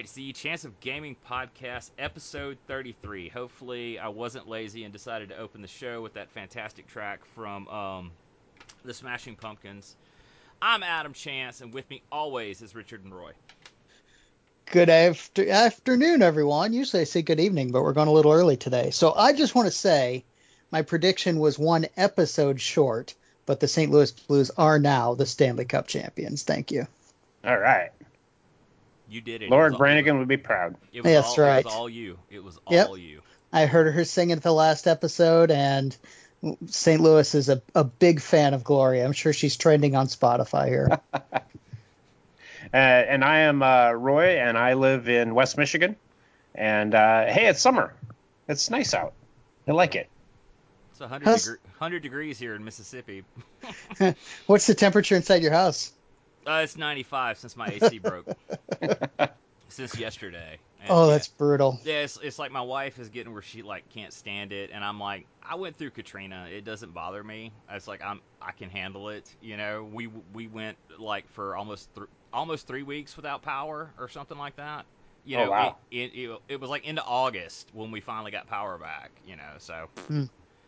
right, it's the Chance of Gaming podcast, episode 33. Hopefully, I wasn't lazy and decided to open the show with that fantastic track from um, the Smashing Pumpkins. I'm Adam Chance, and with me always is Richard and Roy. Good after- afternoon, everyone. Usually I say good evening, but we're going a little early today. So I just want to say my prediction was one episode short, but the St. Louis Blues are now the Stanley Cup champions. Thank you. All right. You did it. Lauren it Branigan would be proud. It was That's all, right. It was all you. It was all Yep. you. I heard her sing at the last episode, and St. Louis is a, a big fan of Gloria. I'm sure she's trending on Spotify here. Uh, and I am uh, Roy, and I live in West Michigan. And uh, hey, it's summer. It's nice out. I like it. It's 100, How's- degre- 100 degrees here in Mississippi. What's the temperature inside your house? Uh, it's 95 since my AC broke. since yesterday. And, Oh, yeah. that's brutal. Yeah, it's, it's like my wife is getting where she like can't stand it, and I'm like, I went through Katrina. It doesn't bother me. It's like I'm I can handle it. You know, we we went like for almost th- almost three weeks without power or something like that. You Oh, know, wow. it, it, it it was like into August when we finally got power back. You know, so Hmm.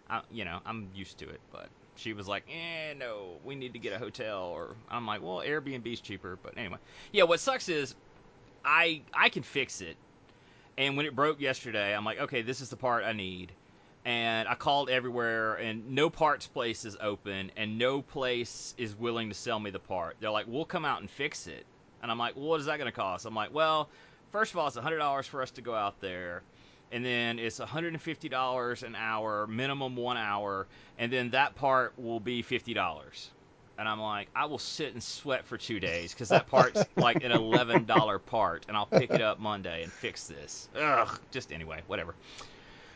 I, you know I'm used to it, but. She was like, "Eh, no, we need to get a hotel." Or I'm like, "Well, Airbnb's cheaper." But anyway, yeah. What sucks is, I I can fix it. And when it broke yesterday, I'm like, okay, this is the part I need. And I called everywhere, and no parts place is open, and no place is willing to sell me the part. They're like, we'll come out and fix it. And I'm like, well, what is that going to cost? I'm like, well, first of all, it's $100 for us to go out there. And then it's $150 an hour, minimum one hour. And then that part will be $50. And I'm like, I will sit and sweat for two days because that part's like an eleven dollar part, and I'll pick it up Monday and fix this. Ugh, just anyway, whatever.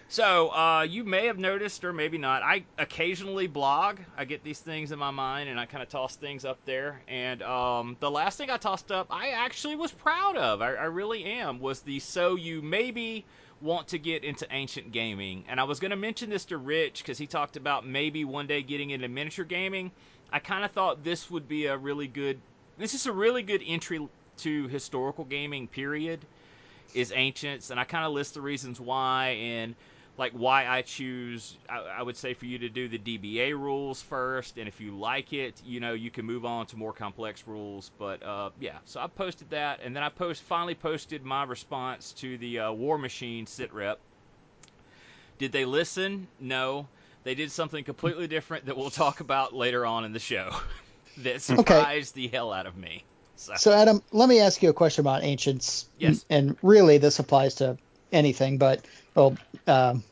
So uh, you may have noticed, or maybe not. I occasionally blog. I get these things in my mind, and I kind of toss things up there. And um, the last thing I tossed up, I actually was proud of. I, I really am. Was the so you maybe want to get into ancient gaming, and I was going to mention this to Rich because he talked about maybe one day getting into miniature gaming. I kind of thought this would be a really good. This is a really good entry to historical gaming. Period. Is ancients, and I kind of list the reasons why and like why I choose. I, I would say for you to do the DBA rules first, and if you like it, you know you can move on to more complex rules. But uh, yeah, so I posted that, and then I post finally posted my response to the uh, War Machine sit rep. Did they listen? No. They did something completely different that we'll talk about later on in the show. that surprised the hell out of me. So, So, Adam, let me ask you a question about ancients. Yes. And really, this applies to anything, but well, um,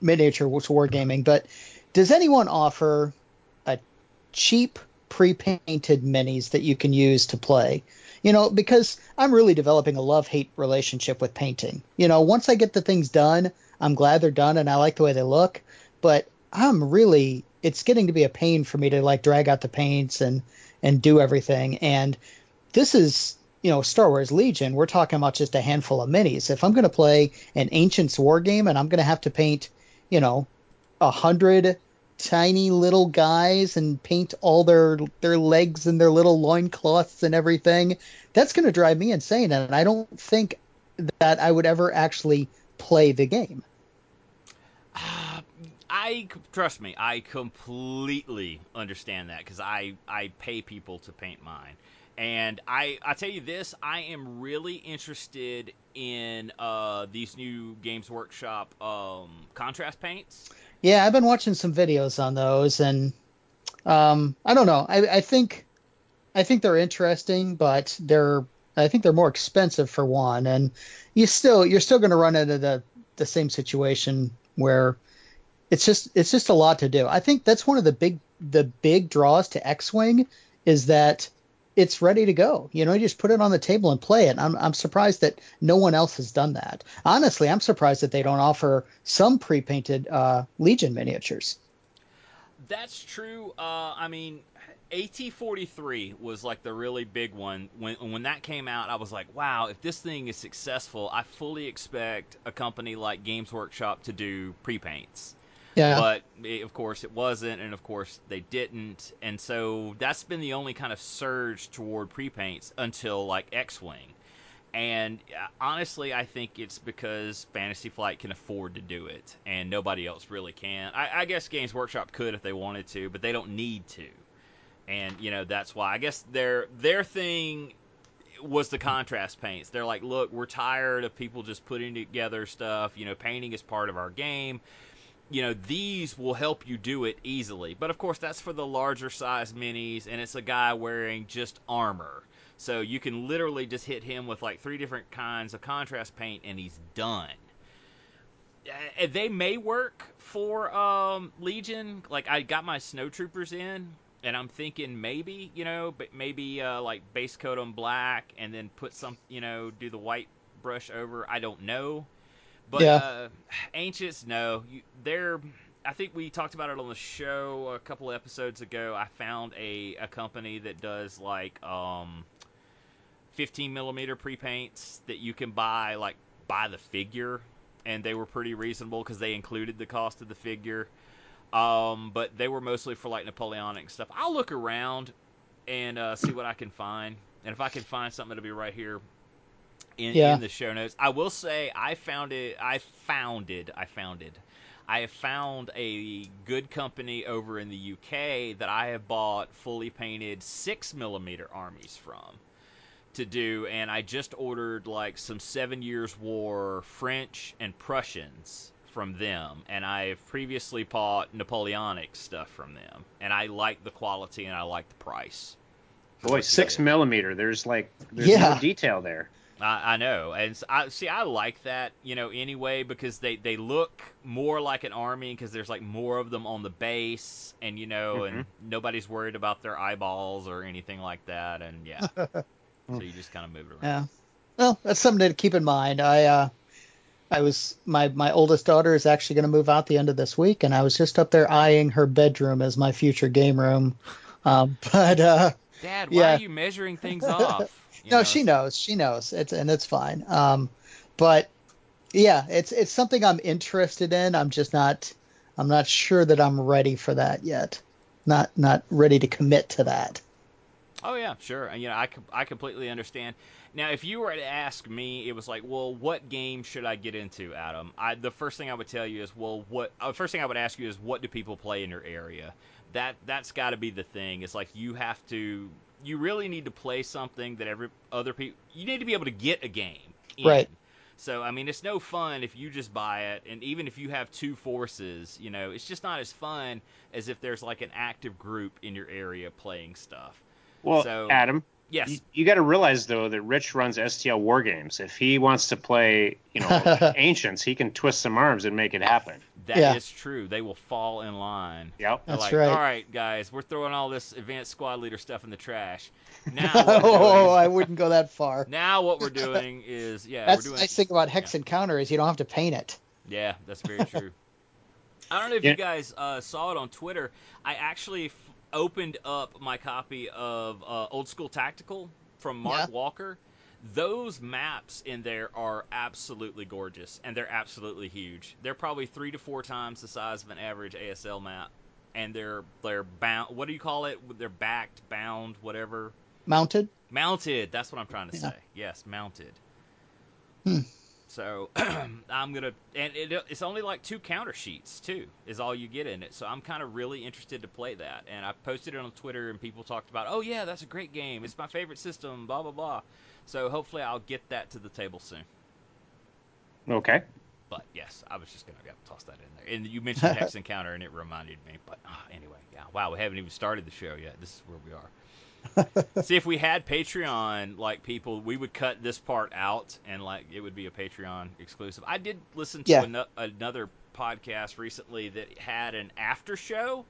miniature wargaming. But does anyone offer a cheap pre-painted minis that you can use to play? You know, because I'm really developing a love-hate relationship with painting. You know, once I get the things done, I'm glad they're done and I like the way they look. But I'm really, it's getting to be a pain for me to like drag out the paints and and do everything. And this is you know Star Wars Legion. We're talking about just a handful of minis. If I'm going to play an Ancients war game and I'm going to have to paint, you know, a hundred tiny little guys and paint all their their legs and their little loincloths and everything, that's going to drive me insane. And I don't think that I would ever actually play the game. Uh, I trust me. I completely understand that because I I pay people to paint mine, and I I tell you this, I am really interested in uh these new Games Workshop um contrast paints. Yeah, I've been watching some videos on those, and um, I don't know. I, I think I think they're interesting, but they're I think they're more expensive for one, and you still you're still going to run into the the same situation where it's just it's just a lot to do. I think that's one of the big the big draws to X-wing is that it's ready to go. You know, you just put it on the table and play it. I'm I'm surprised that no one else has done that. Honestly, I'm surprised that they don't offer some pre-painted uh, Legion miniatures. That's true. Uh, I mean, AT43 was like the really big one. When when that came out, I was like, wow, if this thing is successful, I fully expect a company like Games Workshop to do pre-paints. Yeah. But of course it wasn't, and of course they didn't, and so that's been the only kind of surge toward pre-paints until like X-wing. And uh, honestly, I think it's because Fantasy Flight can afford to do it, and nobody else really can. I, I guess Games Workshop could if they wanted to, but they don't need to. And you know that's why I guess their their thing was the contrast paints. They're like, look, we're tired of people just putting together stuff. You know, painting is part of our game. You know, these will help you do it easily. But of course, that's for the larger size minis, and it's a guy wearing just armor. So you can literally just hit him with like three different kinds of contrast paint, and he's done. Uh, they may work for um, Legion. Like I got my snowtroopers in, and I'm thinking maybe you know, but maybe uh, like base coat on black, and then put some, you know, do the white brush over. I don't know, but Yeah. uh, ancients, no, you, they're. I think we talked about it on the show a couple of episodes ago. I found a, a company that does like um, 15 millimeter pre paints that you can buy like by the figure, and they were pretty reasonable because they included the cost of the figure. Um, but they were mostly for like Napoleonic stuff. I'll look around and uh, see what I can find, and if I can find something to be right here in, Yeah. in the show notes, I will say I found it. I founded. I founded. I have found a good company over in the UK that I have bought fully painted six millimeter armies from to do, and I just ordered like some Seven Years War French and Prussians from them, and I've previously bought Napoleonic stuff from them, and I like the quality and I like the price. Boy, six millimeter. There's like there's Yeah. no detail there. I, I know, and s- I see. I like that, you know, anyway, because they they look more like an army because there's like more of them on the base, and you know, and nobody's worried about their eyeballs or anything like that, and yeah, so you just kind of move it around. Yeah. Well, that's something to keep in mind. I uh, I was my my oldest daughter is actually going to move out the end of this week, and I was just up there eyeing her bedroom as my future game room. Um, but uh, Dad, why Yeah. are you measuring things off? You no, know, she knows. She knows. It's and it's fine. Um, but yeah, it's it's something I'm interested in. I'm just not I'm not sure that I'm ready for that yet. Not not ready to commit to that. Oh yeah, sure. And you know, I I completely understand. Now, if you were to ask me, it was like, well, what game should I get into, Adam? I the first thing I would tell you is, well, what? Uh, first thing I would ask you is, what do people play in your area? That that's got to be the thing. It's like you have to, you really need to play something that every other people. You need to be able to get a game. In. Right. So I mean, it's no fun if you just buy it, and even if you have two forces, you know, it's just not as fun as if there's like an active group in your area playing stuff. Well, So- Adam, Yes. you, you got to realize though that Rich runs STL War Games. If he wants to play, you know, Ancients, he can twist some arms and make it happen. That is Yeah. true. They will fall in line. Yep. They're That's like, right. All right, guys, we're throwing all this advanced squad leader stuff in the trash. Now, oh, doing, I wouldn't go that far. now what we're doing is, yeah, That's we're doing the doing. nice thing about Hex Encounter is you don't have to paint it. Yeah, that's very true. I don't know if Yeah. you guys uh, saw it on Twitter. I actually f- opened up my copy of uh, Old School Tactical from Mark Yeah. Walker. Those maps in there are absolutely gorgeous, and they're absolutely huge. They're probably three to four times the size of an average ASL map, and they're they're bound. What do you call it? They're backed, bound, whatever. Mounted? Mounted. That's what I'm trying to Yeah. say. Yes, mounted. Hmm. So I'm gonna, and it, it's only like two counter sheets too, is all you get in it. So I'm kind of really interested to play that, and I posted it on Twitter, and people talked about, oh yeah, that's a great game. It's my favorite system. Blah blah blah. So hopefully I'll get that to the table soon. Okay. But yes, I was just gonna yeah, toss that in there. And you mentioned Hex Encounter, and it reminded me. But uh, anyway, yeah. Wow, we haven't even started the show yet. This is where we are. See, if we had Patreon, like people, we would cut this part out, and like it would be a Patreon exclusive. I did listen to Yeah. ano- another podcast recently that had an after show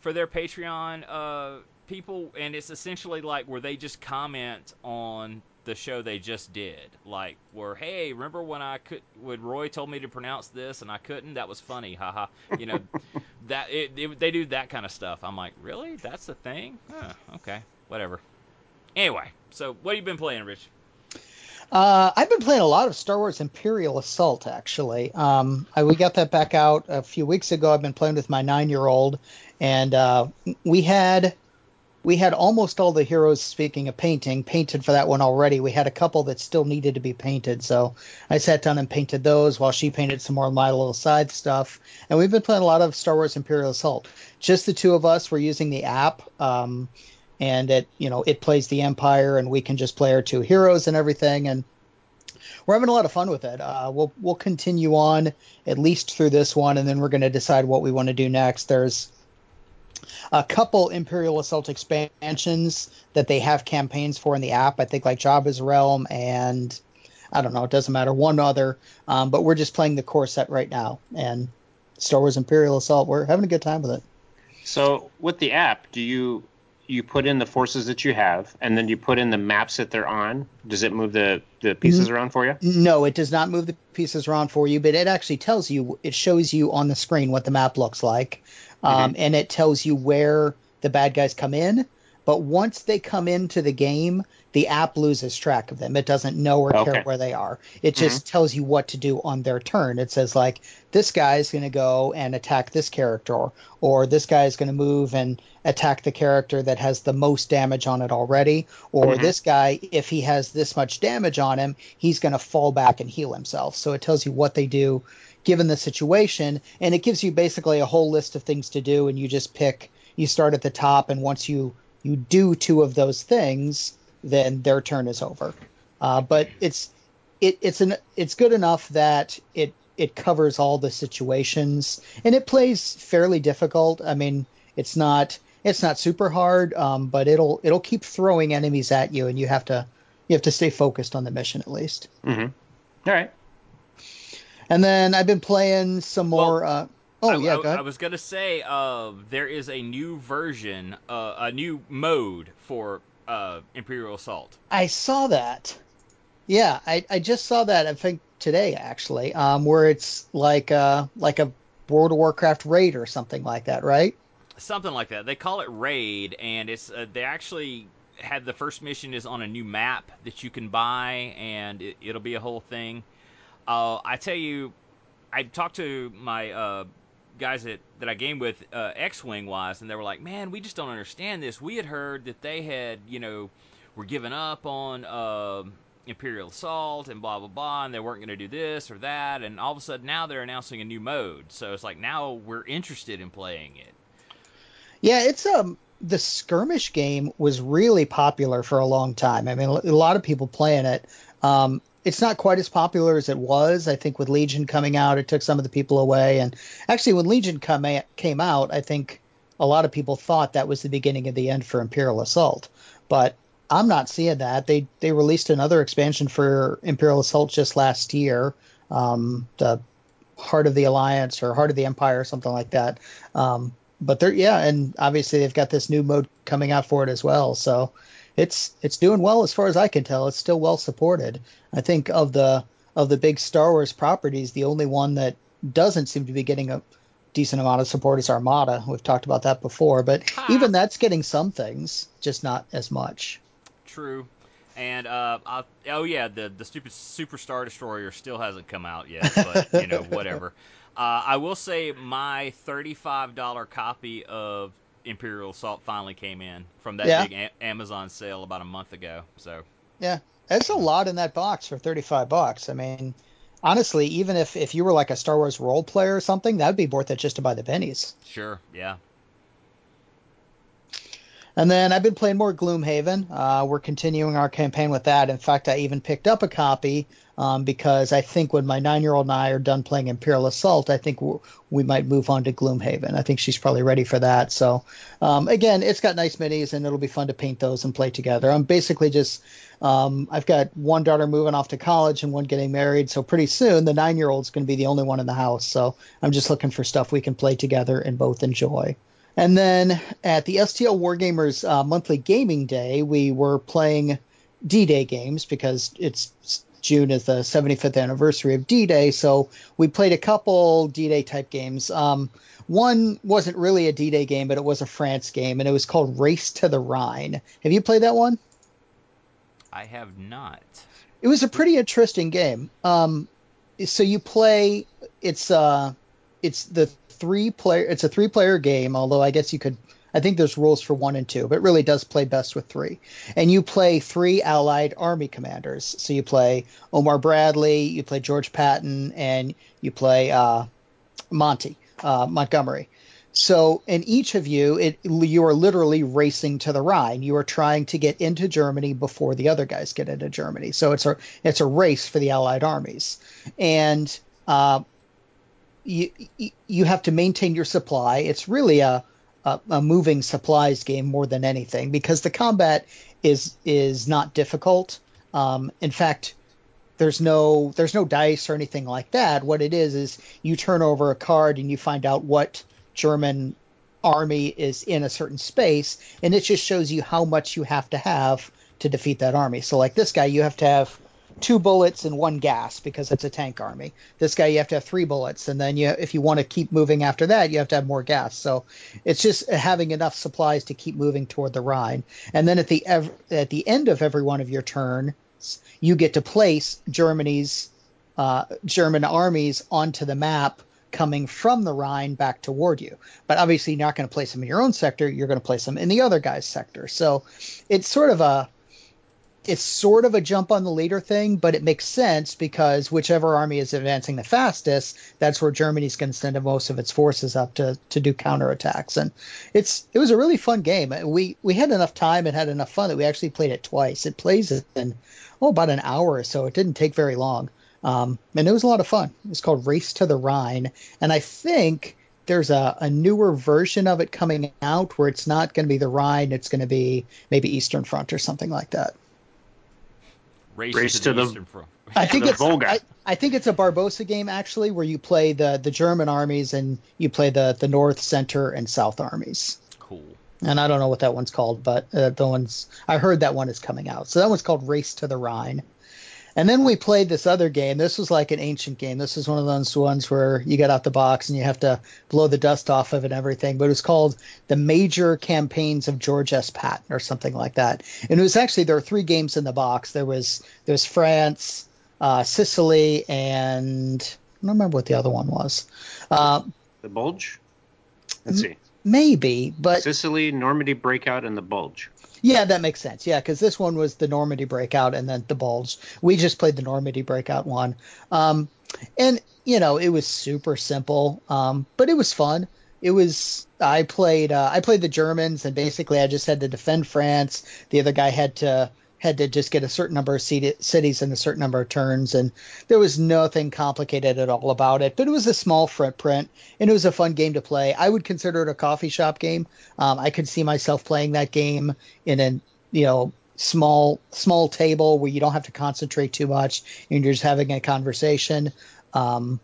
for their Patreon uh, people, and it's essentially like where they just comment on the show they just did, like where hey, remember when I could when Roy told me to pronounce this and I couldn't? That was funny, haha. You know, that it, it, they do that kind of stuff. I'm like, really? That's the thing? Huh, okay, whatever. Anyway, so what have you been playing, Rich? Uh, I've been playing a lot of Star Wars Imperial Assault, actually. Um, I, we got that back out a few weeks ago. I've been playing with my nine year old, and uh, we had we had almost all the heroes. Speaking of painting, painted for that one already. We had a couple that still needed to be painted, so I sat down and painted those while she painted some more of my little side stuff. And we've been playing a lot of Star Wars Imperial Assault. Just the two of us. We're using the app. Um, and it you know it plays the empire and we can just play our two heroes and everything and we're having a lot of fun with it. Uh, we'll we'll continue on at least through this one, and then we're going to decide what we want to do next. There's a couple Imperial Assault expansions that they have campaigns for in the app. I think like Jabba's Realm and I don't know, it doesn't matter, one other. Um, but we're just playing the core set right now, and Star Wars Imperial Assault. We're having a good time with it. So with the app, do you you put in the forces that you have, and then you put in the maps that they're on. Does it move the the pieces around for you? No, it does not move the pieces around for you, but it actually tells you. It shows you on the screen what the map looks like, um, mm-hmm. and it tells you where the bad guys come in. But once they come into the game, the app loses track of them. It doesn't know or care where they are. It just mm-hmm. tells you what to do on their turn. It says like this guy is going to go and attack this character, or this guy is going to move and attack the character that has the most damage on it already, or mm-hmm. this guy, if he has this much damage on him, he's going to fall back and heal himself. So it tells you what they do given the situation, and it gives you basically a whole list of things to do, and you just pick. You start at the top, and once you you do two of those things then their turn is over. Uh, but it's it, it's an it's good enough that it it covers all the situations and it plays fairly difficult. I mean, it's not it's not super hard, um, but it'll it'll keep throwing enemies at you, and you have to you have to stay focused on the mission at least. Mm-hmm. All right. And then I've been playing some more. Well, uh, oh I, yeah, I, I, was gonna say uh, there is a new version, uh, a new mode for uh, Imperial Assault. I saw that. Yeah, I, I just saw that. I think today actually, um, where it's like uh, like a World of Warcraft raid or something like that, right? Something like that. They call it raid, and it's uh, they actually have the first mission is on a new map that you can buy, and it, will be a whole thing. Uh, I tell you, I talked to my uh, guys that, that I game with uh, X-wing wise, and they were like, "Man, we just don't understand this. We had heard that they had, you know, were giving up on uh, Imperial Assault and blah blah blah, and they weren't going to do this or that, and all of a sudden now they're announcing a new mode. So it's like now we're interested in playing it. Yeah, it's um the skirmish game was really popular for a long time. I mean, a lot of people playing it. Um, it's not quite as popular as it was. I think with Legion coming out, it took some of the people away. And actually, when Legion come a- came out, I think a lot of people thought that was the beginning of the end for Imperial Assault. But I'm not seeing that. They they released another expansion for Imperial Assault just last year, um, the Heart of the Alliance or Heart of the Empire or something like that. Um, but they're yeah, and obviously they've got this new mode coming out for it as well. So it's it's doing well as far as I can tell. It's still well supported. I think of the of the big Star Wars properties, the only one that doesn't seem to be getting a decent amount of support is Armada. We've talked about that before, but even that's getting some things, just not as much. True. And uh, oh yeah, the the stupid Super Star Destroyer still hasn't come out yet, but you know whatever. Uh, I will say my thirty-five dollar copy of Imperial Assault finally came in from that yeah. big a- Amazon sale about a month ago. So yeah, it's a lot in that box for thirty five bucks. I mean, honestly, even if if you were like a Star Wars role player or something, that would be worth it just to buy the pennies. Sure. Yeah. And then I've been playing more Gloomhaven. Uh, we're continuing our campaign with that. In fact, I even picked up a copy um, because I think when my nine year old and I are done playing Imperial Assault, I think we might move on to Gloomhaven. I think she's probably ready for that. So, um, again, it's got nice minis and it'll be fun to paint those and play together. I'm basically just, um, I've got one daughter moving off to college and one getting married. So, pretty soon, the nine year old's going to be the only one in the house. So, I'm just looking for stuff we can play together and both enjoy. And then at the STL Wargamers uh, monthly gaming day, we were playing D Day games because it's June is the 75th anniversary of D Day, so we played a couple D Day type games. Um, one wasn't really a D Day game, but it was a France game, and it was called Race to the Rhine. Have you played that one? I have not. It was a pretty interesting game. Um, so you play. It's uh, it's the three player. It's a three player game. Although I guess you could I think there's rules for one and two, but it really does play best with three. And you play three Allied Army commanders. So you play Omar Bradley, you play George Patton, and you play uh, Monty uh, Montgomery. So, in each of you, it, you are literally racing to the Rhine. You are trying to get into Germany before the other guys get into Germany. So it's a it's a race for the Allied armies, and uh, you you have to maintain your supply. It's really a, a, moving supplies game more than anything because the combat is is not difficult. Um, in fact, there's no there's no dice or anything like that. What it is is you turn over a card and you find out what German army is in a certain space, and it just shows you how much you have to have to defeat that army. So, like this guy, you have to have two bullets and one gas because it's a tank army. This guy, you have to have three bullets, and then you, if you want to keep moving after that, you have to have more gas. So, it's just having enough supplies to keep moving toward the Rhine. And then at the at the end of every one of your turns, you get to place Germany's uh, German armies onto the map coming from the Rhine back toward you. But obviously, you're not going to place them in your own sector. You're going to place them in the other guy's sector. So it's sort of a it's sort of a jump on the leader thing, but it makes sense because whichever army is advancing the fastest, that's where Germany's going to send most of its forces up to to do counterattacks. And it's it was a really fun game. We we had enough time and had enough fun that we actually played it twice. It plays in oh about an hour or so. It didn't take very long. Um, and it was a lot of fun. It's called Race to the Rhine, and I think there's a, a newer version of it coming out where it's not going to be the Rhine, it's going to be maybe Eastern Front or something like that. Race, Race to, to the, the- Eastern Front. I think the it's Volga. I, I think it's a Barbarossa game actually, where you play the the German armies and you play the the North, Center, and South armies. cool. And I don't know what that one's called, but uh, the one's I heard that one is coming out. So that one's called Race to the Rhine. And then we played this other game. This was like an ancient game. This is one of those ones where you get out the box and you have to blow the dust off of it and everything. But it was called the Major Campaigns of George S. Patton or something like that. And it was actually there were three games in the box. There was there was France, uh, Sicily, and I don't remember what the other one was. Uh, The Bulge? Let's see. maybe, but Sicily, Normandy Breakout, and the Bulge. Yeah, that makes sense. Yeah, because this one was the Normandy breakout and then the Bulge. We just played the Normandy breakout one. Um, and, you know, it was super simple, um, but it was fun. It was I played uh, I played the Germans and basically I just had to defend France. The other guy had to had to just get a certain number of cities and a certain number of turns, and there was nothing complicated at all about it. But it was a small footprint, and it was a fun game to play. I would consider it a coffee shop game. Um, I could see myself playing that game in a you know small small table where you don't have to concentrate too much, and you're just having a conversation. Um,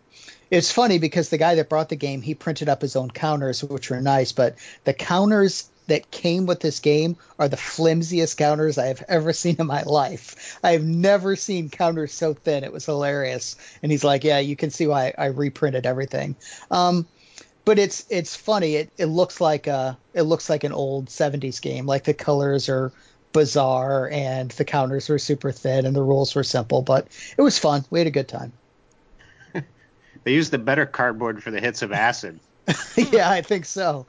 it's funny because the guy that brought the game, he printed up his own counters, which were nice, but the counters that came with this game are the flimsiest counters I have ever seen in my life. I have never seen counters so thin. It was hilarious. And he's like, "Yeah, you can see why I reprinted everything." Um, but it's it's funny. It it looks like a it looks like an old '70s game. Like the colors are bizarre and the counters were super thin and the rules were simple. But it was fun. We had a good time. They used the better cardboard for the hits of acid. yeah, I think so.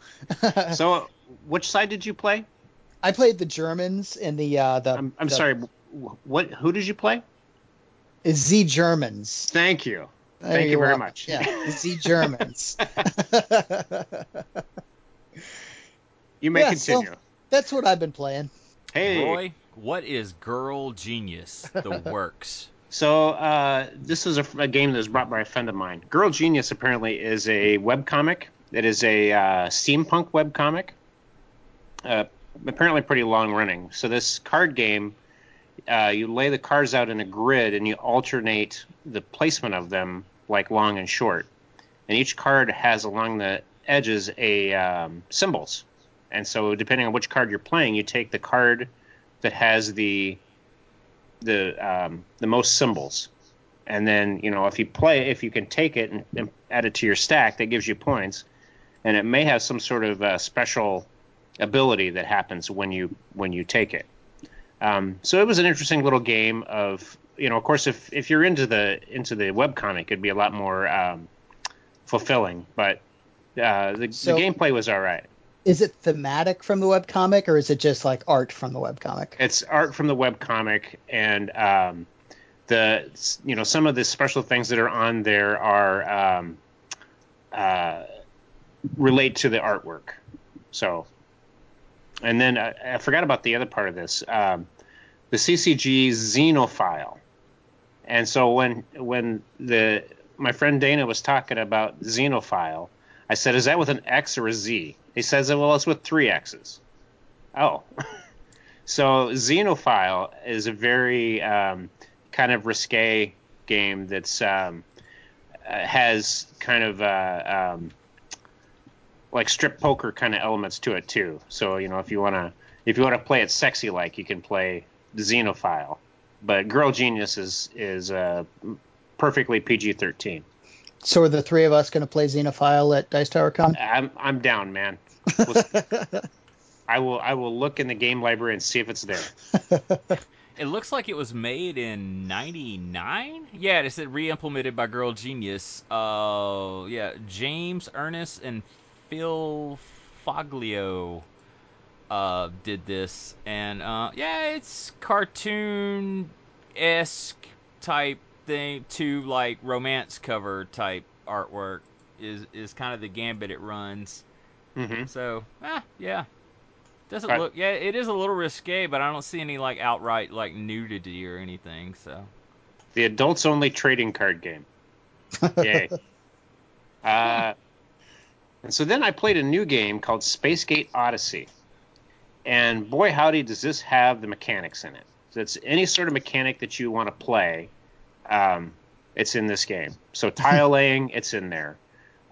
so, which side did you play? I played the Germans in the uh, the. I'm, I'm the sorry. What? Who did you play? Z Germans. Thank you. There Thank you are. very much. Yeah, Z Germans. You may Yeah, so- continue. That's what I've been playing. hey, Roy, what is Girl Genius? The works. So uh, this is a, a game that was brought by a friend of mine. Girl Genius apparently is a webcomic. It is a uh, steampunk webcomic. Uh, apparently pretty long running. So this card game, uh, you lay the cards out in a grid and you alternate the placement of them like long and short. And each card has along the edges a um, symbols. And so depending on which card you're playing, you take the card that has the the um, the most symbols, and then you know if you play if you can take it and, and add it to your stack, that gives you points, and it may have some sort of uh, special ability that happens when you when you take it. Um, so it was an interesting little game of you know of course if if you're into the into the webcomic it'd be a lot more um, fulfilling, but uh, the, So- the gameplay was all right. Is it thematic from the webcomic, or is it just like art from the webcomic? It's art from the webcomic, and um, the you know some of the special things that are on there are um, uh, relate to the artwork. So, and then I, I forgot about the other part of this, um, the CCG Xenophile. And so when when the my friend Dana was talking about Xenophile, I said, "Is that with an X or a Z?" He says, "Well, it's with three X's." Oh, so Xenophile is a very um, kind of risque game that's um, uh, has kind of uh, um, like strip poker kind of elements to it too. So you know, if you want to if you want to play it sexy like, you can play Xenophile. But Girl Genius is is uh, perfectly PG thirteen. So are the three of us going to play Xenophile at Dice Tower Con? I'm I'm down, man. I will I will look in the game library and see if it's there. It looks like it was made in '99. Yeah, it said re-implemented by Girl Genius. Uh, yeah, James Ernest and Phil Foglio uh, did this, and uh, yeah, it's cartoon esque type thing to like romance cover type artwork is is kind of the gambit it runs. Mm-hmm. So, ah, yeah. Doesn't Right. look yeah, it is a little risque, but I don't see any like outright like nudity or anything, so The adults only trading card game. Yay. uh, and so then I played a new game called Spacegate Odyssey. And boy, howdy, does this have the mechanics in it. So it's any sort of mechanic that you want to play, um, it's in this game. So tile laying, it's in there.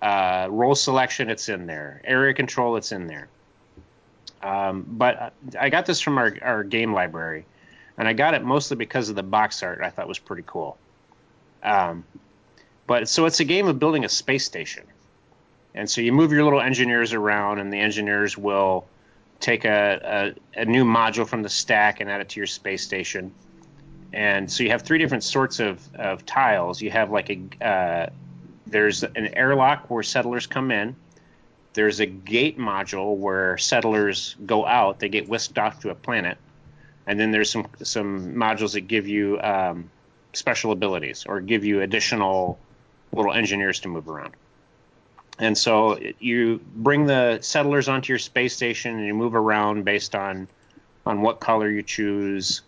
Uh, role selection, it's in there. Area control, it's in there. Um, but I got this from our, our game library, and I got it mostly because of the box art I thought was pretty cool. Um, but so it's a game of building a space station. And so you move your little engineers around, and the engineers will take a, a, a new module from the stack and add it to your space station. And so you have three different sorts of, of tiles. You have like a uh, there's an airlock where settlers come in. There's a gate module where settlers go out. They get whisked off to a planet. And then there's some some modules that give you um, special abilities or give you additional little engineers to move around. And so you bring the settlers onto your space station and you move around based on on what color you choose.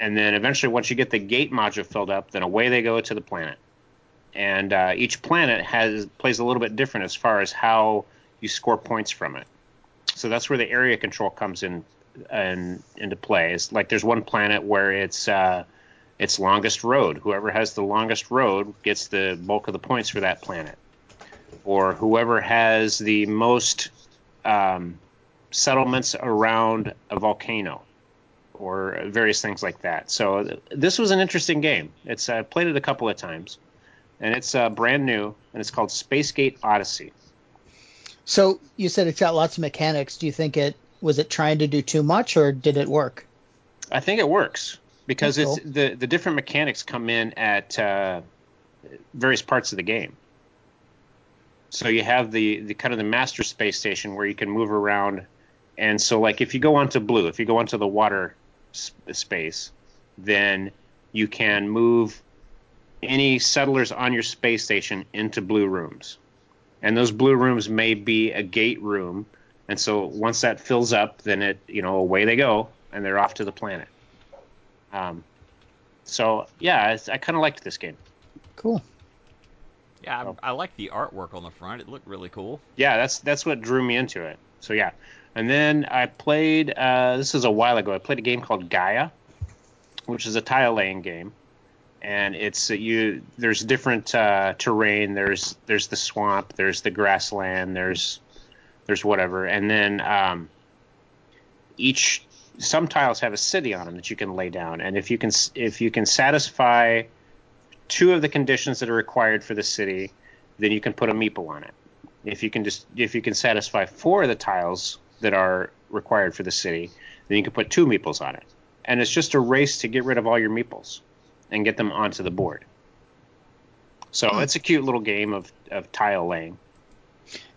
And then eventually, once you get the gate module filled up, then away they go to the planet. And uh, each planet has plays a little bit different as far as how you score points from it. So that's where the area control comes in and into play. It's like there's one planet where it's uh, it's longest road. Whoever has the longest road gets the bulk of the points for that planet or whoever has the most um, settlements around a volcano or various things like that. So th- this was an interesting game. It's I played it a couple of times, and it's uh, brand new, and it's called Spacegate Odyssey. So you said it's got lots of mechanics. Do you think it was it trying to do too much, or did it work? I think it works because That's it's the the different mechanics come in at uh, various parts of the game. So you have the the kind of the master space station where you can move around, and so like if you go onto blue, if you go onto the water sp- space, then you can move any settlers on your space station into blue rooms, and those blue rooms may be a gate room, and so once that fills up, then it you know away they go and they're off to the planet. Um, so yeah, I, I kind of liked this game. Cool. Yeah, Oh. I, I like the artwork on the front. It looked really cool. Yeah, that's that's what drew me into it. So yeah, and then I played. Uh, this is a while ago. I played a game called Gaia, which is a tile laying game, and it's you. There's different uh, terrain. There's there's the swamp. There's the grassland. There's there's whatever, and then um, each some tiles have a city on them that you can lay down, and if you can if you can satisfy two of the conditions that are required for the city, then you can put a meeple on it. If you can just if you can satisfy four of the tiles that are required for the city, then you can put two meeples on it. And it's just a race to get rid of all your meeples and get them onto the board. So Hmm. it's a cute little game of, of tile laying.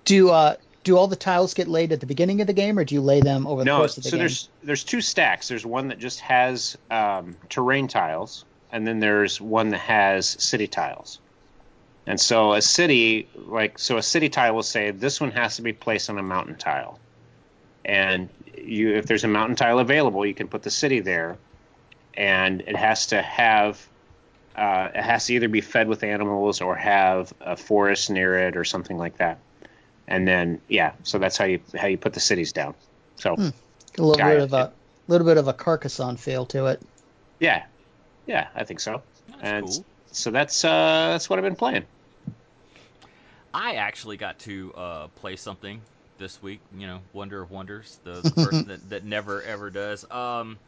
Do uh, do all the tiles get laid at the beginning of the game, or do you lay them over the no, course of the so game? there's there's two stacks. There's one that just has um, terrain tiles, and then there's one that has city tiles. And so a city, like so, a city tile will say this one has to be placed on a mountain tile, and you if there's a mountain tile available, you can put the city there, and it has to have. Uh, it has to either be fed with animals or have a forest near it or something like that. And then, yeah, so that's how you how you put the cities down. So, Hmm. a little bit of a little bit of a Carcassonne feel to it. yeah, yeah, I think so. That's And cool. so that's uh, that's what I've been playing. I actually got to uh, play something this week. You know, Wonder of Wonders, the, the person that, that never ever does. Um,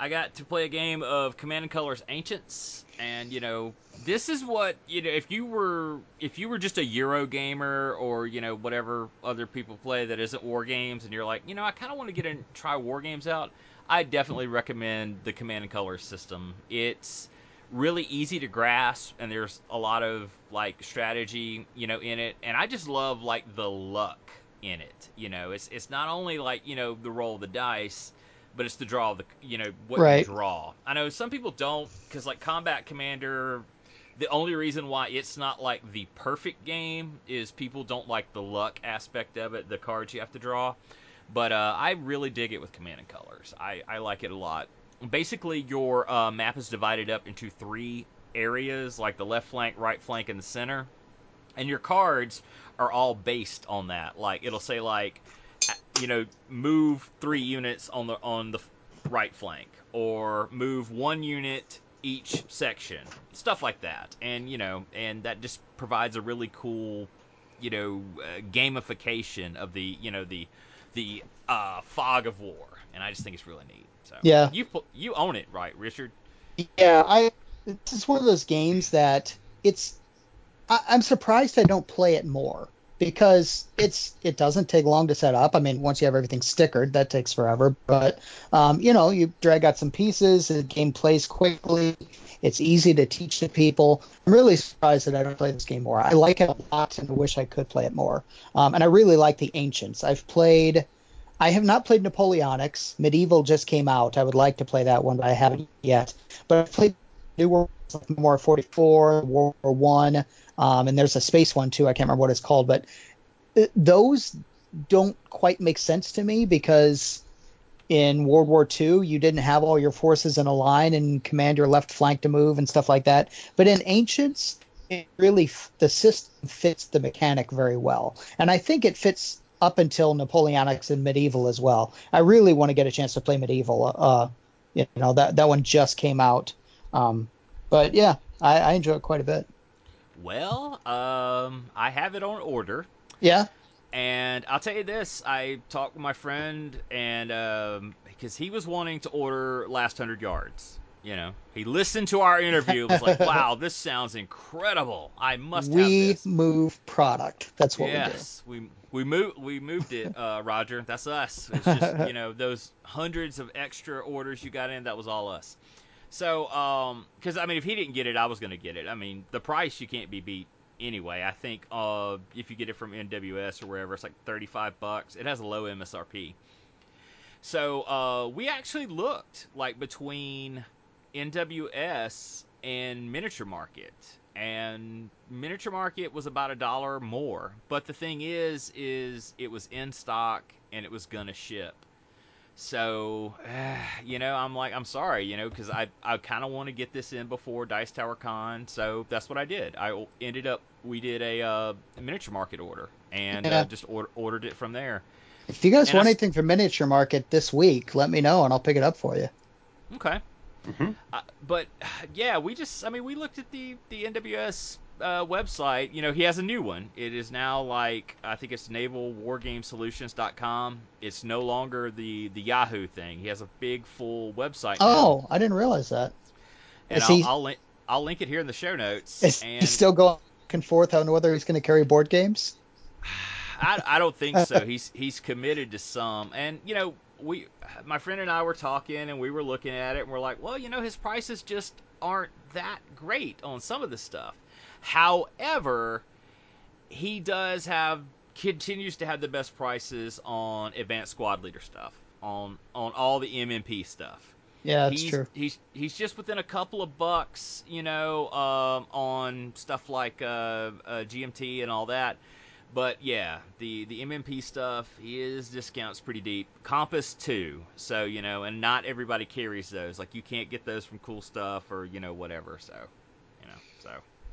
I got to play a game of Command and Colors Ancients, and you know, this is what you know. If you were if you were just a Euro gamer or you know whatever other people play that isn't war games, and you're like, you know, I kind of want to get and try war games out. I definitely recommend the Command and Colors system. It's really easy to grasp and there's a lot of like strategy you know in it and i just love like the luck in it you know it's it's not only like you know the roll of the dice but it's the draw of the you know what Right. you draw i know some people don't because like combat commander the only reason why it's not like the perfect game is people don't like the luck aspect of it the cards you have to draw but uh, I really dig it with Command and Colors. I, I like it a lot. Basically, your uh, map is divided up into three areas, like the left flank, right flank, and the center. And your cards are all based on that. Like it'll say like, you know, move three units on the on the right flank, or move one unit each section, stuff like that. And you know, and that just provides a really cool, you know, uh, gamification of the you know the the uh, fog of war, and I just think it's really neat. So Yeah. you you own it, right, Richard? Yeah, I this is one of those games that it's I, I'm surprised I don't play it more because it's it doesn't take long to set up. I mean, once you have everything stickered, that takes forever. But um, you know, you drag out some pieces, the game plays quickly. It's easy to teach to people. I'm really surprised that I don't play this game more. I like it a lot, and I wish I could play it more. Um, and I really like the ancients. I've played. I have not played Napoleonics. Medieval just came out. I would like to play that one, but I haven't yet. But I've played New World War 44, World War One, um, and there's a space one too. I can't remember what it's called, but uh, those don't quite make sense to me because in World War II you didn't have all your forces in a line and command your left flank to move and stuff like that. But in Ancients, it really f- the system fits the mechanic very well, and I think it fits up until Napoleonics and Medieval as well. I really want to get a chance to play Medieval. Uh, you know that that one just came out, um, but yeah, I, I enjoy it quite a bit. Well, um, I have it on order. Yeah, And I'll tell you this: I talked with my friend, and um, because he was wanting to order Last Hundred Yards, you know, he listened to our interview, was like, "Wow, this sounds incredible! I must have we this." move product. That's what yes, we we moved we moved it, uh, Roger. That's us. It's just you know those hundreds of extra orders you got in. That was all us. So, um, because I mean, if he didn't get it, I was going to get it. I mean, the price you can't be beat anyway. I think uh, if you get it from NWS or wherever, it's like thirty-five bucks. It has a low MSRP. So uh, we actually looked like between NWS and Miniature Market, and Miniature Market was about a dollar more. But the thing is, is it was in stock and it was gonna ship. So, you know, I'm like, I'm sorry, you know, because I, I kind of want to get this in before Dice Tower Con. So that's what I did. I ended up, we did a uh, miniature market order and Yeah. uh, just order, ordered it from there. If you guys And want I s- anything from miniature market this week, let me know and I'll pick it up for you. Okay. Mhm. Uh, but yeah, we just, I mean, we looked at the the NWS uh, website. You know, he has a new one. It is now like I think it's navalwargamesolutions.com. It's no longer the the Yahoo thing. He has a big full website. now. Oh, I didn't realize that. and I'll, he- I'll link I'll link it here in the show notes. Is and he still going back and forth on whether he's going to carry board games? I, I don't think so. He's he's committed to some, and you know, we, my friend and I were talking, and we were looking at it, and we're like, well, you know, his prices just aren't that great on some of the stuff. However, he does have continues to have the best prices on advanced squad leader stuff, on on all the MMP stuff. Yeah, that's he's, true. He's he's just within a couple of bucks, you know, um, on stuff like uh, uh, GMT and all that. But yeah, the the MMP stuff his discounts pretty deep. Compass too, so you know, and not everybody carries those. Like you can't get those from Cool Stuff or you know whatever. So, you know,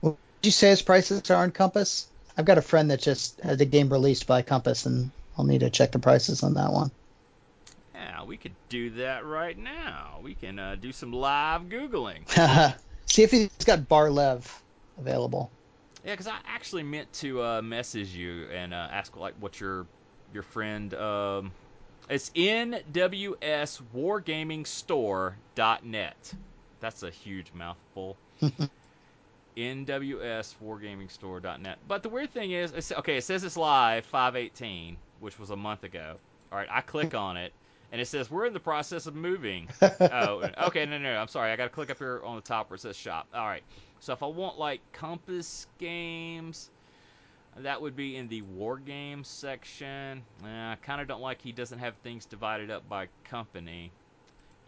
so. You say his prices are on Compass? I've got a friend that just had the game released by Compass, and I'll need to check the prices on that one. Yeah, we could do that right now. We can uh, do some live googling. See if he's got Bar-Lev available. Yeah, because I actually meant to uh, message you and uh, ask like what your your friend. Um, it's nwswargamingstore.net. That's a huge mouthful. nwswargamingstore.net. But the weird thing is, it's, okay, it says it's live 518, which was a month ago. All right, I click on it, and it says we're in the process of moving. oh, okay, no, no, no, I'm sorry. I got to click up here on the top where it says shop. All right. So if I want like Compass games, that would be in the War Games section. Eh, I kind of don't like he doesn't have things divided up by company.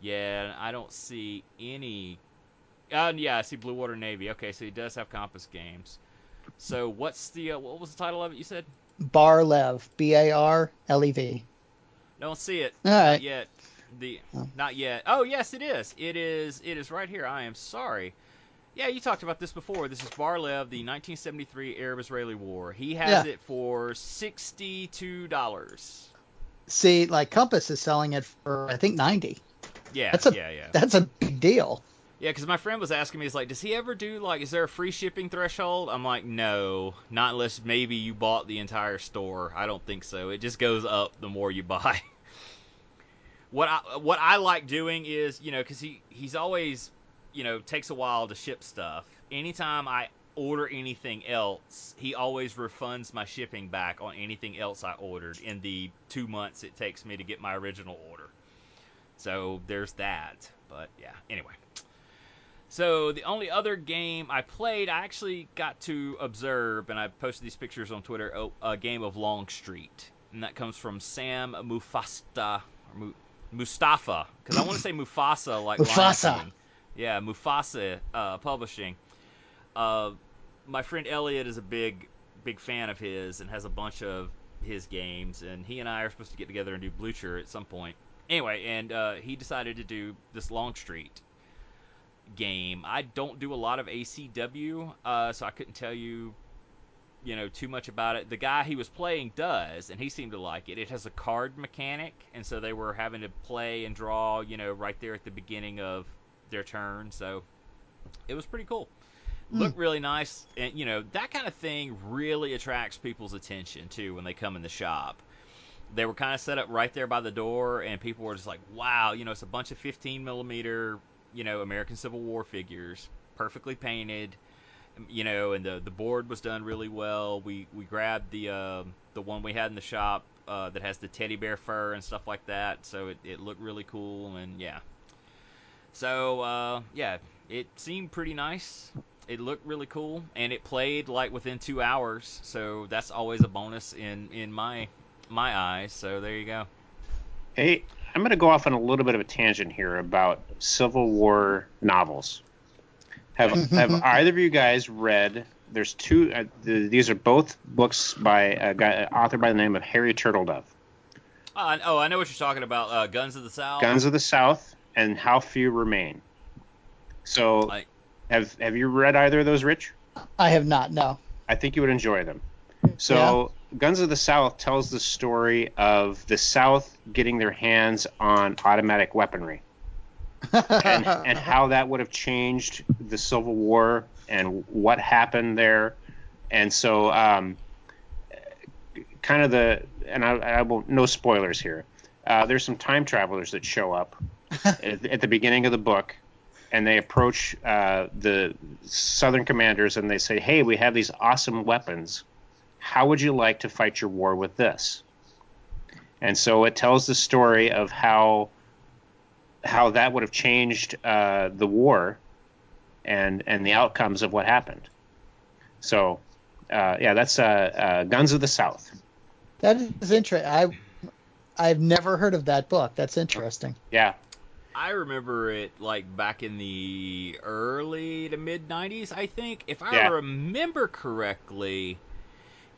Yeah, I don't see any. Uh, yeah, I see Blue Water Navy. Okay, so he does have Compass games. So what's the uh, what was the title of it? You said Bar-Lev, B A R L E V. Don't see it. All right. Not yet. The Oh. not yet. Oh yes, it is. It is. It is right here. I am sorry. Yeah, you talked about this before. This is Bar-Lev, the 1973 Arab-Israeli War. He has Yeah. it for sixty-two dollars. See, like Compass is selling it for I think ninety. Yeah, That's a- yeah, yeah, That's a big deal. Yeah. Because my friend was asking me, he's like, does he ever do like, is there a free shipping threshold? I'm like, no, not unless maybe you bought the entire store. I don't think so. It just goes up the more you buy. what I what I like doing is, you know, because he he's always, you know, takes a while to ship stuff. Anytime I order anything else, he always refunds my shipping back on anything else I ordered in the two months it takes me to get my original order. So there's that. But yeah, anyway. So the only other game I played, I actually got to observe, and I posted these pictures on Twitter. Oh, a game of Longstreet, and that comes from Sam Mufasta or Mu, Mustafa, because I want to say Mufasa like Mufasa. Yeah, Mufasa uh, Publishing. Uh, my friend Elliot is a big, big fan of his and has a bunch of his games, and he and I are supposed to get together and do Blucher at some point. Anyway, and uh, he decided to do this Longstreet game. I don't do a lot of ACW, uh, so I couldn't tell you, you know, too much about it. The guy he was playing does, and he seemed to like it. It has a card mechanic, and so they were having to play and draw, you know, right there at the beginning of their turn. So it was pretty cool. Looked really nice, and you know that kind of thing really attracts people's attention too when they come in the shop they were kind of set up right there by the door, and people were just like, "Wow, you know, it's a bunch of 15 millimeter, you know, American Civil War figures, perfectly painted, you know, and the the board was done really well. We we grabbed the uh, the one we had in the shop uh, that has the teddy bear fur and stuff like that, so it, it looked really cool, and yeah. So uh, yeah, it seemed pretty nice. It looked really cool, and it played like within two hours, so that's always a bonus in in my my eyes. So there you go. Hey, I'm going to go off on a little bit of a tangent here about Civil War novels. Have have either of you guys read? There's two. Uh, the, these are both books by a guy, an author by the name of Harry Turtledove. Oh, I, oh, I know what you're talking about. Uh, Guns of the South. Guns of the South and How Few Remain. So, I- have have you read either of those, Rich? I have not. No. I think you would enjoy them. So, Guns of the South tells the story of the South getting their hands on automatic weaponry and, and how that would have changed the Civil War and what happened there. And so, um, kind of the, and I, I won't, no spoilers here. Uh, there's some time travelers that show up at, at the beginning of the book, and they approach uh, the Southern commanders and they say, "Hey, we have these awesome weapons. How would you like to fight your war with this?" And so it tells the story of how how that would have changed uh, the war and and the outcomes of what happened. So, uh, yeah, that's uh, uh, Guns of the South. That is interesting. I I've never heard of that book. That's interesting. Yeah. I remember it like back in the early to mid 90s, I think. If I Yeah. remember correctly,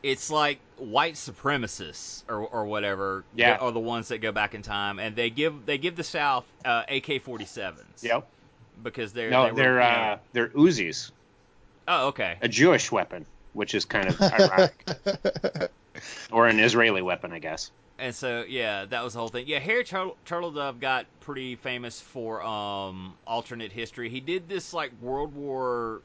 it's like white supremacists or, or whatever Yeah. are the ones that go back in time and they give they give the South uh, AK-47s. Yep. Because they're No, they were, they're you know- uh, they're Uzis, Oh, okay. a Jewish weapon, which is kind of ironic, or an Israeli weapon, I guess. And so, yeah, that was the whole thing. Yeah, Harry Turtle, Turtledove got pretty famous for um, alternate history. He did this like World War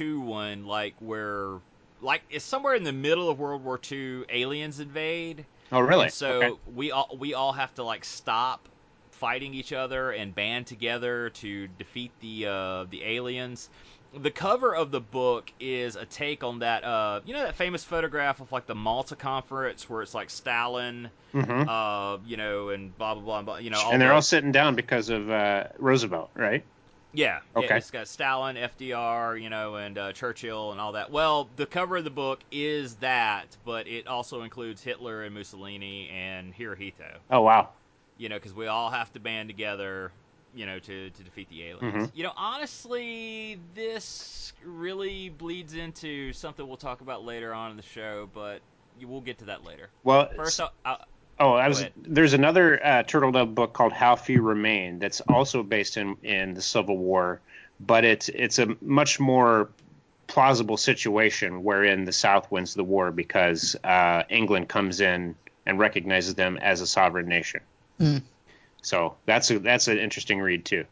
II one, like where, like it's somewhere in the middle of World War II. Aliens invade. Oh, really? And so Okay. we all we all have to like stop fighting each other and band together to defeat the uh, the aliens. The cover of the book is a take on that. Uh, you know that famous photograph of like the Malta conference where it's like Stalin, Mhm. uh, you know, and blah blah blah. blah you know, and they're the- all sitting down because of uh, Roosevelt, right? Yeah, yeah, Okay. it's got Stalin, FDR, you know, and uh, Churchill and all that. Well, the cover of the book is that, but it also includes Hitler and Mussolini and Hirohito. Oh, wow. you know, because we all have to band together, you know, to, to defeat the aliens. Mhm. You know, honestly, this really bleeds into something we'll talk about later on in the show, but we'll get to that later. Well, First, I'll, oh, I was. There's another uh, Turtledove book called How Few Remain that's also based in in the Civil War, but it's it's a much more plausible situation wherein the South wins the war because uh, England comes in and recognizes them as a sovereign nation. Mm. So that's a that's an interesting read too.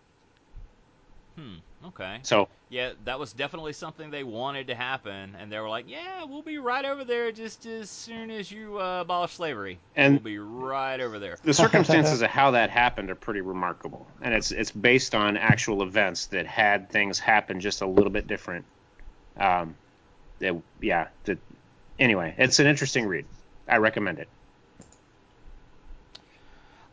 hmm, okay. So Yeah, that was definitely something they wanted to happen, and they were like, yeah, we'll be right over there just as soon as you uh, abolish slavery. And- we'll be right over there. the circumstances of how that happened are pretty remarkable, and it's it's based on actual events that had things happen just a little bit different. Um, that, yeah. That, anyway, it's an interesting read. I recommend it.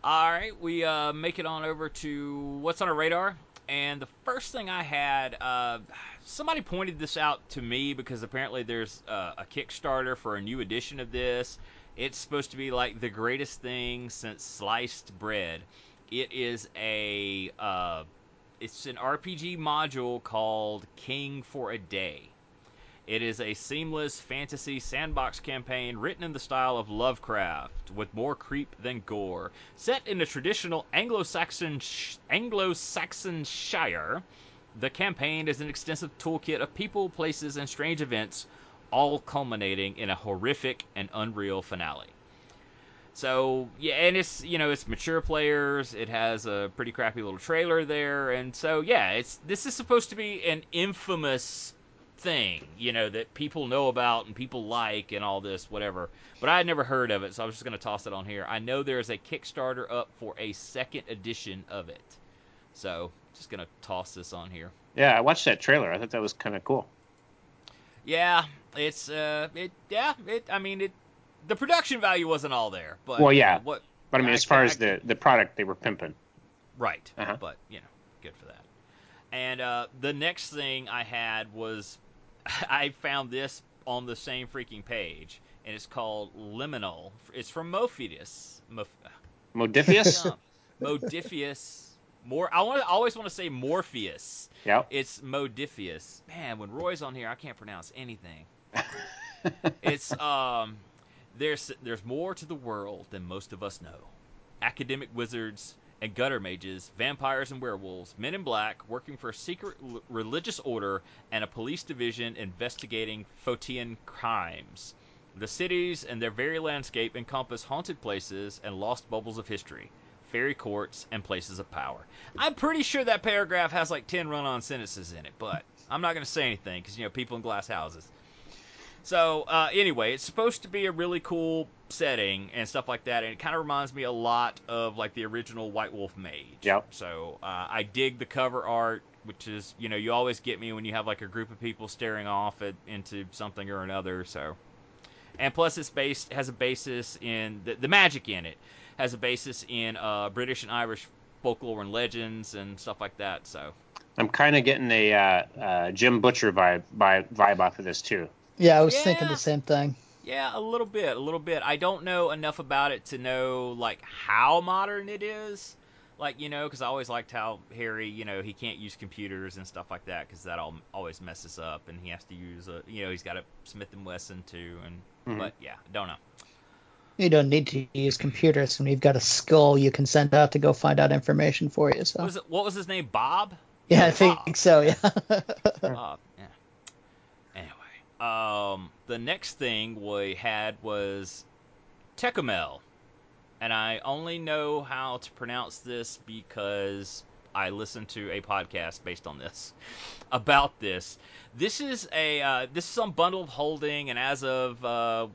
All right, we uh, make it on over to what's on our radar. And the first thing I had, uh, somebody pointed this out to me because apparently there's uh, a Kickstarter for a new edition of this. It's supposed to be like the greatest thing since sliced bread. It is a, uh, it's an RPG module called King for a Day. It is a seamless fantasy sandbox campaign written in the style of Lovecraft, with more creep than gore. Set in a traditional Anglo-Saxon sh- Anglo-Saxon Shire, the campaign is an extensive toolkit of people, places, and strange events, all culminating in a horrific and unreal finale. So yeah, and it's you know it's mature players. It has a pretty crappy little trailer there, and so yeah, it's this is supposed to be an infamous thing, you know, that people know about and people like and all this, whatever. But I had never heard of it, so I was just going to toss it on here. I know there's a Kickstarter up for a second edition of it. So, just going to toss this on here. Yeah, I watched that trailer. I thought that was kind of cool. Yeah, it's, uh, it, yeah, it, I mean, it, the production value wasn't all there, but. Well, yeah. What, But I mean, I as far ca- as the the product they were pimping. Right. Uh-huh. But, you know, good for that. And uh, the next thing I had was I found this on the same freaking page, and it's called Liminal. It's from Mofidius. Mof- Modiphius. um, Modiphius. More. I want. I always want to say Morpheus. yeah. It's Modiphius. Man, when Roy's on here, I can't pronounce anything. it's um there's there's more to the world than most of us know. Academic wizards and gutter mages, vampires and werewolves, men in black working for a secret l- religious order and a police division investigating Fortean crimes. The cities and their very landscape encompass haunted places and lost bubbles of history, fairy courts and places of power. I'm pretty sure that paragraph has like 10 run-on sentences in it, but I'm not going to say anything because you know people in glass houses. So uh, anyway, it's supposed to be a really cool setting and stuff like that, and it kind of reminds me a lot of like the original White Wolf Mage. Yep. So uh, I dig the cover art, which is you know you always get me when you have like a group of people staring off at into something or another. So, and plus it's based has a basis in the, the magic in it has a basis in uh, British and Irish folklore and legends and stuff like that. So I'm kind of getting a uh, uh, Jim Butcher vibe, vibe vibe off of this too. Yeah, I was Yeah. thinking the same thing. Yeah, a little bit, a little bit. I don't know enough about it to know like how modern it is. Like you know, because I always liked how Harry, you know, he can't use computers and stuff like that because that all always messes up, and he has to use a, you know, he's got a Smith and Wesson too, and Mhm. but yeah, don't know. You don't need to use computers when you've got a skull you can send out to go find out information for you. So What was it? What was his name? Bob. yeah, I think Bob. so. Yeah. Uh, yeah. Anyway, um, the next thing we had was Tékumel, and I only know how to pronounce this because I listened to a podcast based on this about this. This is a uh, this is on bundled holding, and as of uh,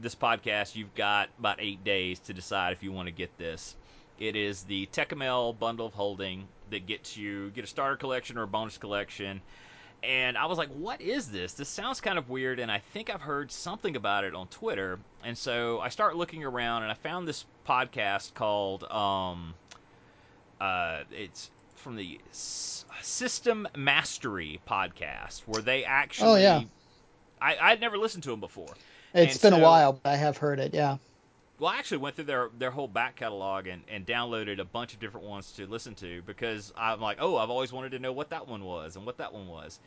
this podcast, you've got about eight days to decide if you want to get this. It is the Tékumel bundle of holding that gets you get a starter collection or a bonus collection. And I was like, what is this? This sounds kind of weird, and I think I've heard something about it on Twitter. And so I start looking around, and I found this podcast called, um, uh, it's from the S- System Mastery podcast, where they actually. Oh, yeah. I, I'd never listened to them before. It's And been a while, but I have heard it. Yeah. Well, I actually went through their their whole back catalog and, and downloaded a bunch of different ones to listen to because I'm like, oh, I've always wanted to know what that one was and what that one was,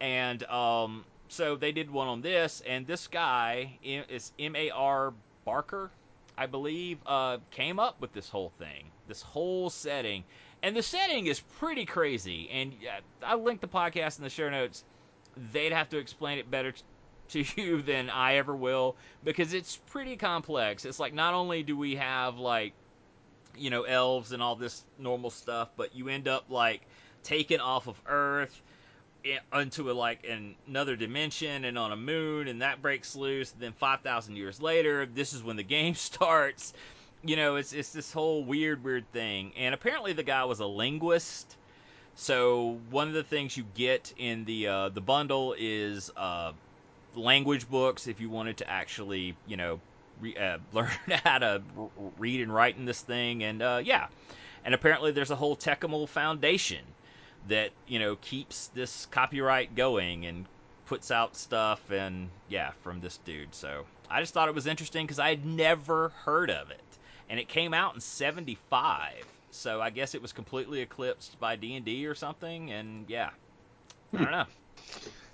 and um, so they did one on this, and this guy is M A R Barker, I believe, uh, came up with this whole thing, this whole setting, and the setting is pretty crazy. And I linked the podcast in the show notes. They'd have to explain it better to you than I ever will because it's pretty complex. It's like not only do we have like you know elves and all this normal stuff, but you end up like taken off of Earth into a, like an, another dimension and on a moon, and that breaks loose. then five thousand years later, this is when the game starts. You know, it's it's this whole weird, weird thing. And apparently, the guy was a linguist. So one of the things you get in the uh, the bundle is uh, language books if you wanted to actually, you know, re- uh, learn how to r- read and write in this thing. And uh, yeah, and apparently there's a whole Tékumel Foundation that you know keeps this copyright going and puts out stuff and yeah from this dude. So I just thought it was interesting because I had never heard of it, and it came out in '75. So I guess it was completely eclipsed by D and D or something. And yeah, I don't know.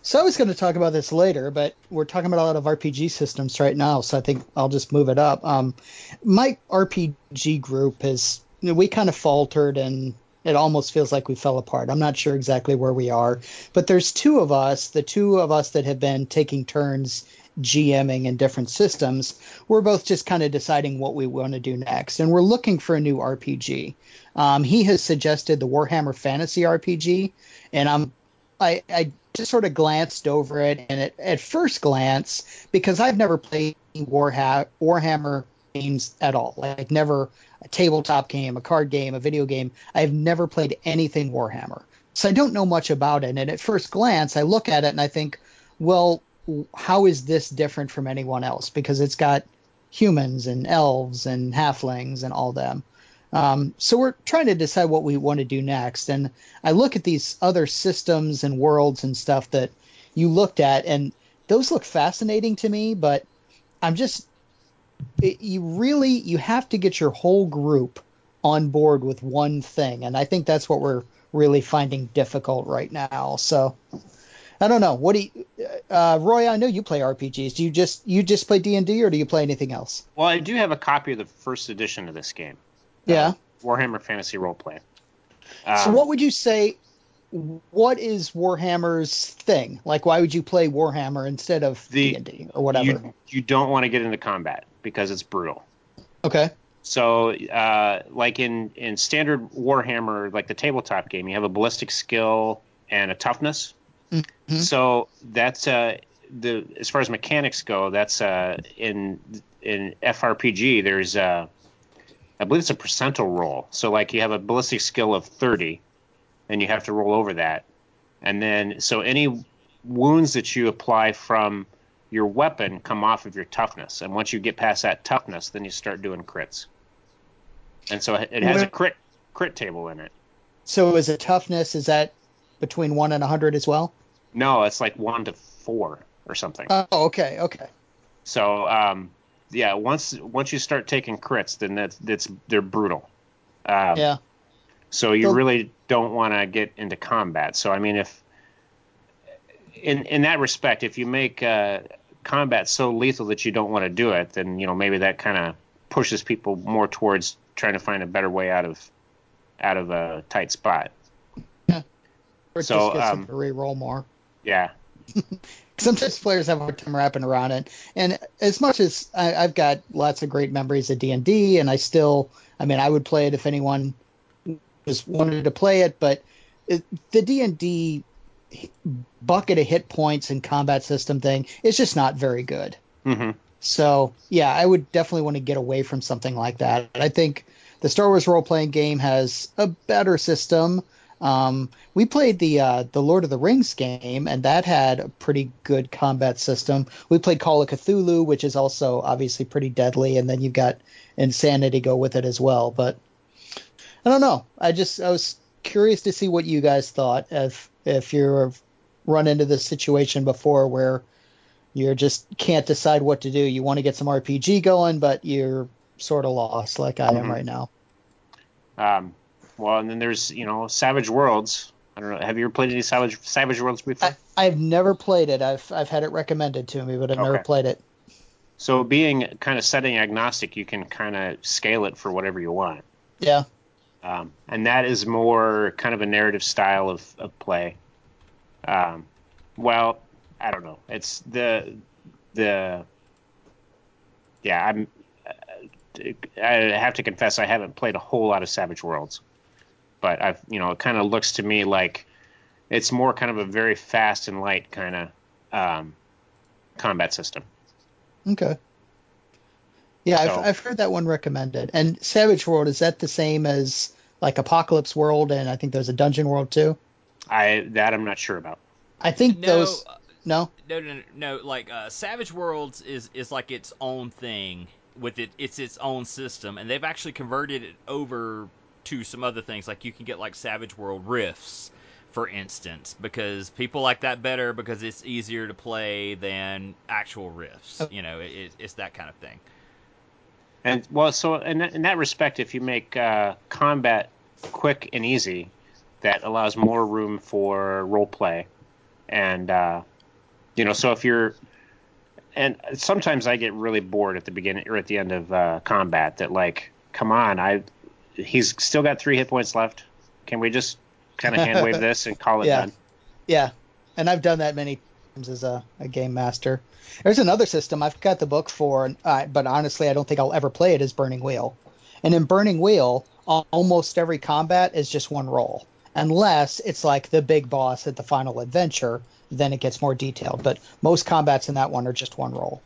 So I was going to talk about this later, but we're talking about a lot of RPG systems right now, so I think I'll just move it up. Um, my RPG group is you know, we kind of faltered and it almost feels like we fell apart. I'm not sure exactly where we are, but there's two of us, the two of us that have been taking turns GMing in different systems. We're both just kind of deciding what we want to do next, and we're looking for a new RPG. Um, he has suggested the Warhammer Fantasy RPG, and I'm I, I just sort of glanced over it, and at, at first glance, because I've never played Warha- Warhammer games at all, like never a tabletop game, a card game, a video game. I've never played anything Warhammer, so I don't know much about it. And at first glance, I look at it and I think, well, how is this different from anyone else? Because it's got humans and elves and halflings and all them. Um, so we're trying to decide what we want to do next. And I look at these other systems and worlds and stuff that you looked at, and those look fascinating to me. But I'm just, it, you really, you have to get your whole group on board with one thing, and I think that's what we're really finding difficult right now. So. I don't know. What do you, uh, Roy? I know you play RPGs. Do you just you just play D and D, or do you play anything else? Well, I do have a copy of the first edition of this game. Yeah. Uh, Warhammer Fantasy Roleplay. so Um, what would you say what is warhammer's thing like why would you play warhammer instead of The- d&d or whatever You, you don't want to get into combat because it's brutal. okay So, uh, like in, in standard Warhammer, like the tabletop game, you have a ballistic skill and a toughness. Mhm. So that's uh, the as far as mechanics go, that's uh, in in FRPG. There's uh, I believe it's a percentile roll. So like you have a ballistic skill of thirty, and you have to roll over that, and then so any wounds that you apply from your weapon come off of your toughness, and once you get past that toughness, then you start doing crits. And so it has a crit crit table in it. so is it toughness is that between 1 and 100 as well No, it's like one to four or something. oh okay okay So um, yeah, once once you start taking crits, then that's that's they're brutal. Um, yeah. So you So- really don't want to get into combat. So I mean, if in in that respect, if you make uh, combat so lethal that you don't want to do it, then you know maybe that kind of pushes people more towards trying to find a better way out of out of a tight spot. Or So, just gets um, to re-roll more. Yeah. Sometimes players have a hard time wrapping around it. And as much as I, I've got lots of great memories of D and D, and I still, I mean, I would play it if anyone was wanted to play it, but it, the D and D bucket of hit points and combat system thing is just not very good. hmm So yeah, I would definitely want to get away from something like that. I think the Star Wars role playing game has a better system. Um, we played the uh, the Lord of the Rings game, and that had a pretty good combat system. We played Call of Cthulhu, which is also obviously pretty deadly, and then you've got Insanity go with it as well. But I don't know. I just I was curious to see what you guys thought if if you've run into this situation before where you just can't decide what to do. You want to get some RPG going, but you're sort of lost, like I am Mhm. right now. Um, well, and then there's you know Savage Worlds. I don't know. Have you ever played any Savage Savage Worlds before? I, I've never played it. I've I've had it recommended to me, but I've never played it. So being kind of setting agnostic, you can kind of scale it for whatever you want. Yeah. Um, and that is more kind of a narrative style of, of play. Um, well, I don't know. It's the the yeah. I'm I have to confess I haven't played a whole lot of Savage Worlds, but I've you know it kind of looks to me like it's more kind of a very fast and light kind of um, combat system. Okay. Yeah, So- I've I've heard that one recommended. And Savage World is that the same as like Apocalypse World, and I think there's a Dungeon World too. I that I'm not sure about. I think No, those. uh, No. no, no, no, no. Like uh, Savage Worlds is is like its own thing with it. It's its own system, and they've actually converted it over to some other things. Like you can get like Savage World Rifts, for instance, because people like that better because it's easier to play than actual Rifts. Oh. You know, it, it, it's that kind of thing. And well, so in that, in that respect, if you make uh, combat quick and easy, that allows more room for role play, and uh, you know, so if you're, and sometimes I get really bored at the beginning or at the end of uh, combat. That like, come on, I, he's still got three hit points left. Can we just kind of hand wave this and call it Yeah. done? Yeah, and I've done that many times as a, a game master. There's another system I've got the book for, uh, but honestly, I don't think I'll ever play it. Is Burning Wheel, and in Burning Wheel, almost every combat is just one roll, unless it's like the big boss at the final adventure. Then it gets more detailed, but most combats in that one are just one roll.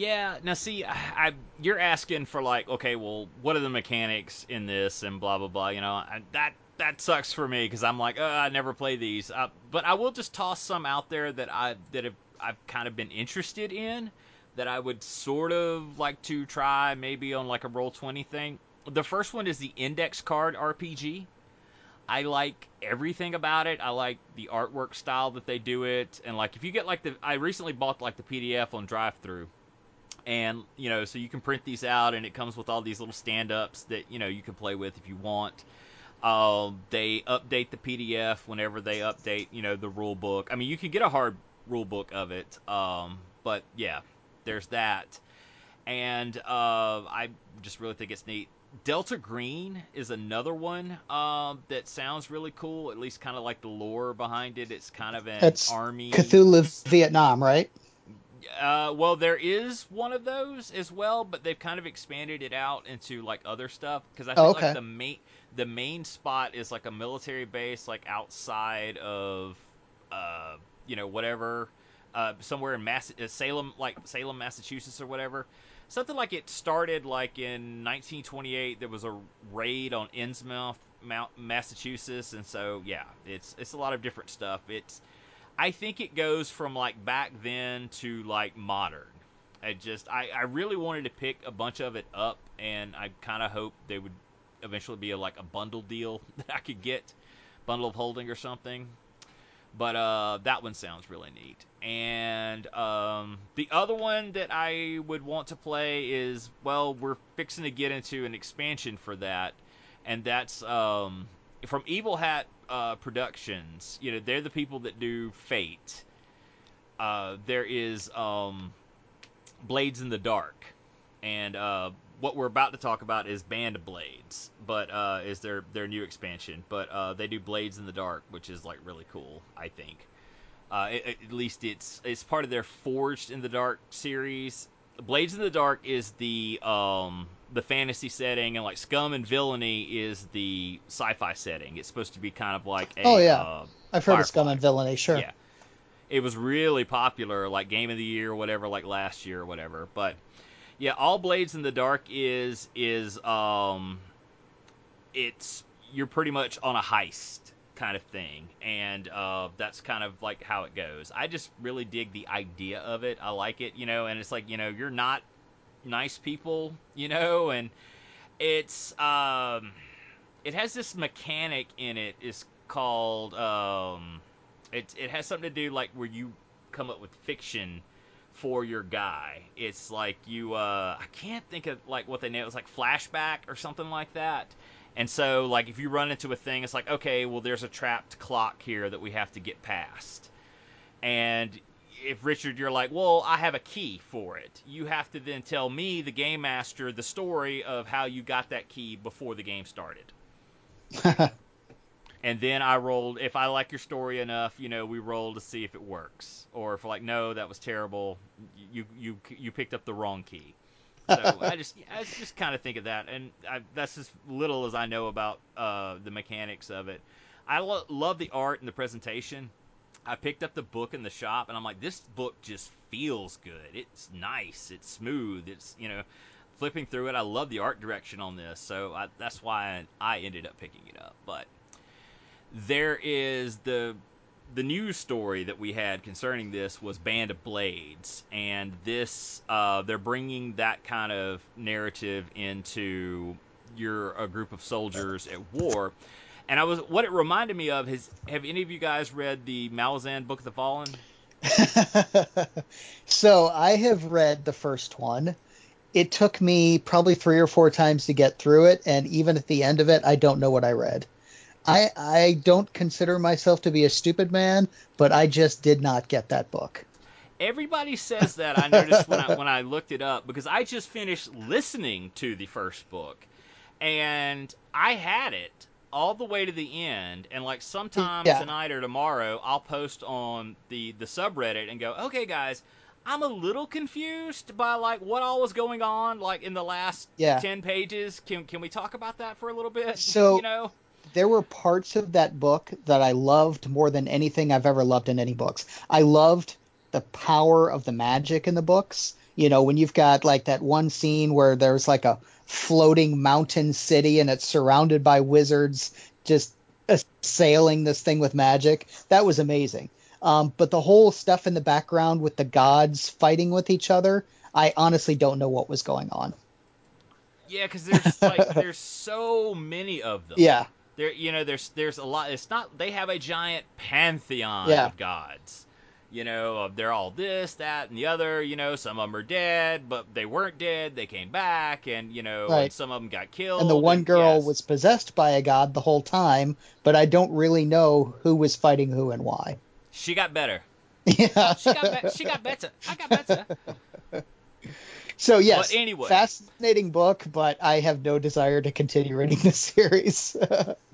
Yeah. Now, see, I, I you're asking for like, okay, well, what are the mechanics in this, and blah blah blah. You know, I, that that sucks for me because I'm like, oh, I never play these. Uh, but I will just toss some out there that I that have I've kind of been interested in that I would sort of like to try maybe on like a roll twenty thing. The first one is the Index Card RPG. I like everything about it. I like the artwork style that they do it, and like if you get like the, I recently bought like the PDF on Drive Through, and you know, so you can print these out, and it comes with all these little stand-ups that you know you can play with if you want. Um, they update the PDF whenever they update, you know, the rule book. I mean, you can get a hard rule book of it, um, but yeah, there's that. And uh, I just really think it's neat. Delta Green is another one um, that sounds really cool. At least kind of like the lore behind it. It's kind of an That's army. Cthulhu Vietnam, right? Uh, well, there is one of those as well, but they've kind of expanded it out into like other stuff because I think Oh, okay. like the main the main spot is like a military base like outside of uh you know whatever uh somewhere in Mass- uh, Salem like Salem Massachusetts or whatever something like it started like in 1928 there was a raid on Innsmouth Mount Massachusetts and so yeah it's it's a lot of different stuff it's I think it goes from like back then to like modern. I just I, I really wanted to pick a bunch of it up and I kind of hope they would eventually be a, like a bundle deal that I could get bundle of holding or something. But uh, that one sounds really neat. And um, the other one that I would want to play is well, we're fixing to get into an expansion for that, and that's um, from Evil Hat uh, Productions. You know, they're the people that do Fate. Uh, there is um, Blades in the Dark, and uh, what we're about to talk about is Band Blades, but uh, is their their new expansion. But uh, they do Blades in the Dark, which is like really cool, I think. Uh, at least it's it's part of their Forged in the Dark series. Blades in the Dark is the um, the fantasy setting, and like Scum and Villainy is the sci-fi setting. It's supposed to be kind of like a Oh, yeah. uh, I've heard Firefly. of Scum and Villainy, sure. yeah. It was really popular, like Game of the Year or whatever, like last year or whatever. But yeah, All Blades in the Dark is is um it's you're pretty much on a heist kind of thing, and uh, that's kind of like how it goes. I just really dig the idea of it. I like it, you know, and it's like you know you're not nice people, you know, and it's um it has this mechanic in it. it is called um it it has something to do like where you come up with fiction for your guy. It's like you uh I can't think of like what they name it. It's like flashback or something like that. And so like if you run into a thing it's like okay, well there's a trapped clock here that we have to get past. And if Richard you're like, "Well, I have a key for it." You have to then tell me the game master the story of how you got that key before the game started. And then I rolled. If I like your story enough, you know, we roll to see if it works. Or if like, no, that was terrible. You you you picked up the wrong key. So I just I just kind of think of that, and I, that's as little as I know about uh, the mechanics of it. I lo- love the art and the presentation. I picked up the book in the shop, and I'm like, this book just feels good. It's nice. It's smooth. It's you know, flipping through it. I love the art direction on this, so I, that's why I ended up picking it up. But there is the the news story that we had concerning this was Band of Blades, and this uh, they're bringing that kind of narrative into you're a group of soldiers at war. And I was what it reminded me of is have any of you guys read the Malazan Book of the Fallen? so I have read the first one. It took me probably three or four times to get through it, and even at the end of it, I don't know what I read. I I don't consider myself to be a stupid man, but I just did not get that book. Everybody says that. I noticed when I when I looked it up because I just finished listening to the first book, and I had it all the way to the end. And like sometime Yeah. tonight or tomorrow, I'll post on the the subreddit and go, okay, guys. I'm a little confused by like what all was going on like in the last Yeah. ten pages. Can can we talk about that for a little bit? So- you know, There were parts of that book that I loved more than anything I've ever loved in any books. I loved the power of the magic in the books. You know, when you've got like that one scene where there's like a floating mountain city and it's surrounded by wizards just assailing this thing with magic. That was amazing. Um, but the whole stuff in the background with the gods fighting with each other, I honestly don't know what was going on. yeah, because there's like there's so many of them. Yeah. There, you know, there's there's a lot. It's not they have a giant pantheon Yeah. of gods. You know, of they're all this, that, and the other. You know, some of them are dead, but they weren't dead. They came back, and you know, and some of them got killed. and the one girl yes. was possessed by a god the whole time, but I don't really know who was fighting who and why. She got better. Yeah. She got be- she got better. I got better. so yes, But anyway. fascinating book, but I have no desire to continue reading this series.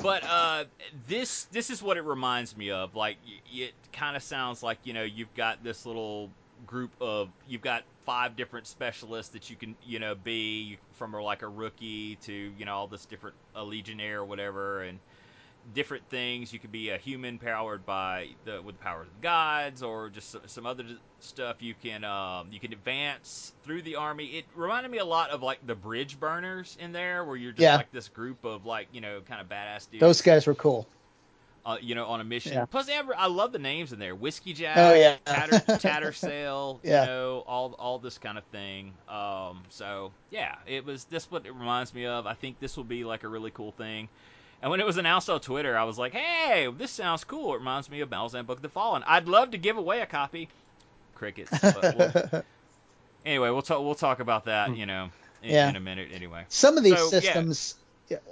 But uh, this this is what it reminds me of. Like it kind of sounds like you know you've got this little group of you've got five different specialists that you can you know be from like a rookie to you know all this different a legionnaire or whatever and different things. You could be a human powered by the with the power of the gods, or just some other stuff. You can um, you can advance through the army. It reminded me a lot of like the bridge burners in there, where you're just Yeah. like this group of like you know kind of badass dudes. Those guys were cool. uh, you know, on a mission. Yeah. Plus, have, I love the names in there: Whiskey Jack, Oh, yeah. Tatter, Tattersail, Yeah. you know, all all this kind of thing. Um, so yeah, it was this what it reminds me of. I think this will be like a really cool thing. And when it was announced on Twitter, I was like, "Hey, this sounds cool. It reminds me of Malazan Book of the Fallen. I'd love to give away a copy." Crickets. We'll, anyway, we'll talk. We'll talk about that. Hmm. You know, in, Yeah. in a minute. Anyway. Some of these So, yeah. systems,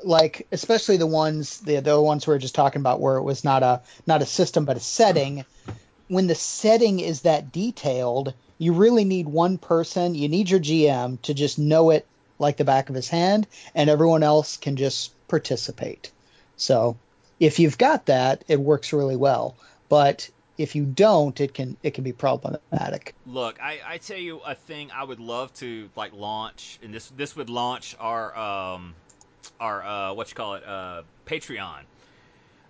like especially the ones the the ones we were just talking about, where it was not a not a system but a setting. Hmm. When the setting is that detailed, you really need one person. You need your GM to just know it like the back of his hand, and everyone else can just participate. So, if you've got that, it works really well. But if you don't, it can it can be problematic. Look, I, I tell you a thing I would love to like launch, and this this would launch our um our uh what you call it uh Patreon.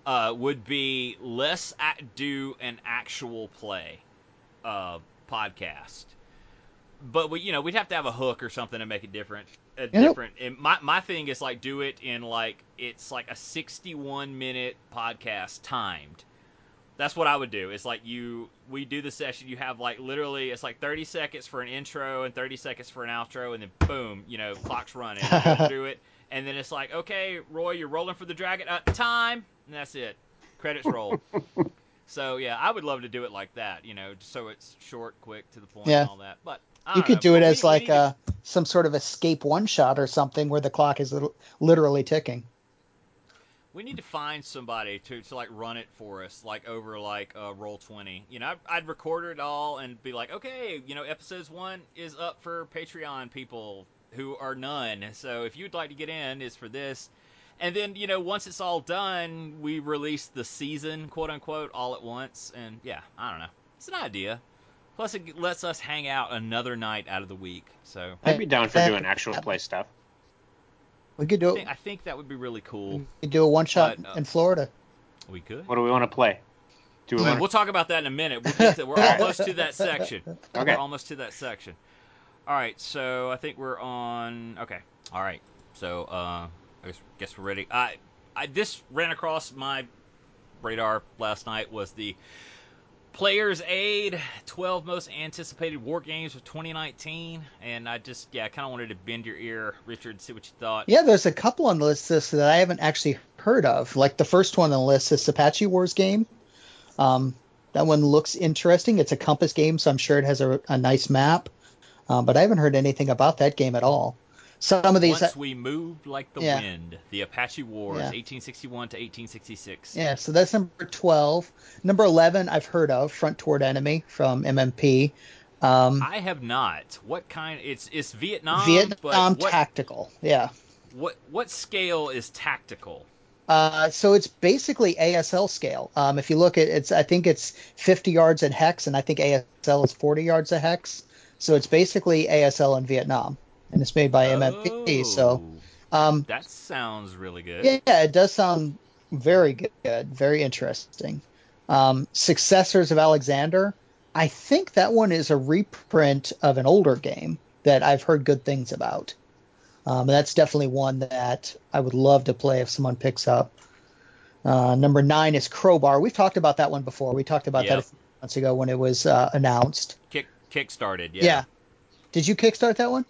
Uh, would be let's do an actual play uh podcast. But we, you know, we'd have to have a hook or something to make it different. A You different. And my my thing is like do it in like it's like a 61 minute podcast timed. That's what I would do. It's like you we do the session. You have like literally it's like 30 seconds for an intro and 30 seconds for an outro, and then boom, you know, clock's running. Through it, and then it's like, okay, Roy, you're rolling for the dragon. Uh, time, and that's it. Credits roll. so yeah, I would love to do it like that. You know, so it's short, quick, to the point, Yeah. and all that. But You could know. do it as like need to- uh, some sort of escape one shot or something where the clock is literally ticking. We need to find somebody to, to like run it for us, like over like uh, roll twenty. You know, I'd, I'd record it all and be like, okay, you know, episodes one is up for Patreon people who are none. So if you'd like to get in, is for this. And then you know, once it's all done, we release the season, quote unquote, all at once. And yeah, I don't know, it's an idea. Plus, it lets us hang out another night out of the week. So I'd be down for doing actual play stuff. We could I do think, I think that would be really cool. we could do a one shot uh, in Florida. We could. What do we want to play? Do we Yeah. want We'll talk about that in a minute. We'll to, we're almost to that section. Okay. We're almost to that section. All right, so I think we're on. Okay. All right. So uh, I guess, guess we're ready. I, I this ran across my radar last night was the Players Aid 12 most anticipated war games of 2019, and I just yeah, I kind of wanted to bend your ear, Richard, see what you thought. Yeah, there's a couple on the list that I haven't actually heard of. Like the first one on the list is Apache Wars game. Um, that one looks interesting. It's a compass game, so I'm sure it has a, a nice map. Um, but I haven't heard anything about that game at all. Some of these, Once we moved like the Yeah. wind, the Apache Wars, Yeah. 1861 to 1866. yeah. So that's number 12. Number 11, I've heard of Front Toward Enemy from MMP. Um, I have not. What kind? It's it's Vietnam. Vietnam but what, Tactical. Yeah. what what scale is tactical? Uh, so it's basically ASL scale. Um, if you look at it's, I think it's 50 yards at hex, and I think ASL is 40 yards a hex. So it's basically ASL in Vietnam, and it's made by MMP. So Oh, um, that sounds really good. yeah, it does sound very good, very interesting. Um, Successors of Alexander. I think that one is a reprint of an older game that I've heard good things about. Um, and that's definitely one that I would love to play if someone picks up. Uh, number nine is Crowbar. We've talked about that one before. We talked about that a few months ago when it was uh, announced. Kick kick started. Yeah. Yeah. Did you kickstart that one?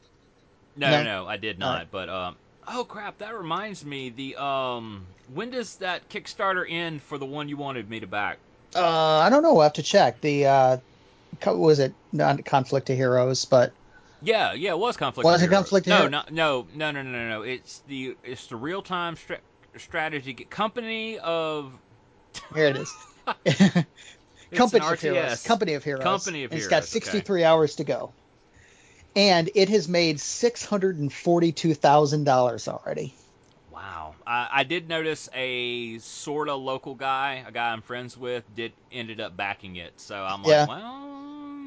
No, No. no, I did not. right. But um, oh crap, that reminds me. The um, when does that Kickstarter end for the one you wanted me to back? Uh, I don't know. We'll have to check. The uh, was it not Conflict of Heroes, but Yeah, yeah, it was conflict. Was of it Heroes. Conflict of no, no, no, no, no, no, no. It's the it's the real time stra- strategy company of here it is. Company of Heroes. Company of Heroes. Company of And It's Heroes, got 63 hours to go. And it has made $642,000 already. Wow. I, I did notice a sort of local guy, a guy I'm friends with, did ended up backing it. So I'm like, Yeah. well,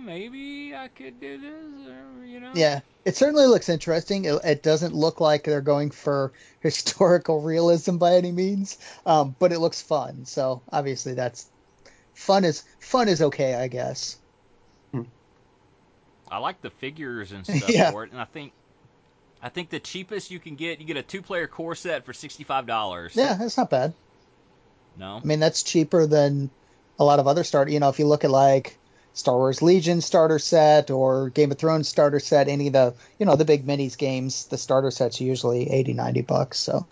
maybe I could do this, or, you know. Yeah. It certainly looks interesting. It, it doesn't look like they're going for historical realism by any means, um, but it looks fun. So obviously that's fun is fun is okay, I guess. I like the figures and stuff Yeah. for it, and I think. I think the cheapest you can get, you get a two-player core set for sixty-five dollars. Yeah, that's not bad. No. I mean, that's cheaper than a lot of other starter. You know, if you look at like Star Wars Legion starter set or Game of Thrones starter set, any of the you know the big minis games, the starter sets are usually 80, 90 bucks. So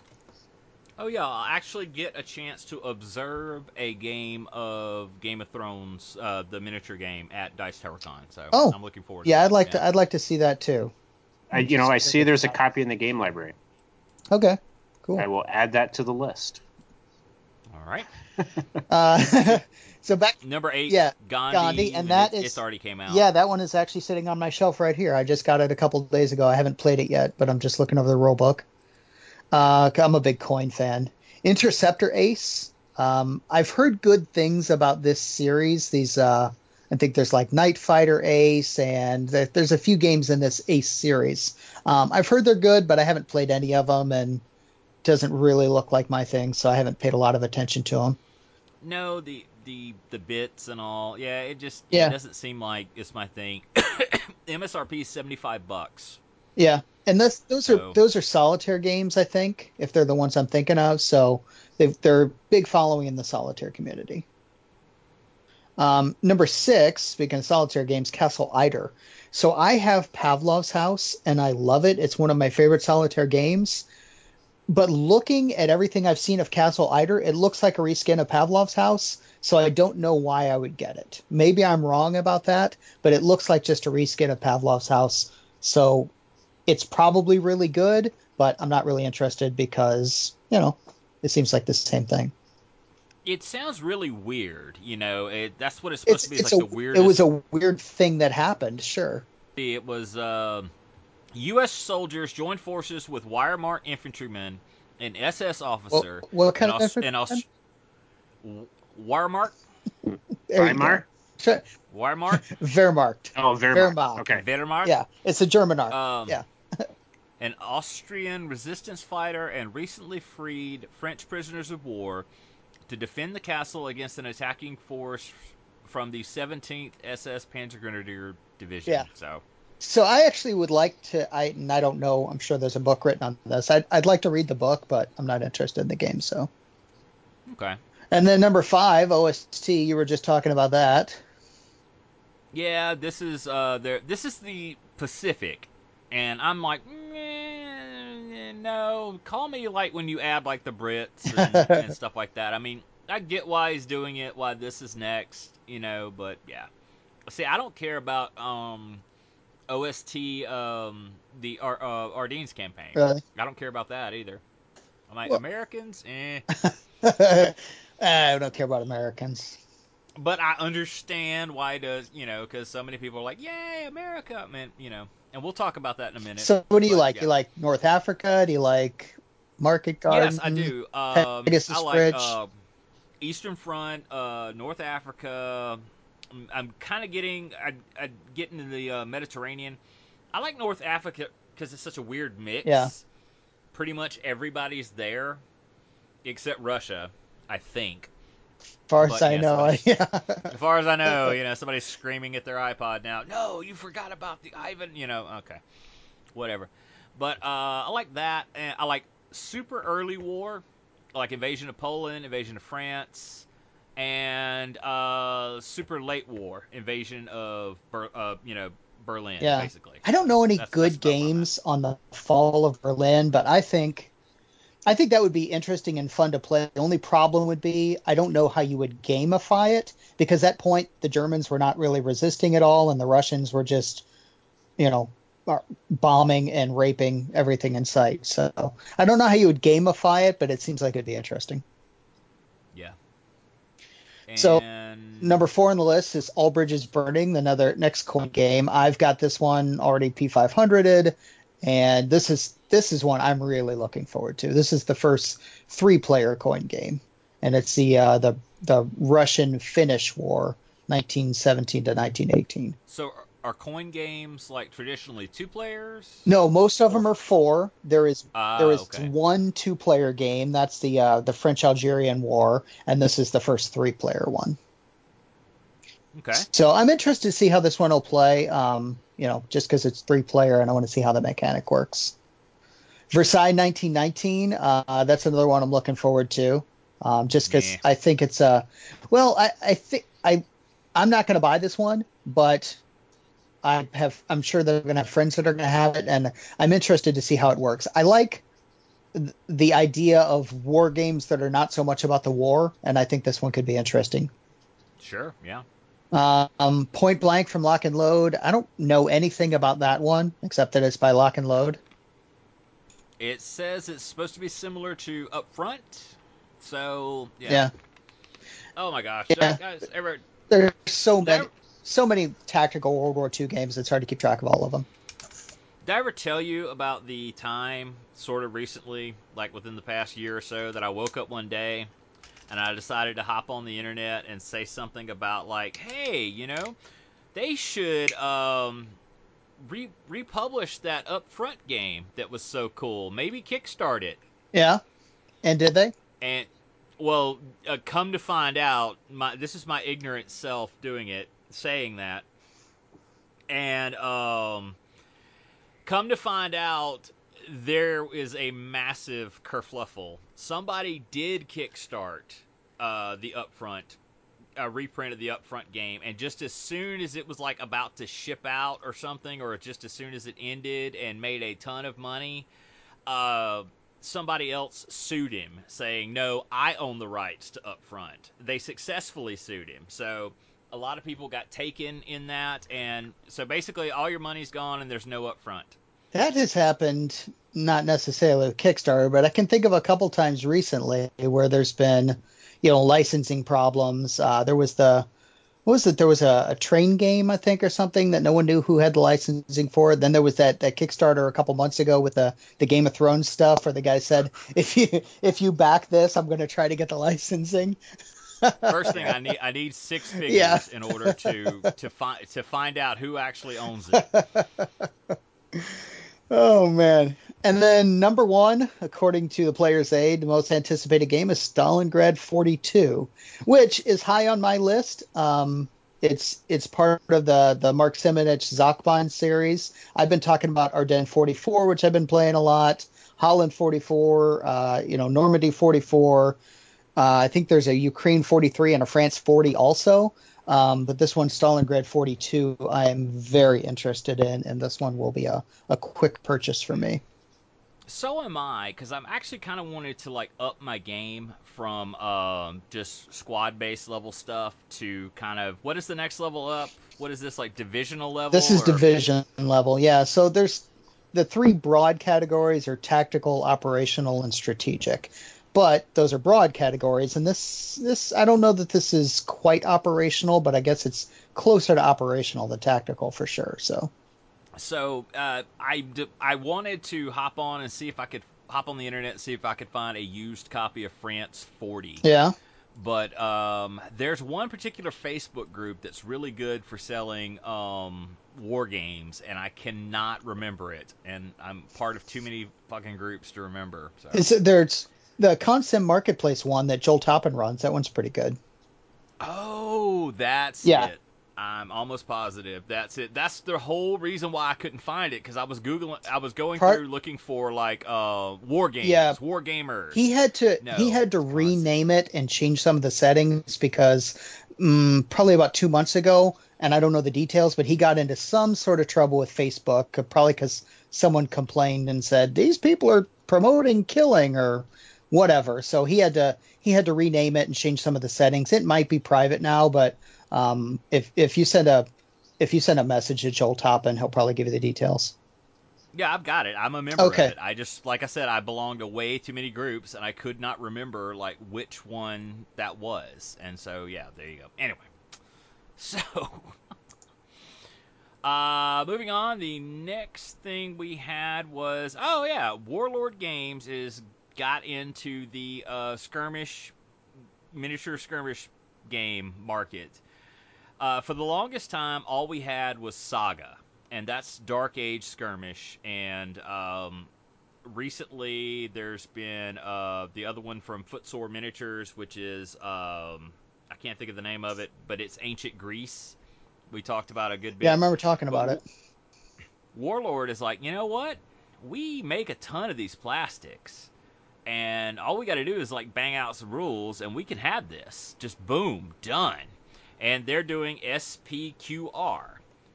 Oh yeah, I'll actually get a chance to observe a game of Game of Thrones, uh, the miniature game at Dice Tower Con. So Oh, I'm looking forward. Yeah, to I'd that. like yeah. to. I'd like to see that too. I, you know, I see there's a copy in the game library. Okay, cool. I will add that to the list. All right, Uh, so back. number eight. Yeah, Gandhi, Gandhi, and that it- is- it's already came out. Yeah, that one is actually sitting on my shelf right here. I just got it a couple of days ago. I haven't played it yet, but I'm just looking over the rule book. Uh, I'm a big coin fan. Interceptor Ace. Um, I've heard good things about this series. These, uh, I think there's like Night Fighter Ace, and there- there's a few games in this Ace series. Um, I've heard they're good, but I haven't played any of them, and doesn't really look like my thing, so I haven't paid a lot of attention to them. No, the the the bits and all. Yeah, it just Yeah. it doesn't seem like it's my thing. MSRP is seventy five bucks. Yeah, and this, those are those are solitaire games, I think, if they're the ones I'm thinking of. So they've, they're big following in the solitaire community. Um, number six, speaking of solitaire games, Castle Itter. So I have Pavlov's House, and I love it. It's one of my favorite solitaire games. But looking at everything I've seen of Castle Itter, it looks like a reskin of Pavlov's House. So I don't know why I would get it. Maybe I'm wrong about that, but it looks like just a reskin of Pavlov's House. So it's probably really good, but I'm not really interested because, you know, it seems like the same thing. It sounds really weird. You know, it, that's what it's supposed It's, to be. It's, it's like a, the weirdest. it was a weird thing that happened, sure. It was uh, U.S. soldiers joined forces with Wehrmacht infantrymen, an SS Well, officer, what kind and of Aus- infantry? and Aus- W- Wehrmacht, There Weimar? Sure. Wehrmacht, Wehrmacht. Oh, Wehrmacht. Wehrmacht. Okay. Wehrmacht. Yeah, it's a German art. Um, yeah. An Austrian resistance fighter and recently freed French prisoners of war to defend the castle against an attacking force from the 17th SS Panzergrenadier Division. Yeah. So, So I actually would like to. I and I don't know. I'm sure there's a book written on this. I'd, I'd like to read the book, but I'm not interested in the game. So. okay. And then number five, OST. You were just talking about that. Yeah, this is uh there this is the Pacific. And I'm like, "Mm, no, call me like when you add like the Brits and, and stuff like that. I mean, I get why he's doing it, why this is next, you know, but yeah. See, I don't care about um OST um the Ar- uh, Ardennes campaign. Really? I don't care about that either. I'm like Well- Americans, eh. I don't care about Americans. But I understand why does you know because so many people are like, "Yay, America!" Man, you know, and we'll talk about that in a minute. So what do you But, like? yeah. You like North Africa? Do you like Market Garden? Yes, I do. Um, I like uh, Eastern Front, uh, North Africa. I'm, I'm kind of getting, I, I get into the uh, Mediterranean. I like North Africa because it's such a weird mix. Yeah. Pretty much everybody's there, except Russia, I think. As far as but, I yeah, know, somebody's- yeah. As far as I know, you know, somebody's screaming at their iPod now. No, you forgot about the Ivan. You know, okay, whatever. But uh, I like that, and I like super early war, like invasion of Poland, invasion of France, and uh, super late war, invasion of Ber- uh, you know Berlin, Yeah. basically. I don't know any That's- good that's about where I'm at. games on the fall of Berlin, but I think I think that would be interesting and fun to play. The only problem would be I don't know how you would gamify it because at that point the Germans were not really resisting at all and the Russians were just you know uh, bombing and raping everything in sight. So I don't know how you would gamify it, but it seems like it'd be interesting. Yeah. So, Number four on the list is All Bridges Burning, another next coin game. I've got this one already P500ed, and this is this is one I'm really looking forward to. This is the first three-player coin game, and it's the uh, the the Russian Finnish War, 1917 to 1918. So are- coin games like traditionally two players? No, most of them are four. There is Ah, there is okay. one two-player game. That's the uh, the French Algerian War, and this is the first three-player one. Okay. So I'm interested to see how this one will play. Um, you know, just because it's three player, and I want to see how the mechanic works. Versailles 1919. Uh, that's another one I'm looking forward to. Um, just because Yeah. I think it's a. Well, I, I think I I'm not going to buy this one, but I have I'm sure they're going to have friends that are going to have it, and I'm interested to see how it works. I like the idea of war games that are not so much about the war, and I think this one could be interesting. Sure, yeah. Um, Point Blank from Lock and Load. I don't know anything about that one except that it's by Lock and Load. It says it's supposed to be similar to Upfront. So yeah. Yeah. Oh my gosh, Yeah. guys, ever There's so There- many, so many tactical World War II games. It's hard to keep track of all of them. Did I ever tell you about the time, sort of recently, like within the past year or so, that I woke up one day and I decided to hop on the internet and say something about like, hey, you know, they should um, re- republish that upfront game that was so cool. Maybe kickstart it. Yeah. And did they? And well, uh, come to find out, my this is my ignorant self doing it, saying that. And um, come to find out, there is a massive kerfluffle. Somebody did kickstart uh, the upfront, a reprint of the upfront game, and just as soon as it was like about to ship out or something, or just as soon as it ended and made a ton of money, uh, somebody else sued him, saying, "No, I own the rights to Upfront." They successfully sued him, so a lot of people got taken in that, and so basically all your money's gone and there's no Upfront. That has happened, not necessarily with Kickstarter, but I can think of a couple times recently where there's been, you know, licensing problems. Uh, there was the, what was it? There was a, a train game, I think, or something that no one knew who had the licensing for. Then there was that, that Kickstarter a couple months ago with the, the Game of Thrones stuff, where the guy said, if you if you back this, I'm going to try to get the licensing. First thing I need I need six figures Yeah. in order to to find to find out who actually owns it. Oh man. And then number one, according to the Player's Aid, the most anticipated game is Stalingrad 42, which is high on my list. Um, it's it's part of the the Mark Simonitch Zachbahn series. I've been talking about Ardennes 44, which I've been playing a lot. Holland 44, uh, you know Normandy 44. Uh, I think there's a Ukraine 43 and a France 40 also. Um, but this one, Stalingrad 42, I am very interested in, and this one will be a, a quick purchase for me. So am I, because I'm actually kind of wanted to like up my game from um, just squad based level stuff to kind of what is the next level up? What is this like divisional level? This is or- division level, yeah. So there's the three broad categories are tactical, operational, and strategic. But those are broad categories, and this this I don't know that this is quite operational, but I guess it's closer to operational than tactical for sure. So So uh, I d- I wanted to hop on and see if I could hop on the internet and see if I could find a used copy of France 40. yeah, But um, there's one particular Facebook group that's really good for selling um, war games, and I cannot remember it. And I'm part of too many fucking groups to remember. So. it's, there's the Constant Marketplace one that Joel Toppen runs. That one's pretty good. Oh, that's Yeah. it. I'm almost positive that's it. That's the whole reason why I couldn't find it because I was googling, I was going Part- through looking for like uh war games, Yeah. war gamers. He had to No, he had to rename it and change some of the settings because mm, probably about two months ago, and I don't know the details, but he got into some sort of trouble with Facebook, probably because someone complained and said these people are promoting killing or whatever. So he had to he had to rename it and change some of the settings. It might be private now, but um, if if you send a if you send a message to Joel Toppen, he'll probably give you the details. Yeah, I've got it. I'm a member Okay. of it. I just, like I said, I belong to way too many groups, and I could not remember like which one that was. And so, yeah, there you go. Anyway, so uh, moving on. The next thing we had was, oh yeah, Warlord Games is got into the uh, skirmish, miniature skirmish game market. Uh, for the longest time, all we had was Saga and that's Dark Age Skirmish. And um, recently, there's been uh, the other one from Footsore Miniatures, which is um, I can't think of the name of it, but it's Ancient Greece. We talked about a good bit. Yeah, I remember talking about it. Warlord is like, you know what? We make a ton of these plastics, and all we got to do is like bang out some rules, and we can have this. Just boom, done. And they're doing SPQR.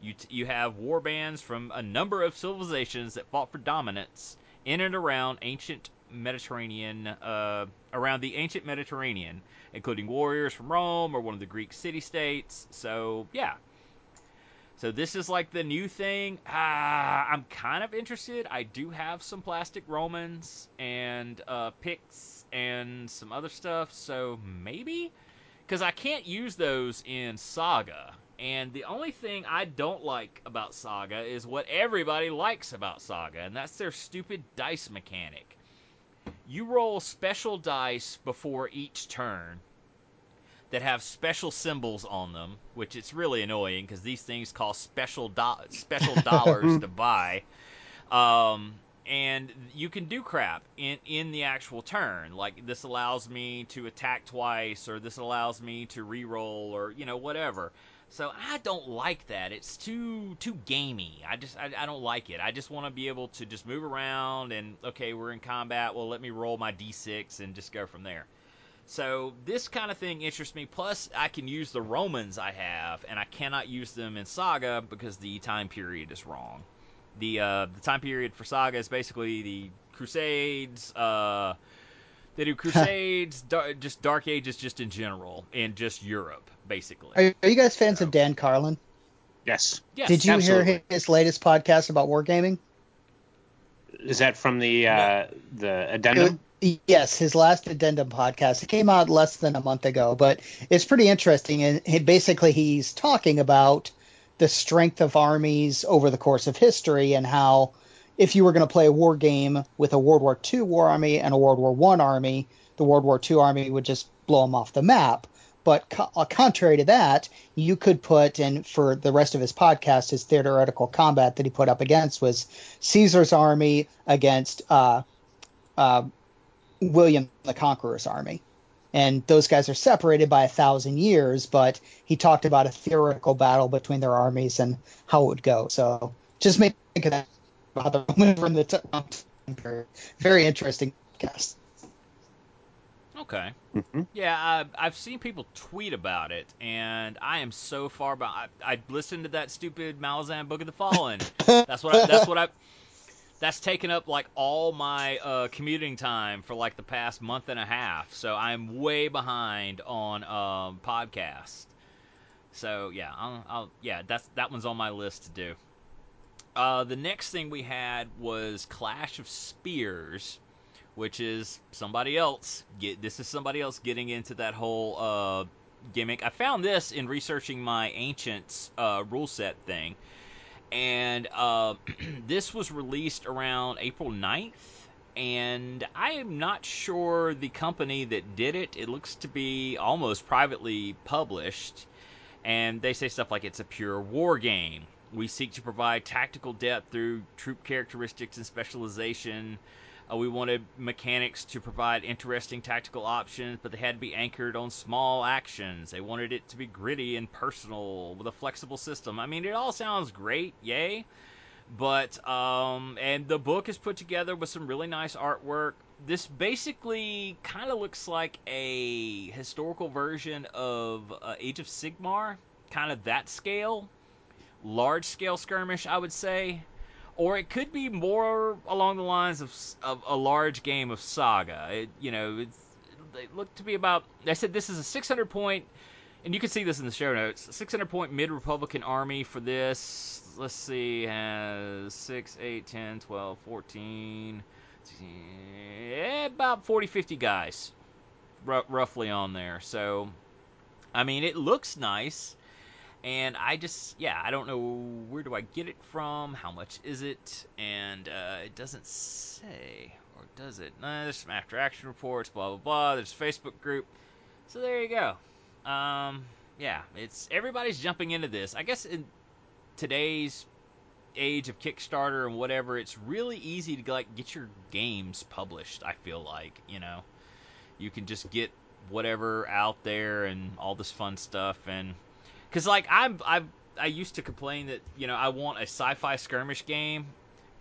You t- you have war bands from a number of civilizations that fought for dominance in and around ancient Mediterranean, uh, around the ancient Mediterranean, including warriors from Rome or one of the Greek city-states. So yeah. So this is like the new thing. Ah, I'm kind of interested. I do have some plastic Romans and uh, Picts and some other stuff. So maybe because I can't use those in Saga. And the only thing I don't like about Saga is what everybody likes about Saga, and that's their stupid dice mechanic. You roll special dice before each turn that have special symbols on them, which it's really annoying because these things cost special do- special dollars to buy. Um, and you can do crap in in the actual turn. Like this allows me to attack twice, or this allows me to re-roll, or you know whatever. So I don't like that. It's too too gamey. I just I, I don't like it. I just want to be able to just move around and okay, we're in combat. Well, let me roll my d6 and just go from there. So this kind of thing interests me. Plus, I can use the Romans I have, and I cannot use them in Saga because the time period is wrong. The uh, the time period for Saga is basically the Crusades. Uh, they do Crusades, dar- just Dark Ages, just in general, and just Europe, basically. Are, are you guys fans of Dan Carlin? Yes. Yes. Did you absolutely. hear his latest podcast about wargaming? Is that from the uh, the addendum? Yes, his last addendum podcast. It came out less than a month ago, but it's pretty interesting. And he, basically, he's talking about the strength of armies over the course of history and how, if you were going to play a war game with a World War II war army and a World War One army, the World War II army would just blow them off the map. But co- uh, contrary to that, you could put, and for the rest of his podcast, his theoretical combat that he put up against was Caesar's army against uh, uh, William the Conqueror's army. And those guys are separated by a thousand years, but he talked about a theoretical battle between their armies and how it would go. So just make think of that the time. Very interesting cast. Okay. hmm Yeah, I, I've seen people tweet about it, and I am so far behind. I, I listened to that stupid Malazan Book of the Fallen. That's what. I, that's what I. That's taken up like all my uh, commuting time for like the past month and a half. So I'm way behind on um, podcasts. So yeah, I'll, I'll yeah that's that one's on my list to do. Uh, the next thing we had was Clash of Spears, which is somebody else. Get this is somebody else getting into that whole uh, gimmick. I found this in researching my ancients uh, rule set thing, and uh, this was released around April 9th. And I am not sure the company that did it. It looks to be almost privately published and they say stuff like it's a pure war game. We seek to provide tactical depth through troop characteristics and specialization. Uh, we wanted mechanics to provide interesting tactical options, but they had to be anchored on small actions. They wanted it to be gritty and personal with a flexible system. I mean, it all sounds great, yay. But um, and the book is put together with some really nice artwork. This basically kind of looks like a historical version of uh, Age of Sigmar, kind of that scale, large scale skirmish, I would say, or it could be more along the lines of, of a large game of Saga. It, you know, it's, they look to be about. I said this is a 600 point, and you can see this in the show notes. 600 point mid Republican army for this. Let's see, has 6, 8, 10, 12, 14, eh, about 40, 50 guys, r- roughly on there. So, I mean, it looks nice. And I just, yeah, I don't know where do I get it from, how much is it, and uh, it doesn't say, or does it? No, there's some after action reports, blah blah blah. There's a Facebook group, so there you go. Um, yeah, it's everybody's jumping into this. I guess in today's age of Kickstarter and whatever, it's really easy to like get your games published. I feel like you know, you can just get whatever out there and all this fun stuff and because like I'm I I used to complain that you know I want a sci-fi skirmish game,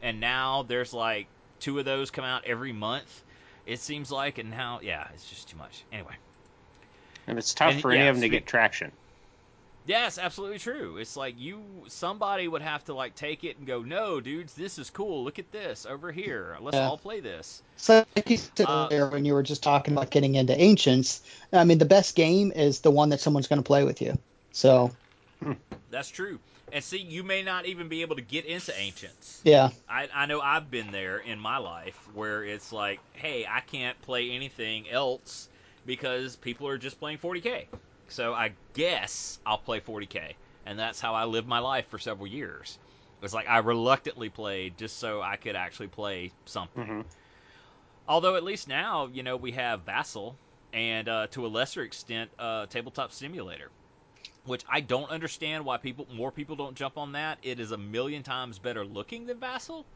and now there's like two of those come out every month. It seems like, and now yeah, it's just too much. Anyway, And it's tough And, for any of them to get traction. Yes, absolutely true. It's like you somebody would have to like take it and go, "No, dudes, this is cool. Look at this over here. Let's Yeah. all play this." So like you said Uh, earlier when you were just talking about getting into ancients, I mean the best game is the one that someone's going to play with you. So That's true. And see, you may not even be able to get into ancients. yeah, I, I know I've been there in my life where it's like, hey, I can't play anything else because people are just playing 40k. So I guess I'll play 40k, and that's how I lived my life for several years. It's like I reluctantly played just so I could actually play something. hmm Although at least now, you know, we have Vassal and uh, to a lesser extent, uh, Tabletop Simulator, which I don't understand why people more people don't jump on that. It is a million times better looking than Vassal.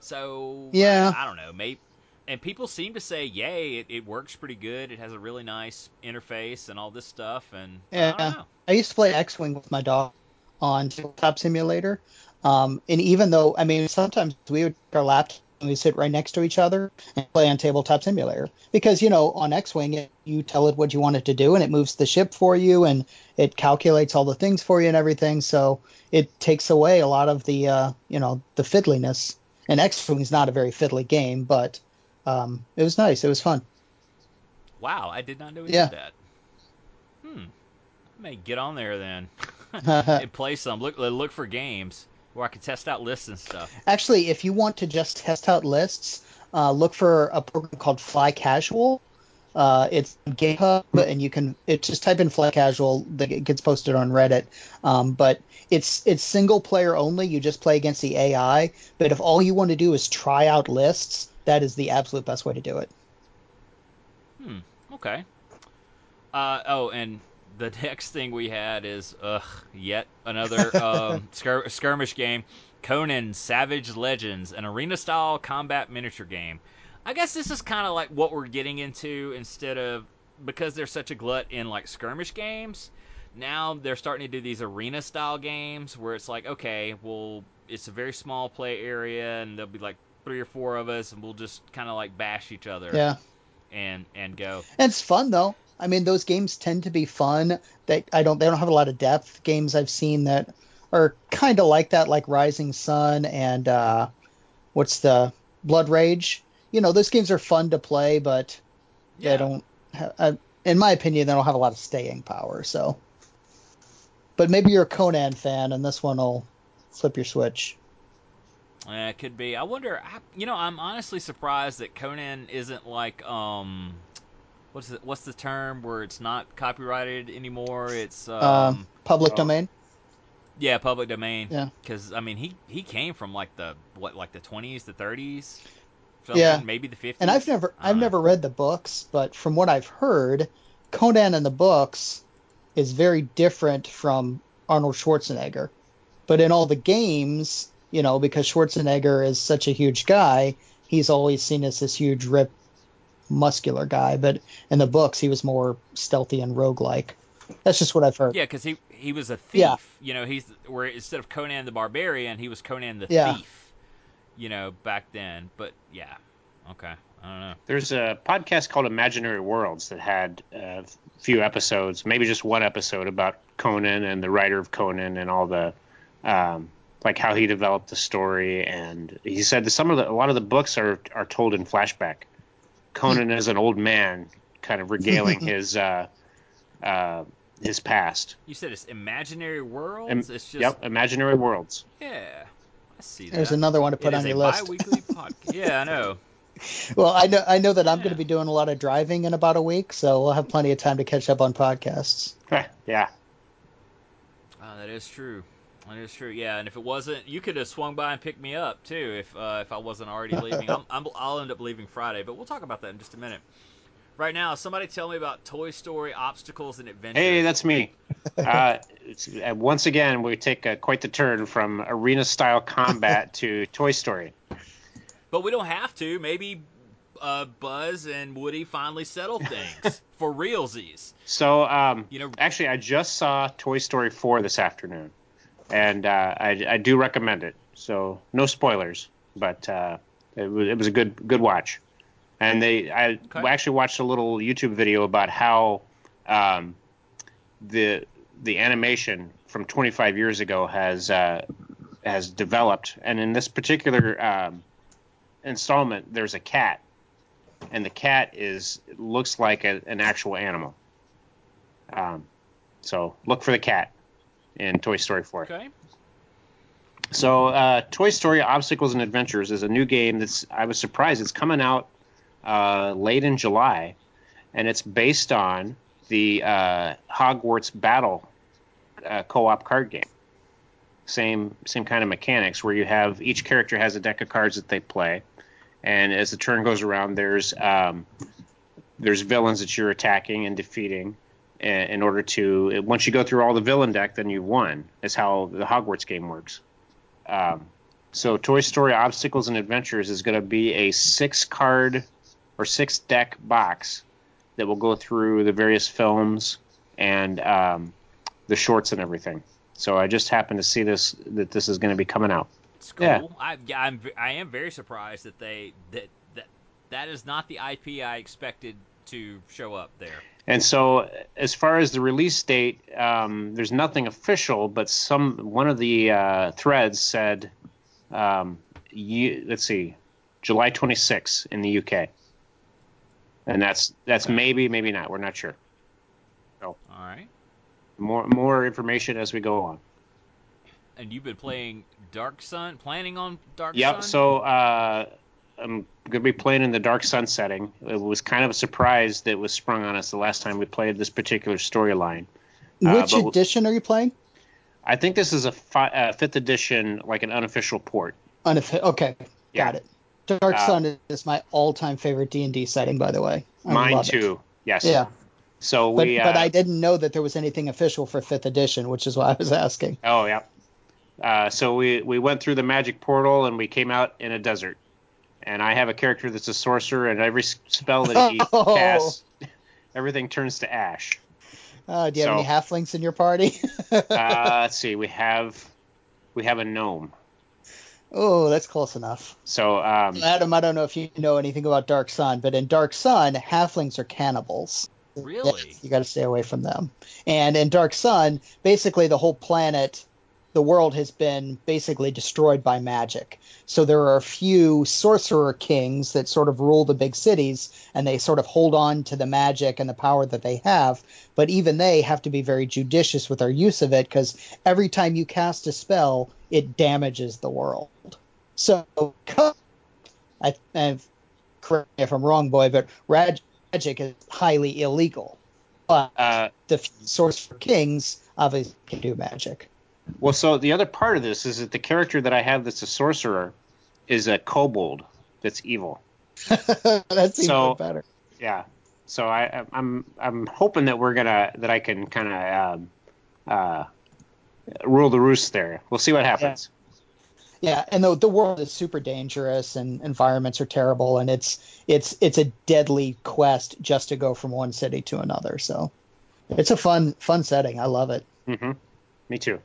So Yeah. I, I don't know, maybe. And people seem to say, "Yay, it, it works pretty good. It has a really nice interface and all this stuff." And I Yeah. don't know. I used to play X-wing with my dog on Tabletop Simulator, um, and even though I mean sometimes we would take our laptop we sit right next to each other and play on Tabletop Simulator because you know on X-wing you tell it what you want it to do and it moves the ship for you and it calculates all the things for you and everything, so it takes away a lot of the uh, you know the fiddliness. And X-wing is not a very fiddly game, but um, it was nice. It was fun. Wow, I did not know we Yeah. did that. Hmm. I may get on there then and play some. Look, look for games where I can test out lists and stuff. Actually, if you want to just test out lists, uh, look for a program called Fly Casual. Uh, it's GitHub, and you can it just type in Fly Casual. That it gets posted on Reddit. Um, but it's it's single player only. You just play against the AI. But if all you want to do is try out lists, that is the absolute best way to do it. Hmm. Okay. Uh, oh, and the next thing we had is ugh, yet another um, skir- skirmish game, Conan Savage Legends, an arena-style combat miniature game. I guess this is kind of like what we're getting into instead of because there's such a glut in like skirmish games. Now they're starting to do these arena-style games where it's like, okay, well, it's a very small play area, and there'll be like three or four of us, and we'll just kind of like bash each other Yeah, and and go. it's fun though. I mean, those games tend to be fun. They I don't they don't have a lot of depth. Games I've seen that are kind of like that, like Rising Sun and uh, what's the Blood Rage. You know, those games are fun to play, but Yeah. they don't. Ha- uh, in my opinion, they don't have a lot of staying power. So, but maybe you're a Conan fan, and this one will flip your switch. Yeah, it could be. I wonder. You know, I'm honestly surprised that Conan isn't like um, what's the what's the term where it's not copyrighted anymore? It's um, Um, public oh. domain. yeah, public domain. Yeah. Because I mean, he he came from like the what like the 20s, the 30s. Yeah. maybe the 50s. And I've never I've know. never read the books, but from what I've heard, Conan in the books is very different from Arnold Schwarzenegger. But in all the games, you know, because Schwarzenegger is such a huge guy, he's always seen as this huge ripped muscular guy, but in the books he was more stealthy and roguelike. That's just what I've heard. Yeah, because he he was a thief. Yeah. You know, he's where instead of Conan the Barbarian, he was Conan the Yeah. thief. You know, back then. But yeah, okay, I don't know. There's a podcast called Imaginary Worlds that had a few episodes, maybe just one episode about Conan and the writer of Conan and all the, um, like how he developed the story. And he said that some of the, a lot of the books are are told in flashback. Conan as an old man, kind of regaling his uh, uh, his past. You said it's imaginary worlds. Im- it's just Yep, Imaginary Worlds. yeah. I see that. There's another one to put It on is your a list. bi-weekly podcast. Yeah, I know. Well, I know I know that I'm Yeah. going to be doing a lot of driving in about a week, so we'll have plenty of time to catch up on podcasts. yeah. Oh, that is true. That is true. Yeah, and if it wasn't, you could have swung by and picked me up too. If uh, if I wasn't already leaving, I'm, I'm, I'll end up leaving Friday, but we'll talk about that in just a minute. Right now, somebody tell me about Toy Story obstacles and adventures. Hey, that's me. Uh, it's, uh, once again, we take uh, quite the turn from arena style combat to Toy Story. But we don't have to. Maybe uh, Buzz and Woody finally settle things for realsies. So, um, You know- actually, I just saw Toy Story 4 this afternoon, and uh, I, I do recommend it. So, no spoilers, but uh, it, was, it was a good good watch. And they, I Okay. actually watched a little YouTube video about how um, the the animation from 25 years ago has uh, has developed, and in this particular um, installment, there's a cat, and the cat is looks like a, an actual animal. Um, so look for the cat in Toy Story 4. Okay. So, uh, Toy Story Obstacles and Adventures is a new game that's I was surprised it's coming out uh, late in July, and it's based on the uh, Hogwarts Battle uh, co-op card game. Same same kind of mechanics where you have each character has a deck of cards that they play, and as the turn goes around, there's um, there's villains that you're attacking and defeating in order to once you go through all the villain deck, then you've won. Is how the Hogwarts game works. Um, so Toy Story Obstacles and Adventures is going to be a six card or six deck box that will go through the various films and um, the shorts and everything. So I just happened to see this that this is going to be coming out. It's cool. Yeah. I, I'm I am very surprised that they that that that is not the IP I expected to show up there. And so, as far as the release date, um, there's nothing official, but some one of the uh, threads said, um, you, let's see, July 26th in the UK, and that's that's maybe maybe not. We're not sure. All right. More more information as we go on. And you've been playing Dark Sun, planning on Dark Yep. Sun? Yep. So uh, I'm gonna be playing in the Dark Sun setting. It was kind of a surprise that was sprung on us the last time we played this particular storyline. Uh, Which but- edition are you playing? I think this is a fi- uh, fifth edition, like an unofficial port. Unoffi- okay, Yeah. got it. Dark Uh, Sun is my all-time favorite D and D setting, by the way. I Mine love it. too. Yes. Yeah, So but we. Uh, but I didn't know that there was anything official for fifth edition, which is why I was asking. Oh yeah. Uh, so we we went through the magic portal and we came out in a desert. And I have a character that's a sorcerer, and every spell that he Oh. casts, everything turns to ash. Uh, do you have So- any halflings in your party? Uh, let's see. We have we have a gnome. oh, that's close enough. So um, Adam, I don't know if you know anything about Dark Sun, but in Dark Sun, halflings are cannibals. Really? Yes, you got to stay away from them. And in Dark Sun, basically the whole planet, the world has been basically destroyed by magic. So there are a few sorcerer kings that sort of rule the big cities, and they sort of hold on to the magic and the power that they have. But even they have to be very judicious with their use of it because every time you cast a spell, it damages the world. So, I, I've, correct me if I'm wrong, boy, but rag- magic is highly illegal. But uh, the sorcerer kings obviously can do magic. Well, so the other part of this is that the character that I have that's a sorcerer is a kobold that's evil. That's even better. Yeah. So I, I'm I'm hoping that we're gonna that I can kind of um, uh, rule the roost there. We'll see what happens. Yeah, and the the world is super dangerous, and environments are terrible, and it's it's it's a deadly quest just to go from one city to another. So, it's a fun fun setting. I love it. hmm Me too.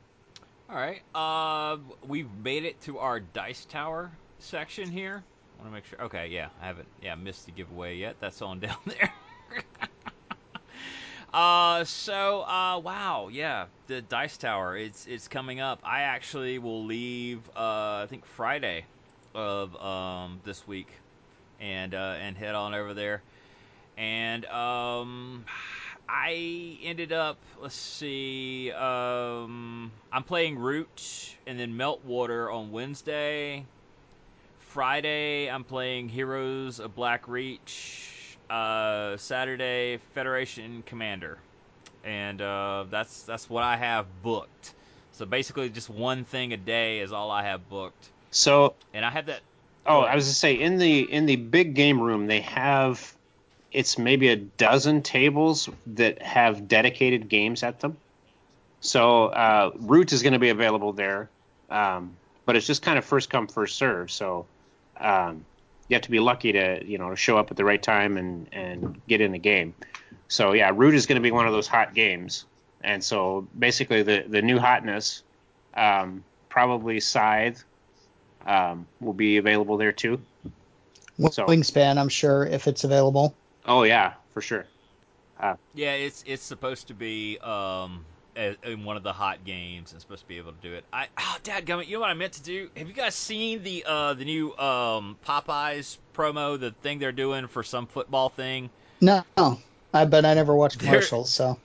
All right. Uh, we've made it to our dice tower section here. I Want to make sure. Okay, yeah, I haven't. Yeah, missed the giveaway yet. That's on down there. uh, so uh, wow, yeah, the dice tower. It's it's coming up. I actually will leave. Uh, I think Friday of um this week, and uh, and head on over there. And um, I ended up. Let's see. Um, I'm playing Root and then Meltwater on Wednesday. Friday, I'm playing Heroes of Black Reach. Uh, Saturday, Federation Commander, and uh, that's that's what I have booked. So basically, just one thing a day is all I have booked, So and I have that. oh, I was gonna say in the in the big game room they have it's maybe a dozen tables that have dedicated games at them. So uh, Root is going to be available there, um, but it's just kind of first come first serve. So um, you have to be lucky to you know show up at the right time and and get in the game. So yeah, Root is going to be one of those hot games, and so basically the the new hotness, um, probably Scythe, um, will be available there too. So- Wingspan, I'm sure, if it's available. Oh yeah, for sure. Yeah, it's it's supposed to be um, as, in one of the hot games and supposed to be able to do it. I oh dad gummit, you know what I meant to do? Have you guys seen the uh the new um Popeyes promo, the thing they're doing for some football thing? No, I bet I never watched There- commercials. So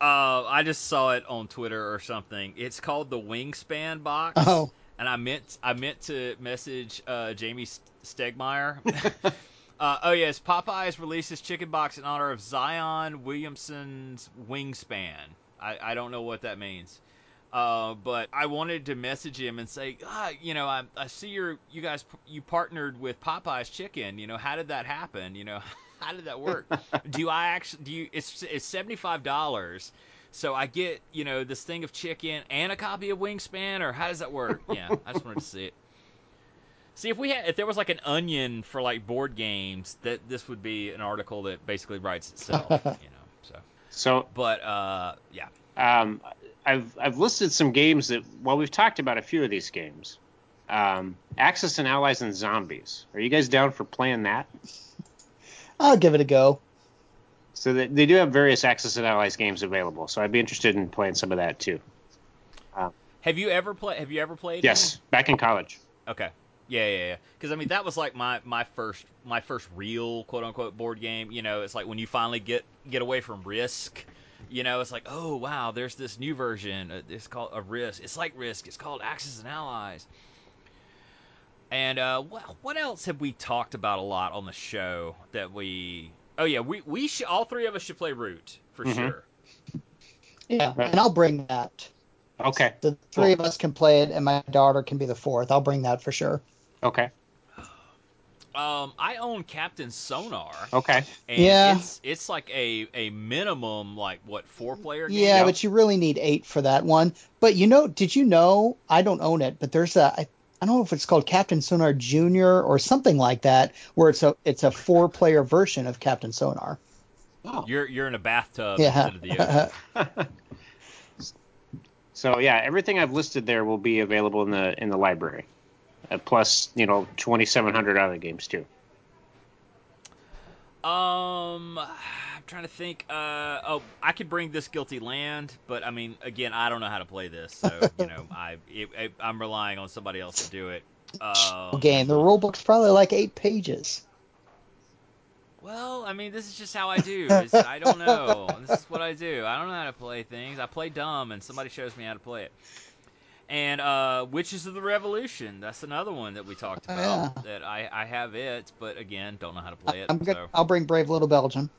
Uh I just saw it on Twitter or something. It's called the Wingspan box. oh, and I meant I meant to message uh, Jamey S- Stegmaier. uh, oh yes, Popeyes releases chicken box in honor of Zion Williamson's wingspan. I, I don't know what that means, uh, but I wanted to message him and say, ah, you know, I, I see your you guys you partnered with Popeyes Chicken. You know, how did that happen? You know, how did that work? do I actually do you? It's it's seventy five dollars. So I get, you know, this thing of chicken and a copy of Wingspan, or how does that work? Yeah, I just wanted to see it. See if we had, if there was like an onion for like board games, that this would be an article that basically writes itself, you know. So, So but uh, yeah, um, I've I've listed some games that well we've talked about a few of these games. Um, Axis and Allies and Zombies. Are you guys down for playing that? I'll give it a go. So they, they do have various Axis and Allies games available. So I'd be interested in playing some of that too. have you ever played? Have you ever played? Yes, back in college. Okay. Yeah, yeah, yeah. Because I mean, that was like my my first my first real quote unquote board game. You know, it's like when you finally get get away from Risk. You know, it's like, oh wow, there's this new version. uh, It's called a Risk. It's like Risk. It's called Axis and Allies. And uh, what what else have we talked about a lot on the show that we? Oh yeah, we we should all three of us should play Root for Mhm. sure. Yeah, and I'll bring that. Okay. The three of us can play it, and my daughter can be the fourth. I'll bring that for sure. Okay. Um, I own Captain Sonar. Okay. And Yeah. it's it's like a a minimum like what four player game. Yeah, but you really need eight for that one. But you know, did you know? I don't own it, but there's a. I, I don't know if it's called Captain Sonar Junior or something like that, where it's a it's a four player version of Captain Sonar. Oh. You're you're in a bathtub Yeah. instead of the ocean. So yeah, everything I've listed there will be available in the in the library, plus you know 2,700 other games too. Um, I'm trying to think. Uh, oh, I could bring this Guilty Land, but I mean, again, I don't know how to play this, so you know, I it, it, I'm relying on somebody else to do it. Um, Game. The rule book's probably like eight pages. Well, I mean, this is just how I do. It's, I don't know. This is what I do. I don't know how to play things. I play dumb, and somebody shows me how to play it. And uh, Witches of the Revolution. That's another one that we talked Oh, about. yeah. That I, I have it, but again, don't know how to play it. I'm good. so. I'll bring Brave Little Belgium.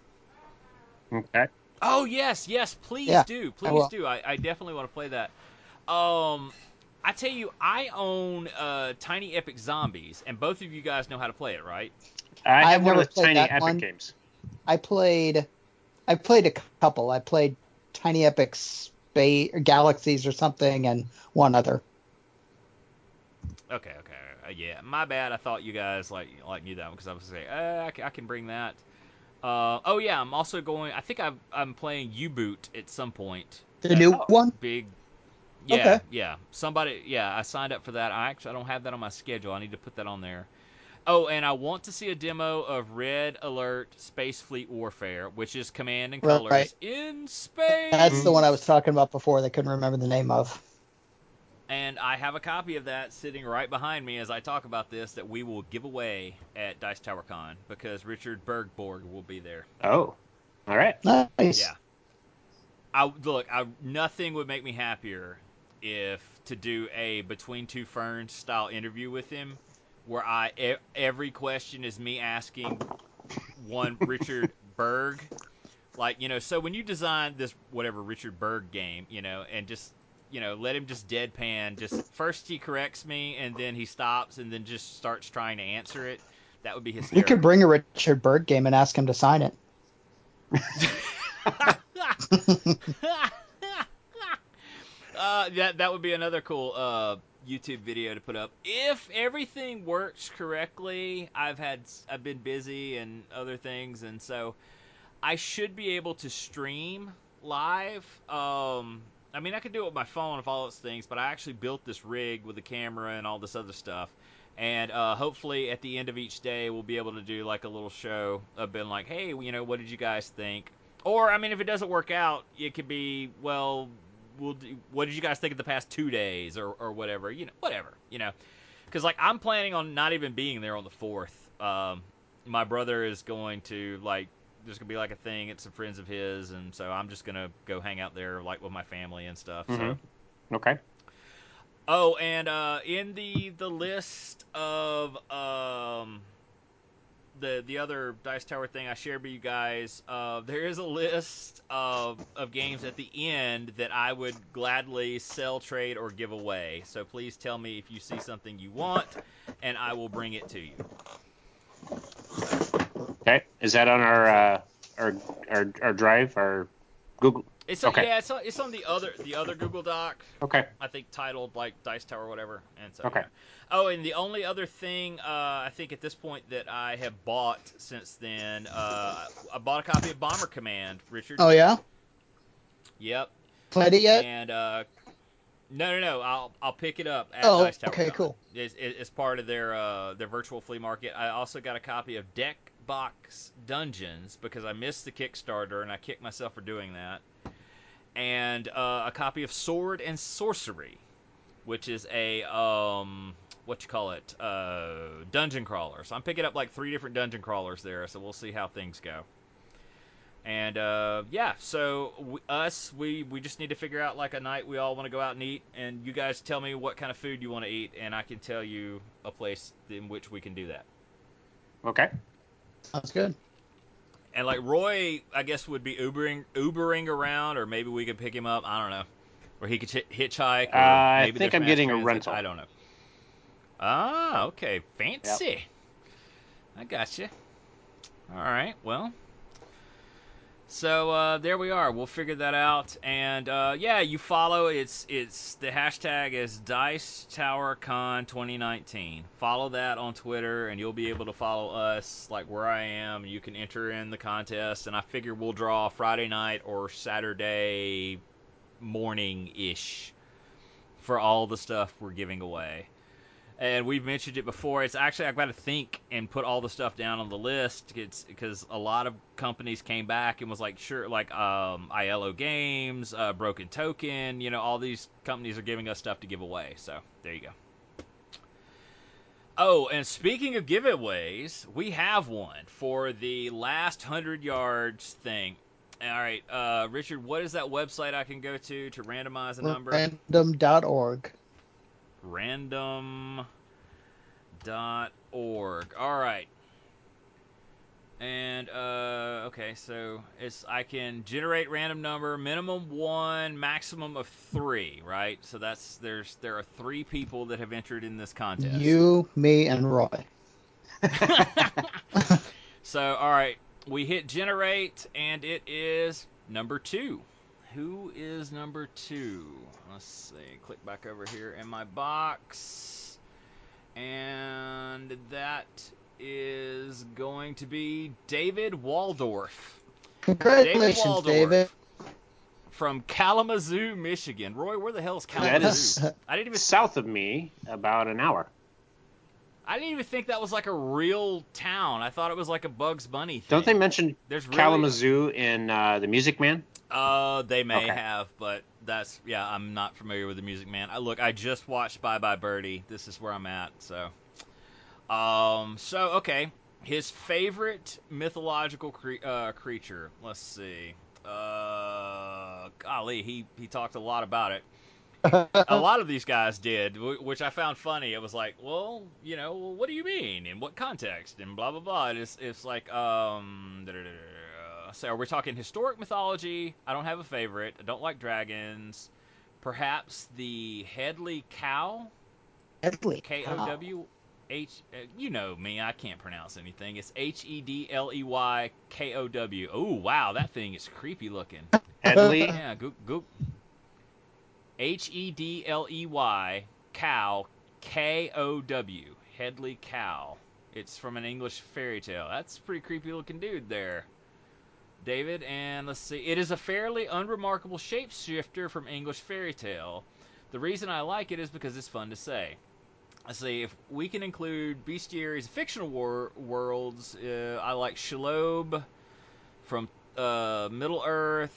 Okay. Oh yes, yes, please Yeah, do, please will. do. I, I definitely want to play that. Um, I tell you, I own uh, Tiny Epic Zombies, and both of you guys know how to play it, right? I have I've one never of the played tiny that epic one. games. I played. I played a couple. I played Tiny Epic Space Galaxies or something, and one other. Okay, okay, uh, yeah. My bad. I thought you guys like like knew that because I was saying, uh, I, can bring that. Uh, oh yeah, I'm also going. I think I've, I'm playing U-Boot at some point. The new one. Big. Yeah, Okay. yeah. Somebody, yeah. I signed up for that. I actually I don't have that on my schedule. I need to put that on there. Oh, and I want to see a demo of Red Alert Space Fleet Warfare, which is Command and Right. Colors in space. That's the one I was talking about before. They couldn't remember the name of. And I have a copy of that sitting right behind me as I talk about this that we will give away at Dice Tower Con because Richard Bergborg will be there. Oh, all right. Nice. Yeah. I look, I nothing would make me happier if to do a between two ferns style interview with him where I e- every question is me asking one Richard Berg like, you know, so when you design this whatever Richard Berg game, you know, and just you know, let him just deadpan. Just first he corrects me, and then he stops, and then just starts trying to answer it. That would be his. You could bring a Richard Berg game and ask him to sign it. uh, that that would be another cool uh, YouTube video to put up. If everything works correctly, I've had I've been busy and other things, and so I should be able to stream live. Um, I mean, I could do it with my phone and all those things, but I actually built this rig with the camera and all this other stuff. And uh, hopefully, at the end of each day, we'll be able to do like a little show of being like, "Hey, you know, what did you guys think?" Or I mean, if it doesn't work out, it could be well. We'll do, what did you guys think of the past two days, or or whatever? You know, whatever. You know, because like I'm planning on not even being there on the fourth. Um, my brother is going to like there's gonna be like a thing at some friends of his, and so I'm just gonna go hang out there like with my family and stuff. So. Mhm. Okay. Oh, and uh, in the the list of um, the the other Dice Tower thing I shared with you guys, uh, there is a list of of games at the end that I would gladly sell, trade, or give away. So please tell me if you see something you want, and I will bring it to you. Okay. Is that on our uh, our, our our drive, our Google? It's Okay. yeah, it's on, it's on the other the other Google Doc. Okay. I think titled like Dice Tower or whatever. And so Okay. yeah. Oh, and the only other thing uh, I think at this point that I have bought since then, uh, I bought a copy of Bomber Command, Richard. Oh yeah, Yep. played it yet? And uh, no, no, no. I'll I'll pick it up at Oh, Dice Tower. okay, Con. cool. It's, it's part of their uh, their virtual flea market. I also got a copy of Deck Box Dungeons because I missed the Kickstarter and I kicked myself for doing that. And uh, a copy of Sword and Sorcery, which is a um what you call it uh, dungeon crawler. So I'm picking up like three different dungeon crawlers there. So we'll see how things go. And uh, yeah, so we, us, we we just need to figure out like a night we all want to go out and eat, and you guys tell me what kind of food you want to eat, and I can tell you a place in which we can do that. Okay. Sounds good. And like Roy, I guess would be Ubering Ubering around, or maybe we could pick him up. I don't know, or he could ch- hitchhike. Or Uh, I think I'm getting a rental. I don't know. Ah, okay, fancy. I got you. All right, well. So uh, there we are. We'll figure that out, and uh, yeah, you follow. It's it's the hashtag is Dice Tower Con 2019. Follow that on Twitter, and you'll be able to follow us like where I am. You can enter in the contest, and I figure we'll draw Friday night or Saturday morning ish for all the stuff we're giving away. And we've mentioned it before. It's actually I've got to think and put all the stuff down on the list. It's because a lot of companies came back and was like, sure, like um, ILO Games, uh, Broken Token. You know, all these companies are giving us stuff to give away. So there you go. Oh, and speaking of giveaways, we have one for the last hundred yards thing. All right, uh, Richard, what is that website I can go to to randomize a number? Random.org. random.org. All right. And uh, okay, so it's I can generate random number, minimum one, maximum of three, right? So that's there's there are three people that have entered in this contest. You, me, and Roy. So all right, we hit generate, and it is number two. Who is number two? Let's see. Click back over here in my box, and that is going to be David Waldorf. Congratulations, Waldorf. David. From Kalamazoo, Michigan. Roy, where the hell is Kalamazoo? is I didn't even south of me, about an hour. I didn't even think that was like a real town. I thought it was like a Bugs Bunny thing. Don't they mention There's really, Kalamazoo in uh, the Music Man? Uh, they may Okay. have, but that's yeah. I'm not familiar with the Music Man. I look, I just watched Bye Bye Birdie. This is where I'm at. So, um, so okay. His favorite mythological cre- uh, creature. Let's see. Uh, golly, he he talked a lot about it. a lot of these guys did, which I found funny. It was like, well, you know, what do you mean? In what context? And blah blah blah. And It's it's like, um, so are we talking historic mythology? I don't have a favorite. I don't like dragons. Perhaps the Hedley Kow, Hedley. K O W H. uh, You know me, I can't pronounce anything. It's H E D L E Y K O W. Oh wow, that thing is creepy looking. Hedley. Yeah, go go. H E D L E Y cow K O W Hedley Kow. It's from an English fairy tale. That's a pretty creepy looking dude there. David, and let's see. It is a fairly unremarkable shapeshifter from English fairy tale. The reason I like it is because it's fun to say. Let's see if we can include bestiaries, fictional wor- worlds. Uh, I like Shelob from uh, Middle Earth,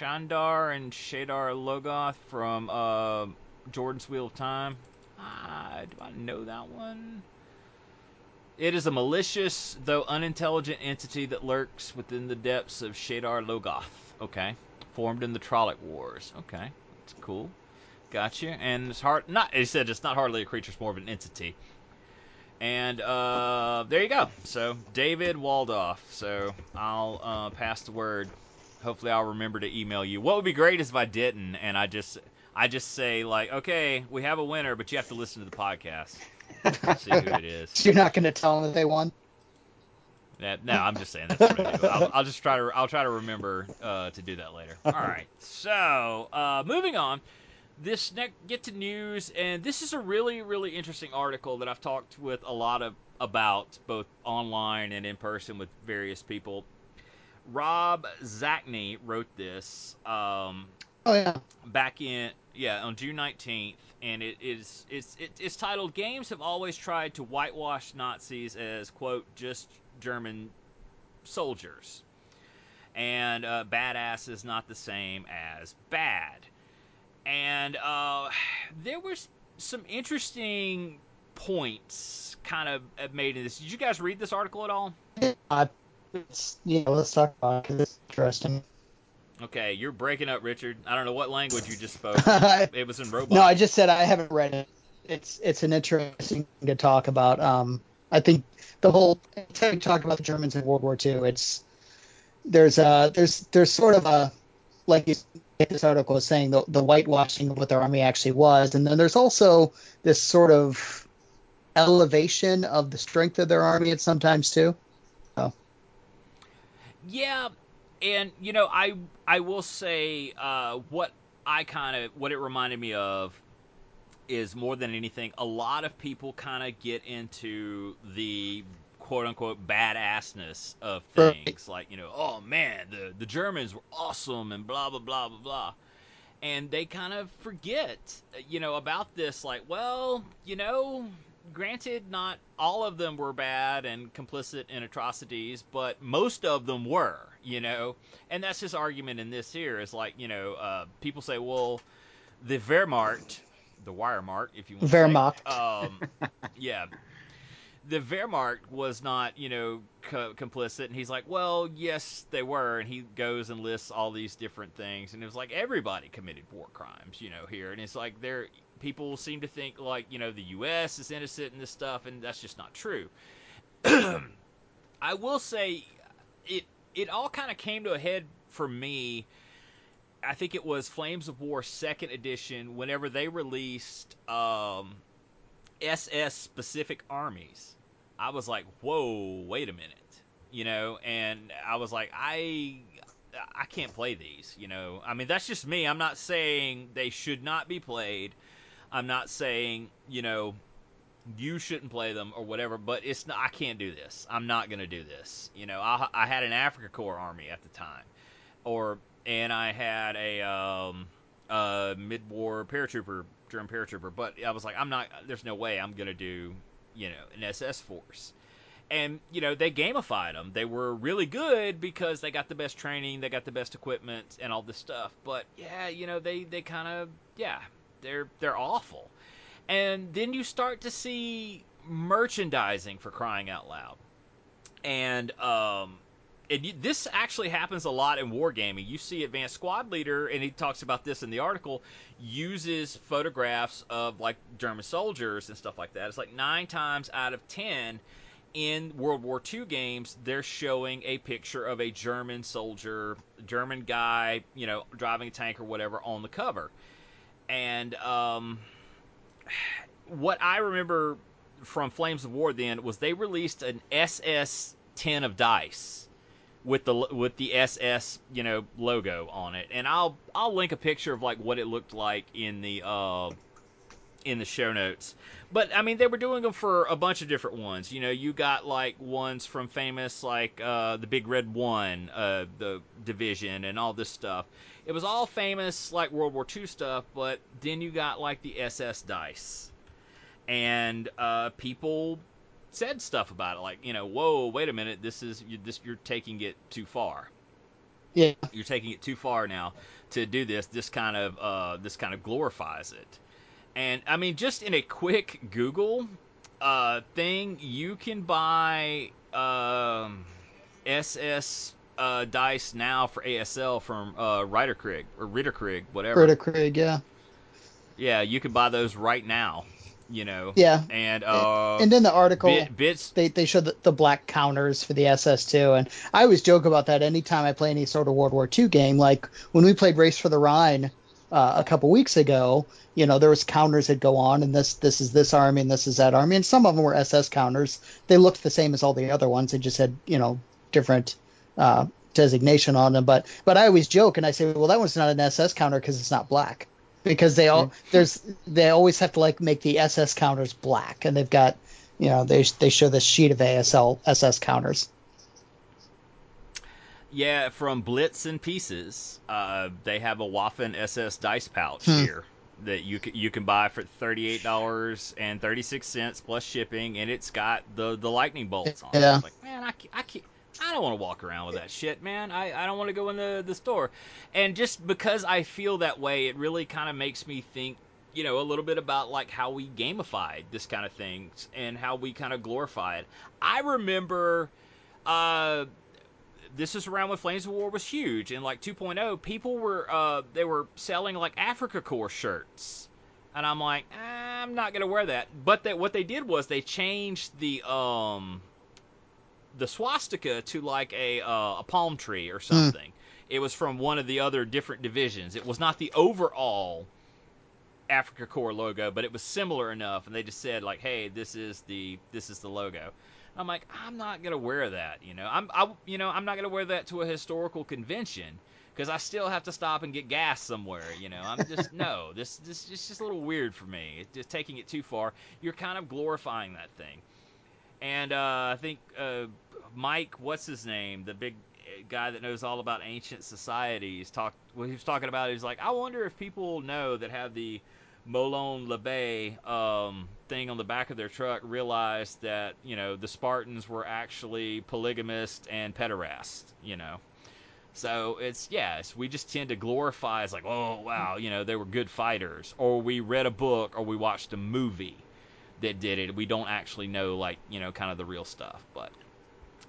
Mashadar, and Shadar Logoth from uh, Jordan's Wheel of Time. Uh, do I know that one? It is a malicious, though unintelligent entity that lurks within the depths of Shadar Logoth. Okay. Formed in the Trolloc Wars. Okay. That's cool. Gotcha. And it's hard. Not. He said it's not hardly a creature. It's more of an entity. And uh, there you go. So David Waldorf. So I'll uh, pass the word. Hopefully I'll remember to email you. What would be great is if I didn't, and I just I just say like, okay, we have a winner, but you have to listen to the podcast. See who it is. You're not going to tell them that they won. Yeah, no, I'm just saying that's what I do. I'll, I'll just try to I'll try to remember uh, to do that later. All right. So uh, moving on, this next get to news, and this is a really really interesting article that I've talked with a lot of about both online and in person with various people. Rob Zacny wrote this. Um, Oh yeah. back in yeah on June 19th, and it is it's it, it's titled "Games have always tried to whitewash Nazis as quote just German soldiers." And uh, badass is not the same as bad. And uh, there was some interesting points kind of made in this. Did you guys read this article at all? Uh, you know, let's talk about it. it's interesting. Okay, you're breaking up, Richard. I don't know what language you just spoke. It was in robot. No, I just said I haven't read it. It's it's an interesting to talk about. Um, I think the whole anytime you talk about the Germans in World War II, it's there's a there's there's sort of a like you, this article is saying the the whitewashing of what their army actually was, and then there's also this sort of elevation of the strength of their army at sometimes too. Yeah, and you know, I I will say uh, what I kind of what it reminded me of is more than anything, a lot of people kind of get into the quote unquote badassness of things, like you know, oh man, the the Germans were awesome and blah blah blah blah blah. And they kind of forget, you know, about this. Like, well, you know, granted, not all of them were bad and complicit in atrocities, but most of them were, you know. And that's his argument in this here is like, you know, uh, people say, well, the Wehrmacht, the Wehrmacht, if you want. Wehrmacht. To say, um, yeah. The Wehrmacht was not, you know, co- complicit, and he's like, well, yes, they were, and he goes and lists all these different things, and it was like everybody committed war crimes, you know, here, and it's like there, people seem to think like, you know, the U.S. is innocent in this stuff, and that's just not true. I will say, it it all kind of came to a head for me. I think it was Flames of War Second Edition. Whenever they released um, SS specific armies, I was like, "Whoa, wait a minute," you know. And I was like, "I, I can't play these," you know. I mean, that's just me. I'm not saying they should not be played. I'm not saying, you know, you shouldn't play them or whatever, but it's not, I can't do this. I'm not going to do this. You know, I, I had an Afrika Korps army at the time, or and I had a um, uh, mid-war paratrooper, German paratrooper, but I was like, I'm not. There's no way I'm going to do, you know, an SS force. And you know they gamified them. They were really good because they got the best training, they got the best equipment, and all this stuff. But yeah, you know they they kind of yeah they're they're awful and then you start to see merchandising for crying out loud and um and you, this actually happens a lot in wargaming. You see Advanced Squad Leader, and he talks about this in the article, uses photographs of like German soldiers and stuff like that. It's like nine times out of ten in World War II games, they're showing a picture of a German soldier, German guy, you know, driving a tank or whatever on the cover. And um, what I remember from Flames of War then was they released an SS 10 of dice with the with the SS you know logo on it, and I'll I'll link a picture of like what it looked like in the uh, in the show notes. But I mean, they were doing them for a bunch of different ones. You know, you got like ones from famous like uh, the Big Red One, uh, the division, and all this stuff. It was all famous like World War II stuff, but then you got like the SS dice, and uh, people said stuff about it, like you know, whoa, wait a minute, this is you, this you're taking it too far. Yeah. You're taking it too far now to do this. This kind of uh, this kind of glorifies it. And I mean, just in a quick Google uh, thing, you can buy um, SS uh, dice now for ASL from uh, Ritterkrig or Ritterkrig, whatever. Ritterkrig, yeah. Yeah, you can buy those right now. You know. Yeah. And uh, and in the article, bit, bits. they they show the, the black counters for the SS2, and I always joke about that anytime I play any sort of World War II game. Like when we played Race for the Rhine uh, a couple weeks ago, you know there was counters that go on, and this this is this army and this is that army, and some of them were SS counters. They looked the same as all the other ones. They just had you know different. Uh, designation on them but but I always joke and I say well that one's not an SS counter because it's not black because they all there's they always have to like make the SS counters black, and they've got you know they they show this sheet of ASL SS counters. Yeah, from Blitz and Pieces, uh, they have a Waffen SS dice pouch Hmm. here that you can, you can buy for thirty eight dollars and thirty six cents plus shipping, and it's got the the lightning bolts on. it. Yeah. It's like man, I I can't. I don't want to walk around with that shit, man. I, I don't want to go in the, the store. And just because I feel that way, it really kind of makes me think, you know, a little bit about like how we gamified this kind of thing and how we kind of glorify it. I remember uh, this is around when Flames of War was huge, and like 2.0, people were uh, they were selling like Afrika Korps shirts, and I'm like, I'm not gonna wear that. But that what they did was they changed the um the swastika to like a uh, a palm tree or something. It was from one of the other different divisions. It was not the overall Afrika Korps logo, but it was similar enough, and they just said like, "Hey, this is the this is the logo." I'm like, I'm not gonna wear that, you know. I'm, I, you know, I'm not gonna wear that to a historical convention because I still have to stop and get gas somewhere, you know. I'm just no, this, this is just a little weird for me. It's just taking it too far. You're kind of glorifying that thing, and uh, I think uh, Mike, what's his name, the big uh, guy that knows all about ancient societies, talked. What he was talking about is like, I wonder if people know that have the Molon Labe um, thing on the back of their truck realized that you know the Spartans were actually polygamist and pederast, you know. So it's yes, we just tend to glorify as like, oh wow, you know they were good fighters, or we read a book or we watched a movie that did it. We don't actually know like you know kind of the real stuff, but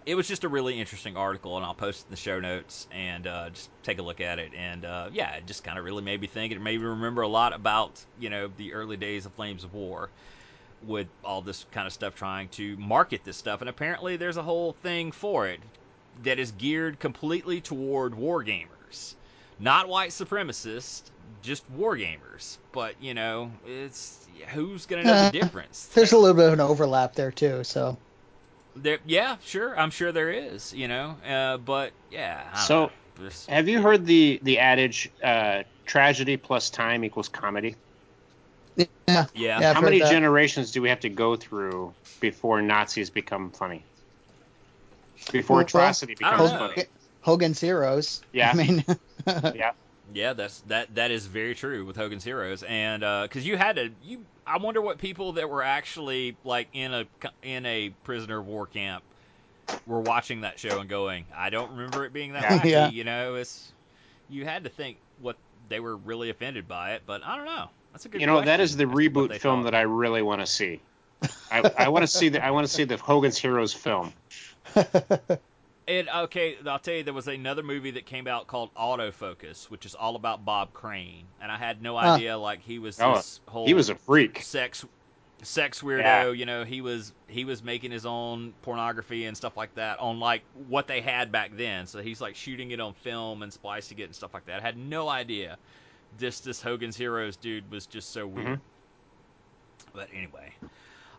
it was just a really interesting article, and I'll post it in the show notes and uh, just take a look at it. And uh, yeah, it just kind of really made me think. It made me remember a lot about you know the early days of Flames of War with all this kind of stuff trying to market this stuff. And apparently, there's a whole thing for it that is geared completely toward war gamers, not white supremacists, just war gamers. But you know, it's who's gonna know Uh, the difference? There's a little bit of an overlap there too. So There, yeah, sure. I'm sure there is, you know. Uh, but yeah. I So- Just- Have you heard the the adage uh, tragedy plus time equals comedy? yeah, yeah. yeah. How many that. generations do we have to go through before Nazis become funny? Before Well, atrocity becomes funny. Hogan's Heroes. Yeah. I mean, Yeah. Yeah, that's that. That is very true with Hogan's Heroes, and uh, because you had to, you. I wonder what people that were actually like in a in a prisoner of war camp were watching that show and going, I don't remember it being that Yeah. wacky. Yeah. You know, it's you had to think what they were really offended by it, but I don't know. That's a good. You know, that question is the as to what reboot film thought. that I really want to see. I, I want to see the I want to see the Hogan's Heroes film. And okay, I'll tell you, there was another movie that came out called Autofocus, which is all about Bob Crane, and I had no Huh. idea like he was Oh, this whole He was a freak. sex sex weirdo. Yeah. You know, he was he was making his own pornography and stuff like that on like what they had back then. So he's like shooting it on film and splicing it and stuff like that. I had no idea this this Hogan's Heroes dude was just so weird. Mhm. But anyway.